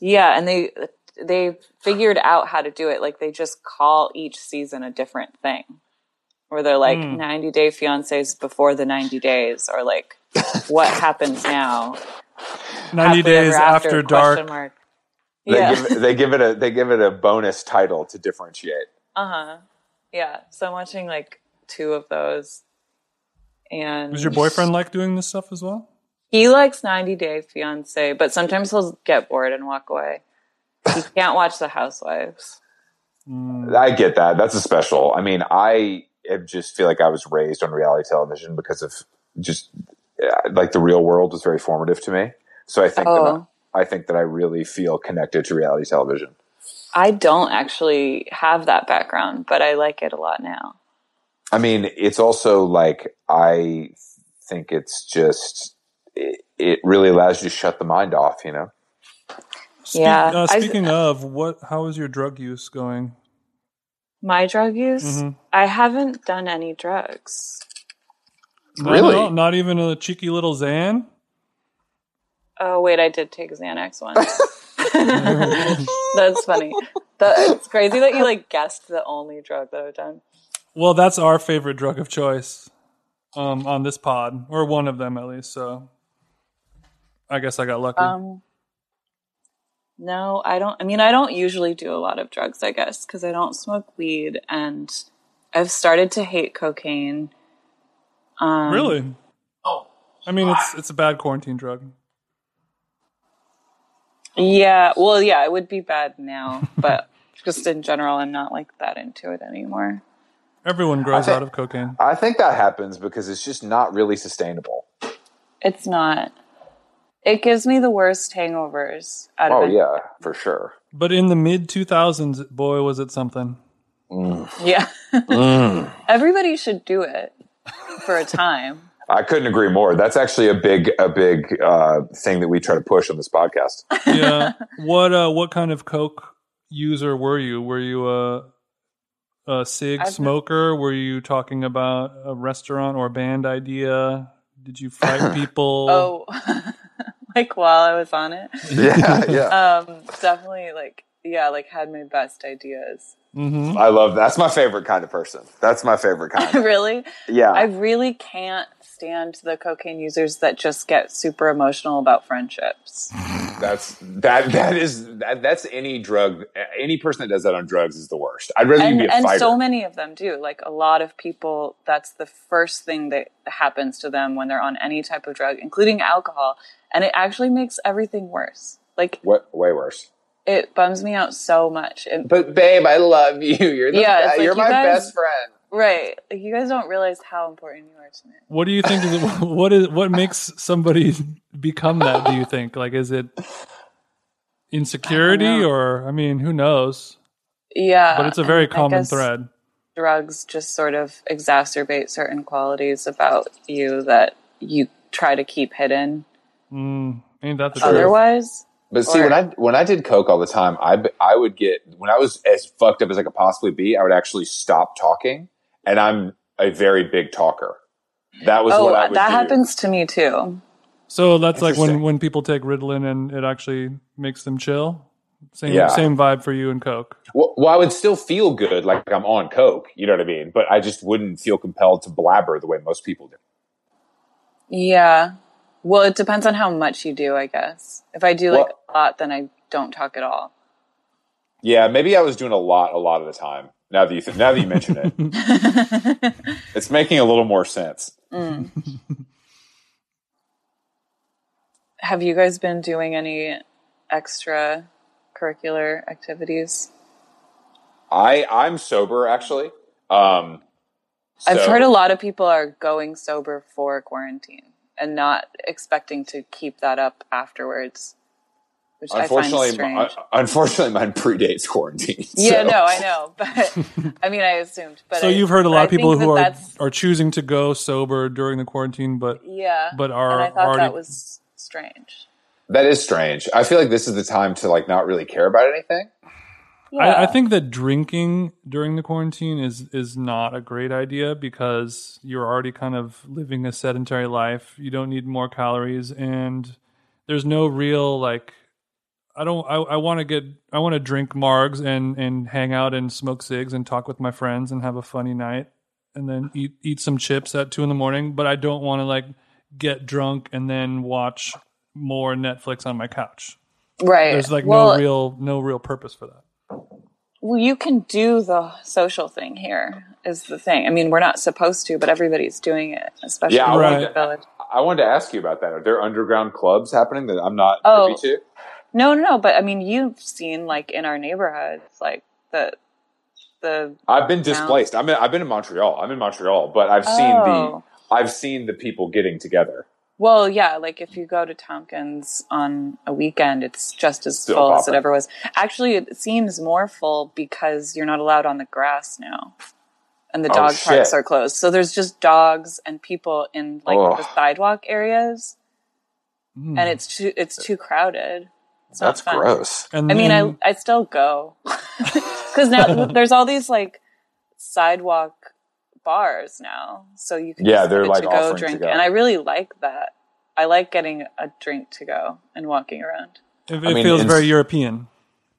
[SPEAKER 4] Yeah, and they they figured out how to do it. Like they just call each season a different thing. Where they're like
[SPEAKER 2] Hmm.
[SPEAKER 4] 90 day fiancés before the 90 days or like what happens now?
[SPEAKER 2] 90
[SPEAKER 4] Happily
[SPEAKER 2] days
[SPEAKER 4] ever
[SPEAKER 2] after, dark.
[SPEAKER 4] mark.
[SPEAKER 3] They
[SPEAKER 4] Yeah.
[SPEAKER 3] give they give it a they give it a bonus title to differentiate.
[SPEAKER 4] Uh-huh. Yeah. So I'm watching like two of those. And
[SPEAKER 2] Does your boyfriend like doing this stuff as well?
[SPEAKER 4] he likes 90 Day Fiance, but sometimes he'll get bored and walk away. He can't watch The Housewives.
[SPEAKER 3] I get that. That's a special. I mean, I have just feel like I was raised on reality television because of just like the real world was very formative to me. So I think that
[SPEAKER 4] Oh.
[SPEAKER 3] I think that I really feel connected to reality television.
[SPEAKER 4] I don't actually have that background, but I like it a lot now.
[SPEAKER 3] I mean, it's also like I think it's just it, it really allows you to shut the mind off. You know.
[SPEAKER 2] Speak-
[SPEAKER 4] Yeah,
[SPEAKER 2] Uh,
[SPEAKER 4] I-
[SPEAKER 2] speaking of, what? How is your drug use going?
[SPEAKER 4] My drug use?
[SPEAKER 2] Mm-hmm.
[SPEAKER 4] I haven't done any drugs.
[SPEAKER 2] Not
[SPEAKER 3] Really?
[SPEAKER 2] at? Not even a cheeky little Xan?
[SPEAKER 4] Oh wait, I did take Xanax once. [LAUGHS] [LAUGHS] That's funny. That, it's crazy that you like guessed the only drug that I've done.
[SPEAKER 2] Well, that's our favorite drug of choice um, on this pod, or one of them at least. So I guess I got lucky.
[SPEAKER 4] Um, no, I don't. I mean, I don't usually do a lot of drugs. I guess because I don't smoke weed, and I've started to hate cocaine. Um,
[SPEAKER 2] really? Oh. I mean, it's it's a bad quarantine drug.
[SPEAKER 4] Yeah. Well, yeah, it would be bad now, [LAUGHS] but just in general, I'm not like that into it anymore.
[SPEAKER 2] Everyone grows
[SPEAKER 3] think-
[SPEAKER 2] out of cocaine.
[SPEAKER 3] I think that happens because it's just not really sustainable.
[SPEAKER 4] It's not. It gives me the worst hangovers out of
[SPEAKER 3] Oh
[SPEAKER 4] it.
[SPEAKER 3] yeah, for sure.
[SPEAKER 2] But in the mid 2000s, boy, was it something.
[SPEAKER 4] Yeah.
[SPEAKER 3] Mm. [LAUGHS]
[SPEAKER 4] Everybody should do it for a time.
[SPEAKER 3] I couldn't agree more. That's actually a big, a big uh, thing that we try to push on this podcast.
[SPEAKER 2] Yeah. [LAUGHS] what uh, what kind of coke user were you? Were you a a cig
[SPEAKER 4] I've-
[SPEAKER 2] smoker? Were you talking about a restaurant or a band idea? Did you fight [LAUGHS] people?
[SPEAKER 4] Oh, [LAUGHS] like while I was on it. [LAUGHS]
[SPEAKER 3] yeah, yeah.
[SPEAKER 4] Um, definitely like, yeah, like had my best ideas.
[SPEAKER 2] hmm
[SPEAKER 3] I love that's my favorite kind of person. That's my favorite kind. [LAUGHS]
[SPEAKER 4] really?
[SPEAKER 3] Yeah.
[SPEAKER 4] I really can't stand the cocaine users that just get super emotional about friendships.
[SPEAKER 3] That's that that is that, that's any drug any person that does that on drugs is the worst. I'd rather you
[SPEAKER 4] and
[SPEAKER 3] be a
[SPEAKER 4] and
[SPEAKER 3] fighter.
[SPEAKER 4] so many of them do like a lot of people that's the first thing that happens to them when they're on any type of drug including alcohol and it actually makes everything worse like
[SPEAKER 3] what way worse.
[SPEAKER 4] it bums me out so much It-
[SPEAKER 3] But babe, I love you. [LAUGHS] You're the
[SPEAKER 4] Yeah, like
[SPEAKER 3] you're
[SPEAKER 4] you
[SPEAKER 3] my
[SPEAKER 4] guys-
[SPEAKER 3] best friend.
[SPEAKER 4] right like you guys don't realize how important you are to me
[SPEAKER 2] What do you think? Is, [LAUGHS] what is what makes somebody become that? Do you think? Like, is it insecurity,
[SPEAKER 4] know.
[SPEAKER 2] or I mean, who knows?
[SPEAKER 4] yeah
[SPEAKER 2] But it's a very common thread.
[SPEAKER 4] drugs just sort of exacerbate certain qualities about you that you try to keep hidden
[SPEAKER 2] Mm, ain't that the truth?
[SPEAKER 4] otherwise
[SPEAKER 3] But see,
[SPEAKER 4] Or-
[SPEAKER 3] when I when I did coke all the time, I I would get when I was as fucked up as I could possibly be, I would actually stop talking, and I'm a very big talker. That was
[SPEAKER 4] oh
[SPEAKER 3] what I would
[SPEAKER 4] that
[SPEAKER 3] do.
[SPEAKER 4] happens to me too
[SPEAKER 2] So that's like when when people take Ritalin and it actually makes them chill. Same
[SPEAKER 3] Yeah.
[SPEAKER 2] same vibe for you and Coke.
[SPEAKER 3] Well, well, I would still feel good, like I'm on coke. You know what I mean? But I just wouldn't feel compelled to blabber the way most people do.
[SPEAKER 4] Yeah. Well, it depends on how much you do, I guess. If I do like
[SPEAKER 3] Well-
[SPEAKER 4] a lot, then I don't talk at all.
[SPEAKER 3] Yeah, maybe I was doing a lot, a lot of the time. Now that you th- now that you mention it, [LAUGHS] it's making a little more sense.
[SPEAKER 4] Have you guys been doing any extra curricular activities?
[SPEAKER 3] I I'm sober actually. Um,
[SPEAKER 4] I've heard a lot of people are going sober for quarantine and not expecting to keep that up afterwards, which I find
[SPEAKER 3] Unfortunately,
[SPEAKER 4] strange.
[SPEAKER 3] my, unfortunately, mine predates quarantine. [LAUGHS]
[SPEAKER 4] yeah, no, I know, [LAUGHS] but I mean, I assumed. But
[SPEAKER 2] so
[SPEAKER 4] I-
[SPEAKER 2] you've heard a lot of people who
[SPEAKER 4] that
[SPEAKER 2] are are choosing to go sober during the quarantine, but
[SPEAKER 4] yeah,
[SPEAKER 2] but are
[SPEAKER 4] and I thought
[SPEAKER 2] already-
[SPEAKER 4] that was strange.
[SPEAKER 3] That is strange. I feel like this is the time to like not really care about anything.
[SPEAKER 2] I, I think that drinking during the quarantine is is not a great idea because you're already kind of living a sedentary life. You don't need more calories, and there's no real like. I don't. I, I want to get. I want to drink margs and and hang out and smoke cigs and talk with my friends and have a funny night, and then eat eat some chips at two in the morning. But I don't want to like get drunk and then watch more Netflix on my couch.
[SPEAKER 4] right.
[SPEAKER 2] There's like
[SPEAKER 4] well,
[SPEAKER 2] no real no real purpose for that.
[SPEAKER 4] Well, you can do the social thing here. Is the thing. I mean, we're not supposed to, but everybody's doing it, especially
[SPEAKER 3] Yeah, I
[SPEAKER 4] in
[SPEAKER 2] Right.
[SPEAKER 4] the village.
[SPEAKER 3] I wanted to ask you about that. Are there underground clubs happening that I'm not
[SPEAKER 4] Oh.
[SPEAKER 3] privy to?
[SPEAKER 4] No, no, no. But I mean, you've seen like in our neighborhoods, like the the
[SPEAKER 3] I've been displaced. I'm in, I've been in Montreal. I'm in Montreal, but I've seen
[SPEAKER 4] Oh.
[SPEAKER 3] the I've seen the people getting together.
[SPEAKER 4] Well, yeah. Like if you go to Tompkins on a weekend, it's just as
[SPEAKER 3] Still
[SPEAKER 4] full as it ever was. Actually, it seems more full because you're not allowed on the grass now. And the
[SPEAKER 3] Oh,
[SPEAKER 4] dog
[SPEAKER 3] shit.
[SPEAKER 4] parks are closed. So there's just dogs and people in like
[SPEAKER 3] Ugh.
[SPEAKER 4] the sidewalk areas.
[SPEAKER 2] Mm.
[SPEAKER 4] and it's too it's too crowded. It's not
[SPEAKER 3] That's
[SPEAKER 4] fun.
[SPEAKER 3] gross.
[SPEAKER 2] And
[SPEAKER 4] I mean, I I still go [LAUGHS] because now [LAUGHS] there's all these like sidewalk bars now, so you can
[SPEAKER 3] Yeah,
[SPEAKER 4] just
[SPEAKER 3] they're,
[SPEAKER 4] get
[SPEAKER 3] like,
[SPEAKER 4] to go
[SPEAKER 3] offering to
[SPEAKER 4] drink,
[SPEAKER 3] go.
[SPEAKER 4] and I really like that. I like getting a drink to go and walking around.
[SPEAKER 2] It,
[SPEAKER 3] I mean,
[SPEAKER 2] feels very European.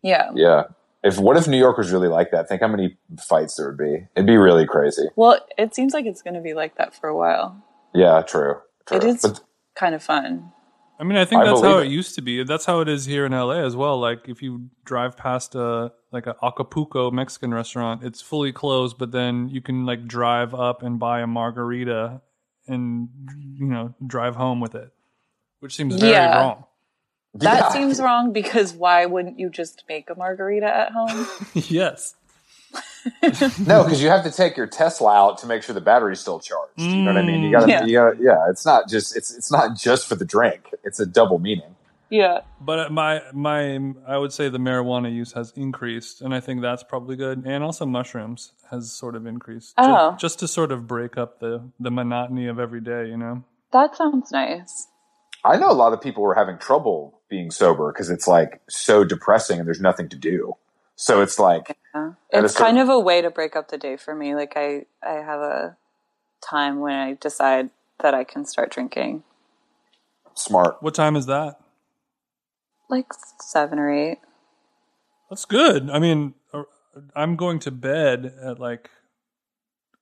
[SPEAKER 4] Yeah.
[SPEAKER 3] Yeah. If what if New York was really like that? Think how many fights there would be. It'd be really crazy.
[SPEAKER 4] Well, it seems like it's going to be like that for a while.
[SPEAKER 3] Yeah, true. true.
[SPEAKER 4] It is
[SPEAKER 3] But
[SPEAKER 4] kind of fun.
[SPEAKER 2] I mean, I think
[SPEAKER 3] I
[SPEAKER 2] that's how it
[SPEAKER 3] it.
[SPEAKER 2] used to be. That's how it is here in LA as well. Like if you drive past a like a Acapulco Mexican restaurant, it's fully closed, but then you can like drive up and buy a margarita and you know drive home with it, which seems very
[SPEAKER 4] Yeah.
[SPEAKER 2] wrong.
[SPEAKER 4] That
[SPEAKER 3] Yeah.
[SPEAKER 4] seems wrong because why wouldn't you just make a margarita at home? [LAUGHS]
[SPEAKER 2] yes. [LAUGHS]
[SPEAKER 3] no, because you have to take your Tesla out to make sure the battery's still charged. You know what I mean? You gotta, mm,
[SPEAKER 4] Yeah.
[SPEAKER 3] you gotta, yeah. It's not just it's it's not just for the drink. It's a double meaning.
[SPEAKER 4] yeah.
[SPEAKER 2] But uh, my my I would say the marijuana use has increased, and I think that's probably good. And also mushrooms has sort of increased, Ju-
[SPEAKER 4] Oh.
[SPEAKER 2] just, to sort of break up the the monotony of every day. You know.
[SPEAKER 4] That sounds nice.
[SPEAKER 3] I know a lot of people were having trouble being sober because it's like so depressing and there's nothing to do. So it's like
[SPEAKER 4] Yeah. It's kind of a way to break up the day for me. Like I, I have a time when I decide that I can start drinking,
[SPEAKER 3] smart.
[SPEAKER 2] What time is that?
[SPEAKER 4] like seven or eight.
[SPEAKER 2] That's good. I mean, uh, I'm going to bed at like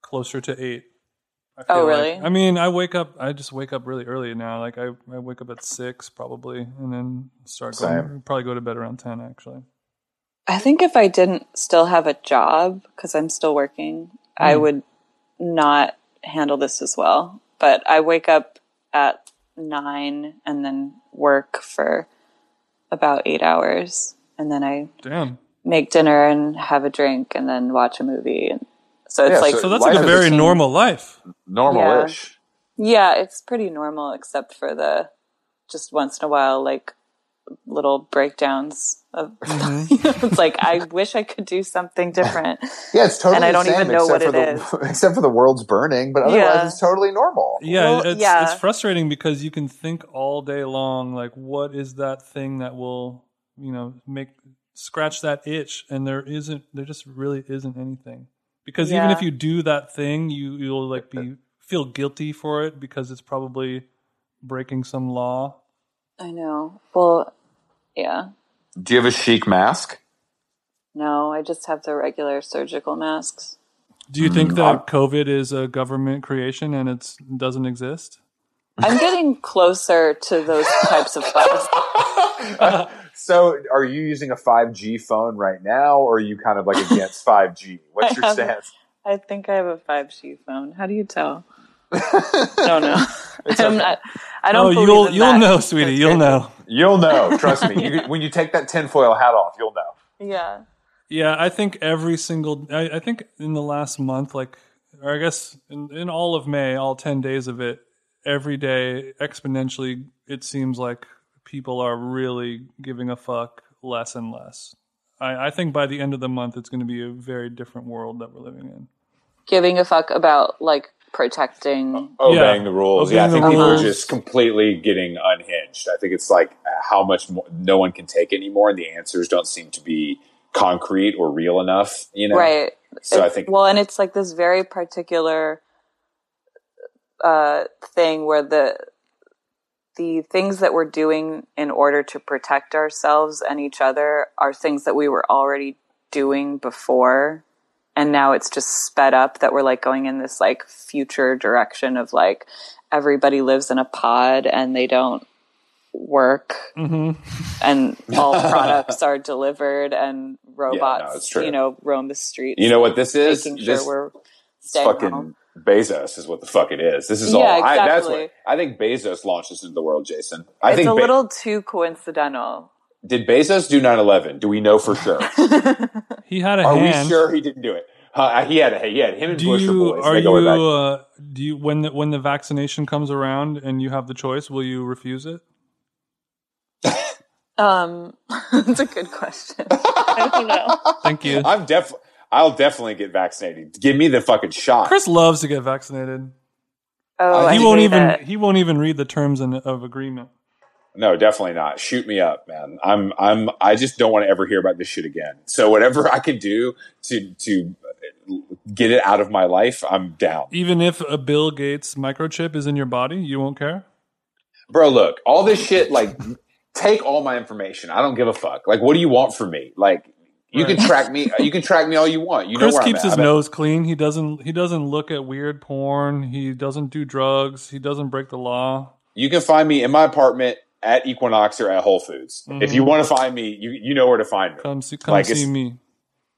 [SPEAKER 2] closer to eight. I
[SPEAKER 4] Oh,
[SPEAKER 2] feel like.
[SPEAKER 4] really?
[SPEAKER 2] I mean, I wake up. I just wake up really early now. Like I, I wake up at six probably, and then start going.
[SPEAKER 3] Same.
[SPEAKER 2] Probably go to bed around ten actually.
[SPEAKER 4] I think if I didn't still have a job because I'm still working, I hmm. would not handle this as well. But I wake up at nine and then work for about eight hours, and then I
[SPEAKER 2] Damn.
[SPEAKER 4] make dinner and have a drink and then watch a movie. And so it's
[SPEAKER 3] Yeah,
[SPEAKER 4] like
[SPEAKER 2] So that's like a very
[SPEAKER 3] a-
[SPEAKER 2] normal life.
[SPEAKER 3] Normal-ish.
[SPEAKER 4] Yeah, it's pretty normal except for the just once in a while like little breakdowns of [LAUGHS] mm-hmm. it's like I wish I could do something different. [LAUGHS]
[SPEAKER 3] Yeah, it's totally.
[SPEAKER 4] And I don't even know what
[SPEAKER 3] except
[SPEAKER 4] it
[SPEAKER 3] for the, [LAUGHS] Except for the world's burning, but otherwise
[SPEAKER 4] Yeah.
[SPEAKER 3] it's totally normal.
[SPEAKER 2] Yeah,
[SPEAKER 4] Well,
[SPEAKER 2] it's
[SPEAKER 4] yeah.
[SPEAKER 2] it's frustrating because you can think all day long like what is that thing that will, you know, make scratch that itch and there isn't there just really isn't anything. Because even if you do that thing, you you'll like be feel guilty for it because it's probably breaking some law.
[SPEAKER 4] I know. Well, yeah.
[SPEAKER 3] Do you have a chic mask?
[SPEAKER 4] No, I just have the regular surgical masks.
[SPEAKER 2] Do you
[SPEAKER 3] Mm,
[SPEAKER 2] think that COVID is a government creation and it doesn't exist?
[SPEAKER 4] I'm getting closer to those types of thoughts.
[SPEAKER 3] So, are you using a 5G phone right now, or are you kind of like against 5G? What's [LAUGHS] your
[SPEAKER 4] have-
[SPEAKER 3] stance?
[SPEAKER 4] I think I have a 5G phone. How do you tell? I don't know. I'm not, I don't
[SPEAKER 2] Oh,
[SPEAKER 4] believe
[SPEAKER 2] you'll
[SPEAKER 4] in
[SPEAKER 2] you'll
[SPEAKER 4] that
[SPEAKER 2] know, sweetie. You'll know.
[SPEAKER 3] You'll know. [LAUGHS] Trust me. You, when you take that tinfoil hat off, you'll know.
[SPEAKER 4] Yeah.
[SPEAKER 2] Yeah, I think every single. I, I think in the last month, like, or I guess in, in all of May, all ten days of it, every day exponentially, it seems like people are really giving a fuck less and less. I, I think by the end of the month, it's going to be a very different world that we're living in.
[SPEAKER 4] Giving a fuck about like protecting.
[SPEAKER 3] Obeying
[SPEAKER 2] Yeah.
[SPEAKER 3] the rules.
[SPEAKER 2] Obeying
[SPEAKER 3] yeah, I think people are just completely getting unhinged. I think it's like how much more, no one can take anymore, and the answers don't seem to be concrete or real enough. You know,
[SPEAKER 4] Right.
[SPEAKER 3] So I think
[SPEAKER 4] well, and it's like this very particular uh, thing where the the things that we're doing in order to protect ourselves and each other are things that we were already doing before and now it's just sped up that we're like going in this like future direction of like everybody lives in a pod and they don't work mm-hmm. and [LAUGHS] all products are delivered and robots
[SPEAKER 3] it's true.
[SPEAKER 4] you know roam the streets
[SPEAKER 3] You know what this is?
[SPEAKER 4] sure
[SPEAKER 3] This-
[SPEAKER 4] we're staying
[SPEAKER 3] fucking
[SPEAKER 4] home.
[SPEAKER 3] Bezos is what the fuck it is. This is
[SPEAKER 4] Yeah,
[SPEAKER 3] all. I, that's
[SPEAKER 4] exactly.
[SPEAKER 3] what I think. Bezos launched this into the world, Jason. I
[SPEAKER 4] it's
[SPEAKER 3] think.
[SPEAKER 4] a
[SPEAKER 3] Be-
[SPEAKER 4] little too coincidental
[SPEAKER 3] did Bezos do 9-11? Do we know for sure? [LAUGHS]
[SPEAKER 2] He had a hand.
[SPEAKER 3] Are we sure he didn't do it? Uh, he had. A, he had him and
[SPEAKER 2] Do
[SPEAKER 3] Bush
[SPEAKER 2] you
[SPEAKER 3] are boys.
[SPEAKER 2] are you
[SPEAKER 3] go way back.
[SPEAKER 2] uh, do you when the when the vaccination comes around and you have the choice, will you refuse it? [LAUGHS]
[SPEAKER 4] um [LAUGHS] that's a good question i don't know
[SPEAKER 2] Thank you.
[SPEAKER 3] I'm def. I'll definitely get vaccinated. Give me the fucking shot.
[SPEAKER 2] Chris loves to get vaccinated.
[SPEAKER 4] oh
[SPEAKER 2] he
[SPEAKER 4] I
[SPEAKER 2] won't even
[SPEAKER 4] it.
[SPEAKER 2] he won't even read the terms in, of agreement.
[SPEAKER 3] No, definitely not. Shoot me up, man. I'm. I'm. I just don't want to ever hear about this shit again. So whatever I can do to to get it out of my life, I'm down.
[SPEAKER 2] Even if a Bill Gates microchip is in your body, you won't care.
[SPEAKER 3] bro, look, all this shit, like, take all my information. I don't give a fuck. Like, what do you want from me? Like, you can track me. You can track me all you want. You know
[SPEAKER 2] Chris
[SPEAKER 3] where
[SPEAKER 2] keeps his. Nose clean. He doesn't. He doesn't look at weird porn. He doesn't do drugs. He doesn't break the law.
[SPEAKER 3] You can find me in my apartment at Equinox or at Whole Foods. If
[SPEAKER 2] Mm-hmm.
[SPEAKER 3] you want to find me, you you know where to find me.
[SPEAKER 2] Come see. Come
[SPEAKER 3] Like,
[SPEAKER 2] see me.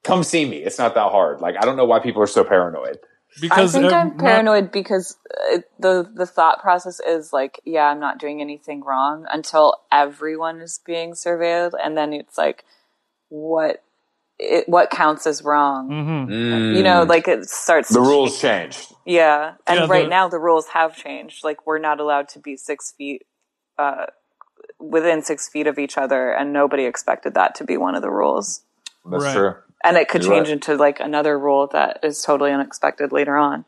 [SPEAKER 3] Come see me. It's not that hard. Like, I don't know why people are so paranoid.
[SPEAKER 2] Because
[SPEAKER 4] I think
[SPEAKER 2] uh,
[SPEAKER 4] I'm
[SPEAKER 2] not-
[SPEAKER 4] paranoid because uh, the the thought process is like, yeah, I'm not doing anything wrong until everyone is being surveilled, and then it's like, what it, what counts as wrong?
[SPEAKER 2] Mhm.
[SPEAKER 4] You know, like it starts.
[SPEAKER 3] Mm. the
[SPEAKER 4] to
[SPEAKER 3] rules changed.
[SPEAKER 4] Yeah, and
[SPEAKER 2] Yeah,
[SPEAKER 4] right
[SPEAKER 2] the-
[SPEAKER 4] now the rules have changed. Like we're not allowed to be six feet uh, within six feet of each other, and nobody expected that to be one of the rules.
[SPEAKER 3] That's
[SPEAKER 2] Right.
[SPEAKER 3] true.
[SPEAKER 4] And it could
[SPEAKER 3] You're
[SPEAKER 4] change
[SPEAKER 3] right.
[SPEAKER 4] into like another rule that is totally unexpected later on.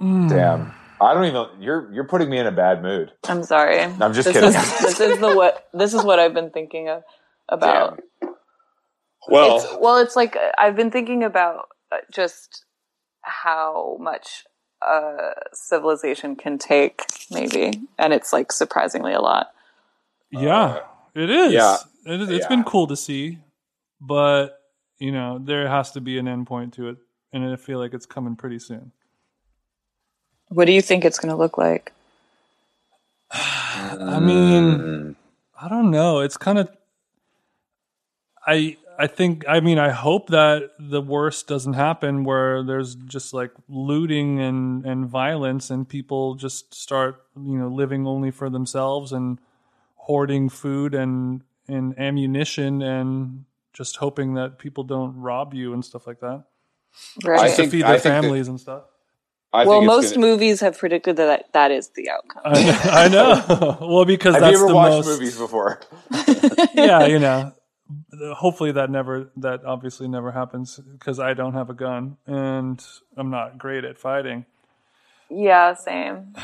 [SPEAKER 3] Damn. I don't even. You're you're putting me in a bad mood.
[SPEAKER 4] I'm sorry.
[SPEAKER 3] I'm just
[SPEAKER 4] this
[SPEAKER 3] kidding.
[SPEAKER 4] Is, this is the what this is what I've been thinking of about.
[SPEAKER 3] Damn. Well,
[SPEAKER 4] It's, well, it's like uh, I've been thinking about uh, just how much uh, civilization can take, maybe, and it's like surprisingly a lot.
[SPEAKER 2] Yeah, it is.
[SPEAKER 3] yeah.
[SPEAKER 2] It is. It's
[SPEAKER 3] Yeah.
[SPEAKER 2] been cool to see, but you know there has to be an endpoint to it, and I feel like it's coming pretty soon.
[SPEAKER 4] What do you think it's going to look like?
[SPEAKER 2] I mean,
[SPEAKER 3] Mm.
[SPEAKER 2] I don't know. It's kind of. I I think I mean I hope that the worst doesn't happen where there's just like looting and and violence and people just start you know living only for themselves and hoarding food and and ammunition and just hoping that people don't rob you and stuff like that
[SPEAKER 4] Right.
[SPEAKER 3] I
[SPEAKER 2] to
[SPEAKER 3] think-
[SPEAKER 2] feed
[SPEAKER 3] I
[SPEAKER 2] their
[SPEAKER 3] think that-
[SPEAKER 2] families and stuff.
[SPEAKER 3] I
[SPEAKER 4] well, most
[SPEAKER 3] gonna-
[SPEAKER 4] movies have predicted that that is the outcome.
[SPEAKER 2] I, I know. [LAUGHS] well, because
[SPEAKER 3] Have
[SPEAKER 2] that's
[SPEAKER 3] you ever
[SPEAKER 2] the
[SPEAKER 3] watched
[SPEAKER 2] most,
[SPEAKER 3] movies before? [LAUGHS]
[SPEAKER 2] yeah, you know. Hopefully that never that obviously never happens because I don't have a gun and I'm not great at fighting.
[SPEAKER 4] yeah, same.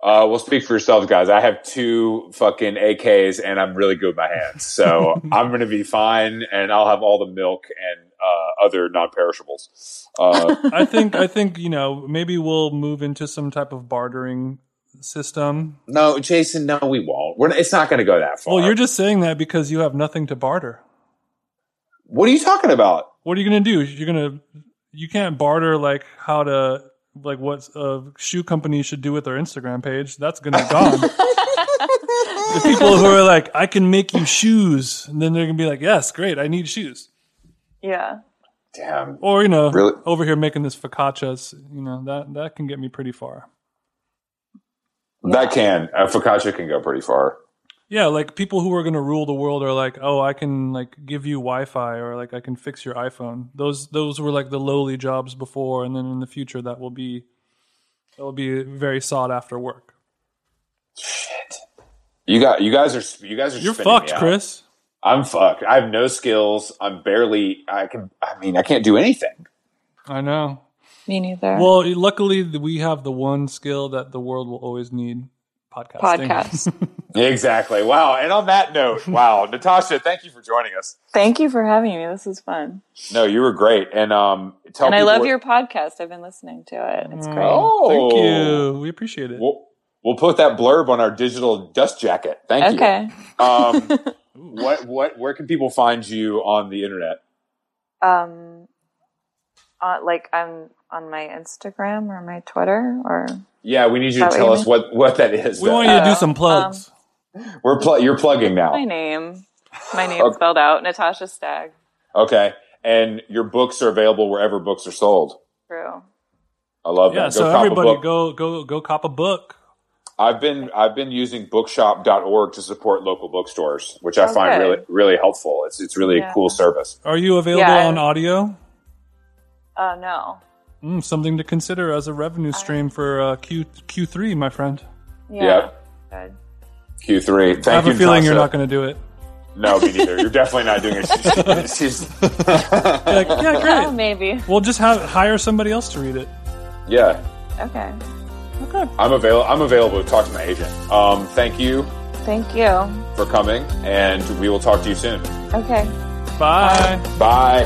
[SPEAKER 3] Uh, well, speak for yourselves, guys. I have two fucking AKs, and I'm really good with my hands, so [LAUGHS] I'm going to be fine, and I'll have all the milk and uh, other non-perishables. Uh, [LAUGHS]
[SPEAKER 2] I think I think you know maybe we'll move into some type of bartering system.
[SPEAKER 3] no, Jason, no, we won't. We're, it's not going to go that far.
[SPEAKER 2] Well, you're just saying that because you have nothing to barter.
[SPEAKER 3] what are you talking about?
[SPEAKER 2] What are you going to do? You're going to you can't barter like how to like what a uh, shoe company should do with their Instagram page. That's going to be gone. [LAUGHS] the people who are like, I can make you shoes, and then they're going to be like, Yes, great, I need shoes.
[SPEAKER 4] Yeah.
[SPEAKER 3] Damn.
[SPEAKER 2] Or you know,
[SPEAKER 3] Really?
[SPEAKER 2] over here making this focaccias, you know that that can get me pretty far.
[SPEAKER 3] That can a focaccia can go pretty far.
[SPEAKER 2] Yeah, like people who are going to rule the world are like, oh, I can like give you Wi-Fi or like I can fix your iPhone. Those those were like the lowly jobs before, and then in the future that will be that will be very sought after work.
[SPEAKER 3] Shit, you got you guys are you guys are
[SPEAKER 2] You're
[SPEAKER 3] spinning me
[SPEAKER 2] fucked,
[SPEAKER 3] out.
[SPEAKER 2] Chris.
[SPEAKER 3] I'm fucked. I have no skills. I'm barely. I can. I mean, I can't do anything.
[SPEAKER 2] I know.
[SPEAKER 4] Me neither.
[SPEAKER 2] Well, luckily we have the one skill that the world will always need: podcasting.
[SPEAKER 4] Podcast. [LAUGHS]
[SPEAKER 3] Exactly. Wow. And on that note, wow, [LAUGHS] Natasha, thank you for joining us.
[SPEAKER 4] Thank you for having me. This is fun.
[SPEAKER 3] No, you were great. And um, tell
[SPEAKER 4] and I love
[SPEAKER 3] what-
[SPEAKER 4] your podcast. I've been listening to it. It's great.
[SPEAKER 3] Oh,
[SPEAKER 2] Thank you. We appreciate it.
[SPEAKER 3] We'll, we'll put that blurb on our digital dust jacket. Thank
[SPEAKER 4] Okay.
[SPEAKER 3] you. Okay. Um, [LAUGHS] what what where can people find you on the internet?
[SPEAKER 4] Um, uh, like I'm on my Instagram or my Twitter or
[SPEAKER 3] Yeah, we need you to tell
[SPEAKER 4] what
[SPEAKER 3] us
[SPEAKER 4] you
[SPEAKER 3] what what that is.
[SPEAKER 2] we
[SPEAKER 3] though.
[SPEAKER 2] want you to do some plugs.
[SPEAKER 3] We're pl- you're plugging now.
[SPEAKER 4] my name. My name
[SPEAKER 3] Okay.
[SPEAKER 4] spelled out, Natasha Stagg.
[SPEAKER 3] Okay. And your books are available wherever books are sold.
[SPEAKER 4] True.
[SPEAKER 3] I love
[SPEAKER 2] yeah,
[SPEAKER 3] that.
[SPEAKER 2] so
[SPEAKER 3] cop a
[SPEAKER 2] everybody
[SPEAKER 3] book.
[SPEAKER 2] go go go cop a book.
[SPEAKER 3] I've been I've been using bookshop.org to support local bookstores, which I
[SPEAKER 4] Oh,
[SPEAKER 3] find really really helpful. It's it's really
[SPEAKER 4] Yeah.
[SPEAKER 3] a cool service.
[SPEAKER 2] Are you available
[SPEAKER 4] Yeah,
[SPEAKER 2] on audio?
[SPEAKER 4] Uh, no.
[SPEAKER 2] Mm, something to consider as a revenue stream for uh, Q Q3, my friend.
[SPEAKER 4] Yeah.
[SPEAKER 3] Yep. Q3. Thank
[SPEAKER 2] I have
[SPEAKER 3] you.
[SPEAKER 2] a feeling you're not going to do it.
[SPEAKER 3] No, me neither. You're definitely not doing it. [LAUGHS] She's,
[SPEAKER 2] Like, [LAUGHS] yeah,
[SPEAKER 4] Oh,
[SPEAKER 2] great.
[SPEAKER 4] maybe.
[SPEAKER 2] We'll just have hire somebody else to read it.
[SPEAKER 3] yeah,
[SPEAKER 4] Okay.
[SPEAKER 2] Okay.
[SPEAKER 3] I'm available. I'm available to talk to my agent. Um, thank you
[SPEAKER 4] Thank you.
[SPEAKER 3] for coming, and we will talk to you soon.
[SPEAKER 4] Okay.
[SPEAKER 2] Bye.
[SPEAKER 3] Bye.